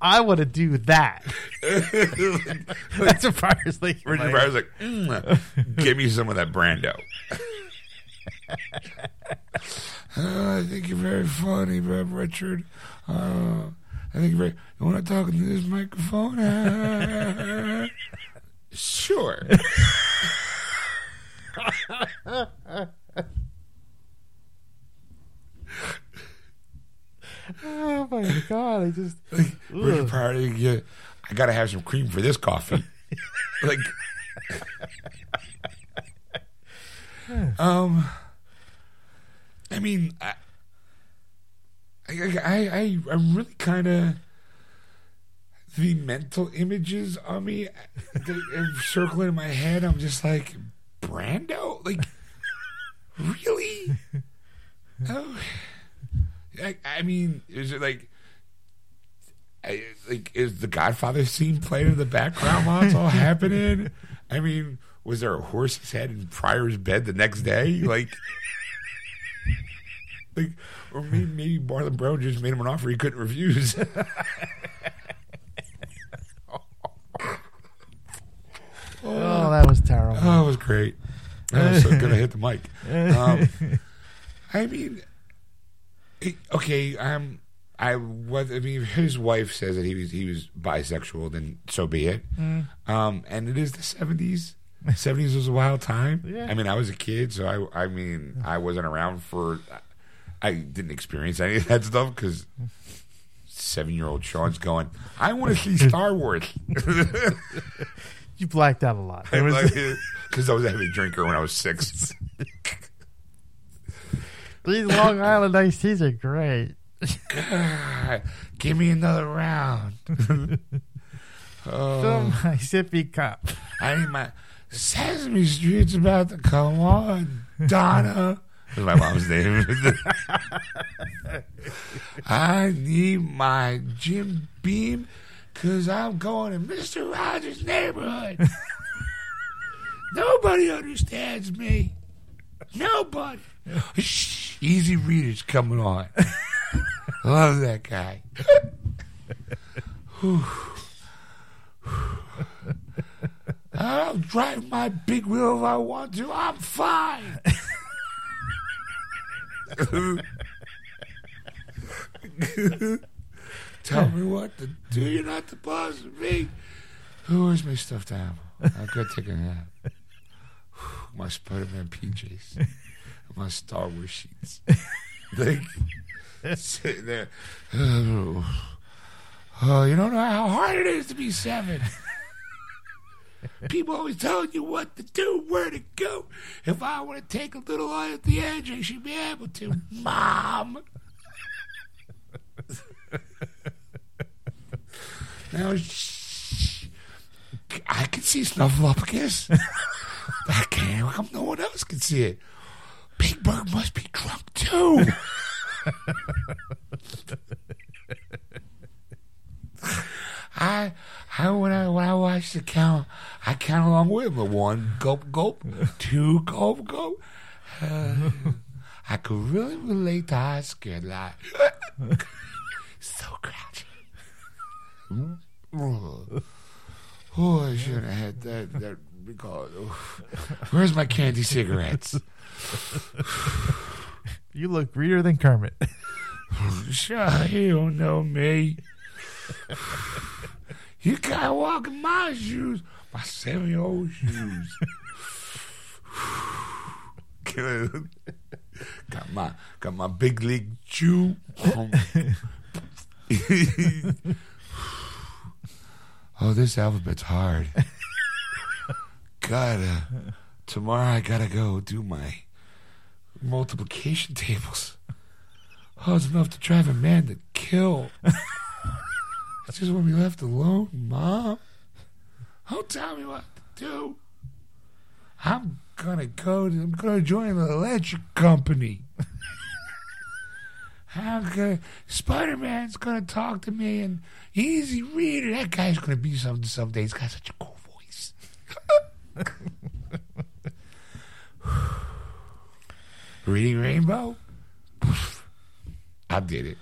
[SPEAKER 2] I want to do that. That's a Fire's Lake.
[SPEAKER 1] Richard Pryor's like, mm, give me some of that Brando. Uh, I think you're very funny, Rev Richard. Uh, I think you're very. You want to talk into this microphone? Uh, sure.
[SPEAKER 2] Oh my god! I just
[SPEAKER 1] Richard. Pryor, yeah, I got to have some cream for this coffee. like, um, I mean, I, I, I, I I'm really kind of the mental images on me that circling in my head. I'm just like Brando, like really. Oh, I, I mean, is it like? I, like is the Godfather scene playing in the background while it's all happening? I mean, was there a horse's head in Pryor's bed the next day? Like, like, or maybe, maybe Marlon Brando just made him an offer he couldn't refuse.
[SPEAKER 2] oh, that was terrible.
[SPEAKER 1] Oh, it was great. That was so good. I hit the mic. Um, I mean, okay. Um, I was. I mean, his wife says that he was he was bisexual. Then so be it. Um, and it is the seventies. Seventies was a wild time.
[SPEAKER 2] Yeah.
[SPEAKER 1] I mean, I was a kid, so I. I mean, I wasn't around for. I didn't experience any of that stuff because seven-year-old Sean's going. I want to see Star Wars.
[SPEAKER 2] You blacked out a lot.
[SPEAKER 1] Because I was a heavy drinker when I was six.
[SPEAKER 2] these Long Island iced teas are great.
[SPEAKER 1] God, give me another round. oh,
[SPEAKER 2] Fill my sippy cup.
[SPEAKER 1] I need my Sesame Street's about to come on, Donna. That's my mom's name. I need my Jim Beam because I'm going to Mr. Rogers' neighborhood. Nobody understands me. Nobody. Shh, Easy Reader's coming on. Love that guy. I'll drive my big wheel if I want to. I'm fine. Tell me what to do. You're not the boss of me. Who is my stuffed animal? I gotta take a nap. My Spider-Man PJs, my Star Wars sheets. Like sitting there. Oh, you don't know how hard it is to be seven. People always telling you what to do, where to go. If I want to take a little eye at the edge, I should be able to. Mom. now, shh. I can see Snuffleupagus. I can't. How come no one else can see it? Big Bird must be drunk too. I, I when I when I watch the count, I count along with him. One gulp gulp, two gulp gulp. Uh, I could really relate to Oscar a lot. so crouchy. Oh, I should have had that. That recall. Where's my candy cigarettes?
[SPEAKER 2] You look greener than Kermit.
[SPEAKER 1] Sure, you don't know me. You gotta walk in my shoes, my seven-year-old shoes. got my got my big league chew. Oh, this alphabet's hard. Gotta tomorrow. I gotta go do my multiplication tables. Oh, it's enough to drive a man to kill. I just want to be left alone, Mom. Don't tell me what to do. I'm gonna go. To, I'm gonna join the electric company. I'm gonna. Spider Man's gonna talk to me, and Easy Reader. That guy's gonna be something someday. He's got such a cool voice. Reading Rainbow. I did it.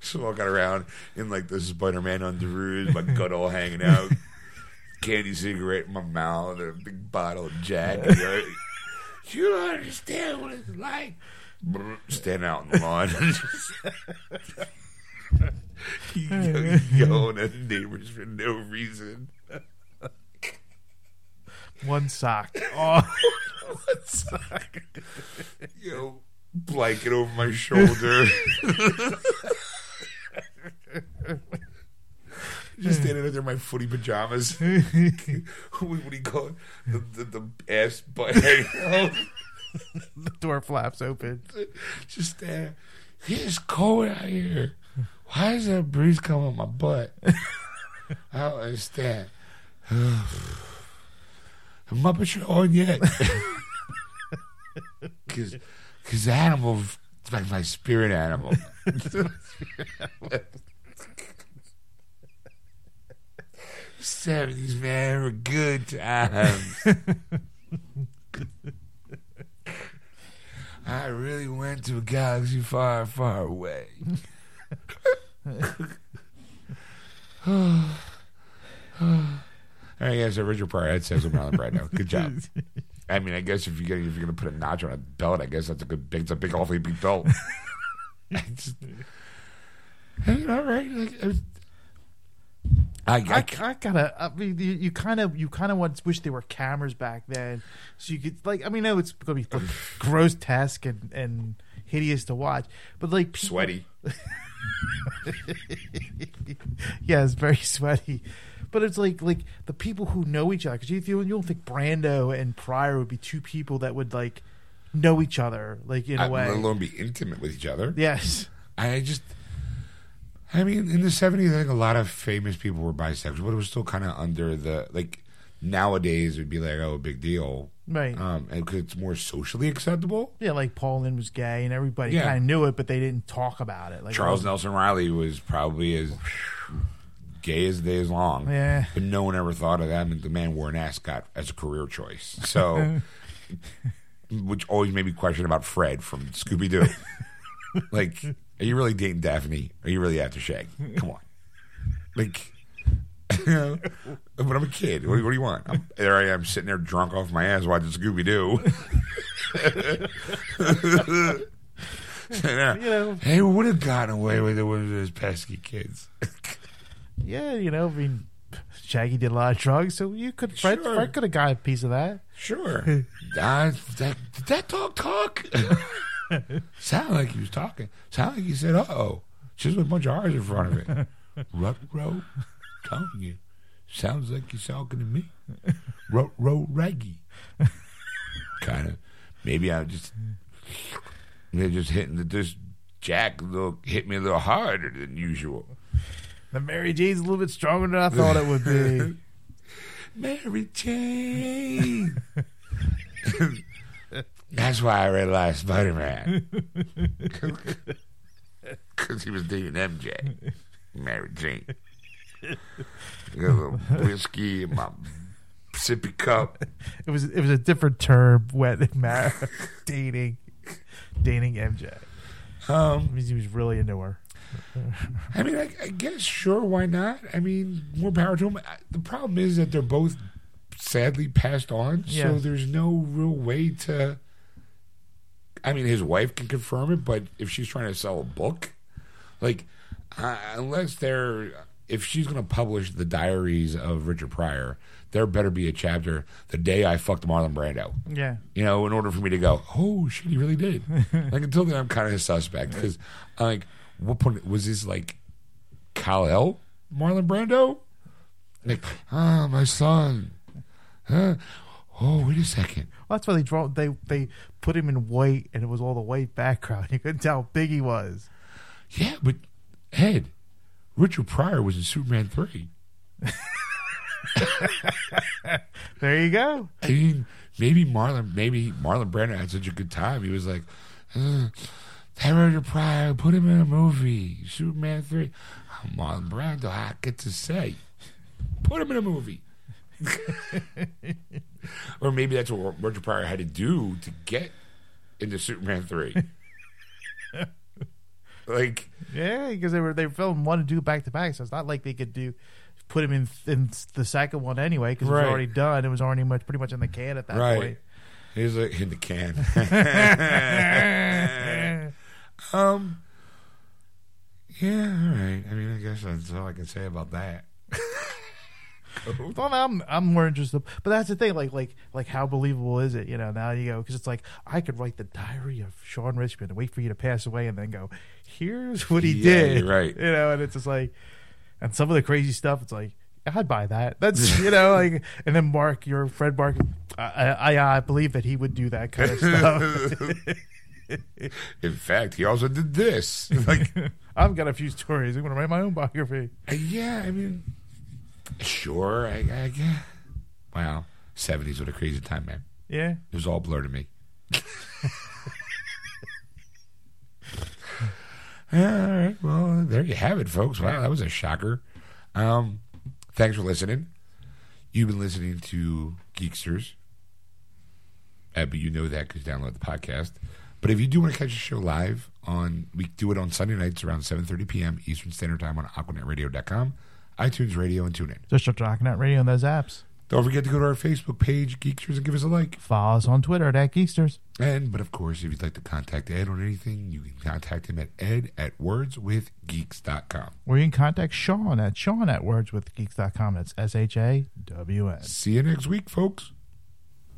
[SPEAKER 1] So walking around in like the Spider Man underoos, my gut all hanging out, candy cigarette in my mouth, and a big bottle of Jack. You, know, you don't understand what it's like. Standing out in the lawn. yelling at the neighbors for no reason.
[SPEAKER 4] One sock. Oh,
[SPEAKER 1] You know, blanket over my shoulder. Just standing under my footy pajamas. what do you call it? The, the, the ass butt
[SPEAKER 4] the door flaps open.
[SPEAKER 1] Just standing. It's cold out here. Why is that breeze coming on my butt? I don't understand. Muppet Show on yet? Because cause animals, it's like my spirit animal. Seventies, man, were good times. I really went to a galaxy far, far away. I guess so Richard Pryor had says right now. Good job. I mean, I guess if you're gonna if you're gonna put a notch on a belt, I guess that's a good big. It's a big, awfully big belt. I just, I mean, all right. Like, I, I,
[SPEAKER 4] I, I gotta. I mean, you, you kind of, you kind of wish there were cameras back then, so you could like. I mean, I know it's gonna be grotesque and and hideous to watch, but like people-
[SPEAKER 1] sweaty.
[SPEAKER 4] yeah, it's very sweaty. But it's like like the people who know each other because you, you don't think Brando and Pryor would be two people that would like know each other like in a
[SPEAKER 1] I,
[SPEAKER 4] way.
[SPEAKER 1] let alone be intimate with each other.
[SPEAKER 4] yes.
[SPEAKER 1] I just, I mean, in the 70s, I think a lot of famous people were bisexual, but it was still kind of under the, like, nowadays it would be like, oh, big deal.
[SPEAKER 4] Right.
[SPEAKER 1] Um, and 'cause it's more socially acceptable.
[SPEAKER 4] yeah, like Paul Lynde was gay and everybody
[SPEAKER 1] Yeah.
[SPEAKER 4] kind of knew it, but they didn't talk about it. Like
[SPEAKER 1] Charles
[SPEAKER 4] it
[SPEAKER 1] Nelson Reilly was probably as gay as the day is long.
[SPEAKER 4] Yeah.
[SPEAKER 1] But no one ever thought of that. Mean, the man wore an ascot as a career choice. So, which always made me question about Fred from Scooby Doo. like, are you really dating Daphne? Are you really after Shag? Come on. Like, but I'm a kid. What, do- what do you want? I'm, there I am sitting there drunk off my ass watching Scooby Doo.
[SPEAKER 4] You know,
[SPEAKER 1] Hey, would have gotten away with it with those pesky kids.
[SPEAKER 4] yeah, you know, I mean, Shaggy did a lot of drugs, so you could Fred,
[SPEAKER 1] Sure.
[SPEAKER 4] Fred could have got a piece of that.
[SPEAKER 1] Sure. Uh, that, did that dog talk? Sound like he was talking. Sound like he said, uh oh. Just with a bunch of R's in front of it. Rut row, telling you. Sounds like he's talking to me. Rut row raggy. kind of. Maybe I'm just. They're just hitting the. This Jack a little, hit me a little harder than usual.
[SPEAKER 4] The Mary Jane's a little bit stronger than I thought it would be.
[SPEAKER 1] Mary Jane. That's why I read a lot of Spider Man. Because he was dating MJ. Mary Jane. Got a whiskey in my sippy cup.
[SPEAKER 4] It was it was a different term when mar- dating dating MJ.
[SPEAKER 1] Um,
[SPEAKER 4] he was really into her.
[SPEAKER 1] I mean, I, I guess, sure, why not? I mean, more power to them. The problem is that they're both sadly passed on, so there's no real way to. I mean, his wife can confirm it, but if she's trying to sell a book, like, uh, unless they're. If she's going to publish the diaries of Richard Pryor, there better be a chapter the day I fucked Marlon Brando.
[SPEAKER 4] Yeah.
[SPEAKER 1] You know, in order for me to go, oh shit, he really did. like until then, I'm kind of a suspect because, I'm like, what point was this like, Kal El, Marlon Brando? Like, ah, my son. Huh? Oh, wait a second.
[SPEAKER 4] Well, that's why they draw. They they put him in white, and it was all the white background. You couldn't tell how big he was.
[SPEAKER 1] Yeah, but Ed, Richard Pryor was in Superman three.
[SPEAKER 4] There you go.
[SPEAKER 1] I mean, maybe Marlon, maybe Marlon Brando had such a good time. He was like, uh, "That Richard Pryor, put him in a movie, Superman three. Oh, Marlon Brando, I get to say, put him in a movie. or maybe that's what Richard Pryor had to do to get into Superman three. Like,
[SPEAKER 4] Yeah, because they were they filmed one and two back to back, so it's not like they could do put him in in the second one anyway because it was already done. It was already much pretty much in the can at that
[SPEAKER 1] right?
[SPEAKER 4] point.
[SPEAKER 1] He's like in the can. um. Yeah, all right. I mean, I guess that's all I can say about that.
[SPEAKER 4] Well, I'm I'm more interested, but that's the thing. Like like like how believable is it? You know, now you go because it's like I could write the diary of Shawn Richmond and wait for you to pass away, and then go, here's what he
[SPEAKER 1] Yeah,
[SPEAKER 4] did.
[SPEAKER 1] right.
[SPEAKER 4] You know, and it's just like, and some of the crazy stuff. It's like I'd buy that. That's you know like, and then Mark, your friend Mark, I I, I believe that he would do that kind of stuff.
[SPEAKER 1] In fact, he also did this. Like,
[SPEAKER 4] I've got a few stories. I'm going to write my own biography.
[SPEAKER 1] uh, yeah, I mean, sure. I, I yeah. Wow, seventies what a crazy time, man.
[SPEAKER 4] Yeah.
[SPEAKER 1] It was all blur to me. Yeah, all right. Well, there you have it, folks. Wow, that was a shocker. Um, thanks for listening. You've been listening to Geeksters. Uh, but you know that because you download the podcast. But if you do want to catch the show live on, we do it on Sunday nights around 7.30 p.m. Eastern Standard Time on AquanetRadio.com, iTunes Radio, and TuneIn.
[SPEAKER 4] Just talking at radio on those apps.
[SPEAKER 1] Don't forget to go to our Facebook page, Geeksters, and give us a like.
[SPEAKER 4] Follow us on Twitter at Geeksters.
[SPEAKER 1] And, but of course, if you'd like to contact Ed on anything, you can contact him at ed at wordswithgeeks.com.
[SPEAKER 4] Or you can contact Shawn at Shawn at wordswithgeeks.com. That's S H A W N.
[SPEAKER 1] See you next week, folks.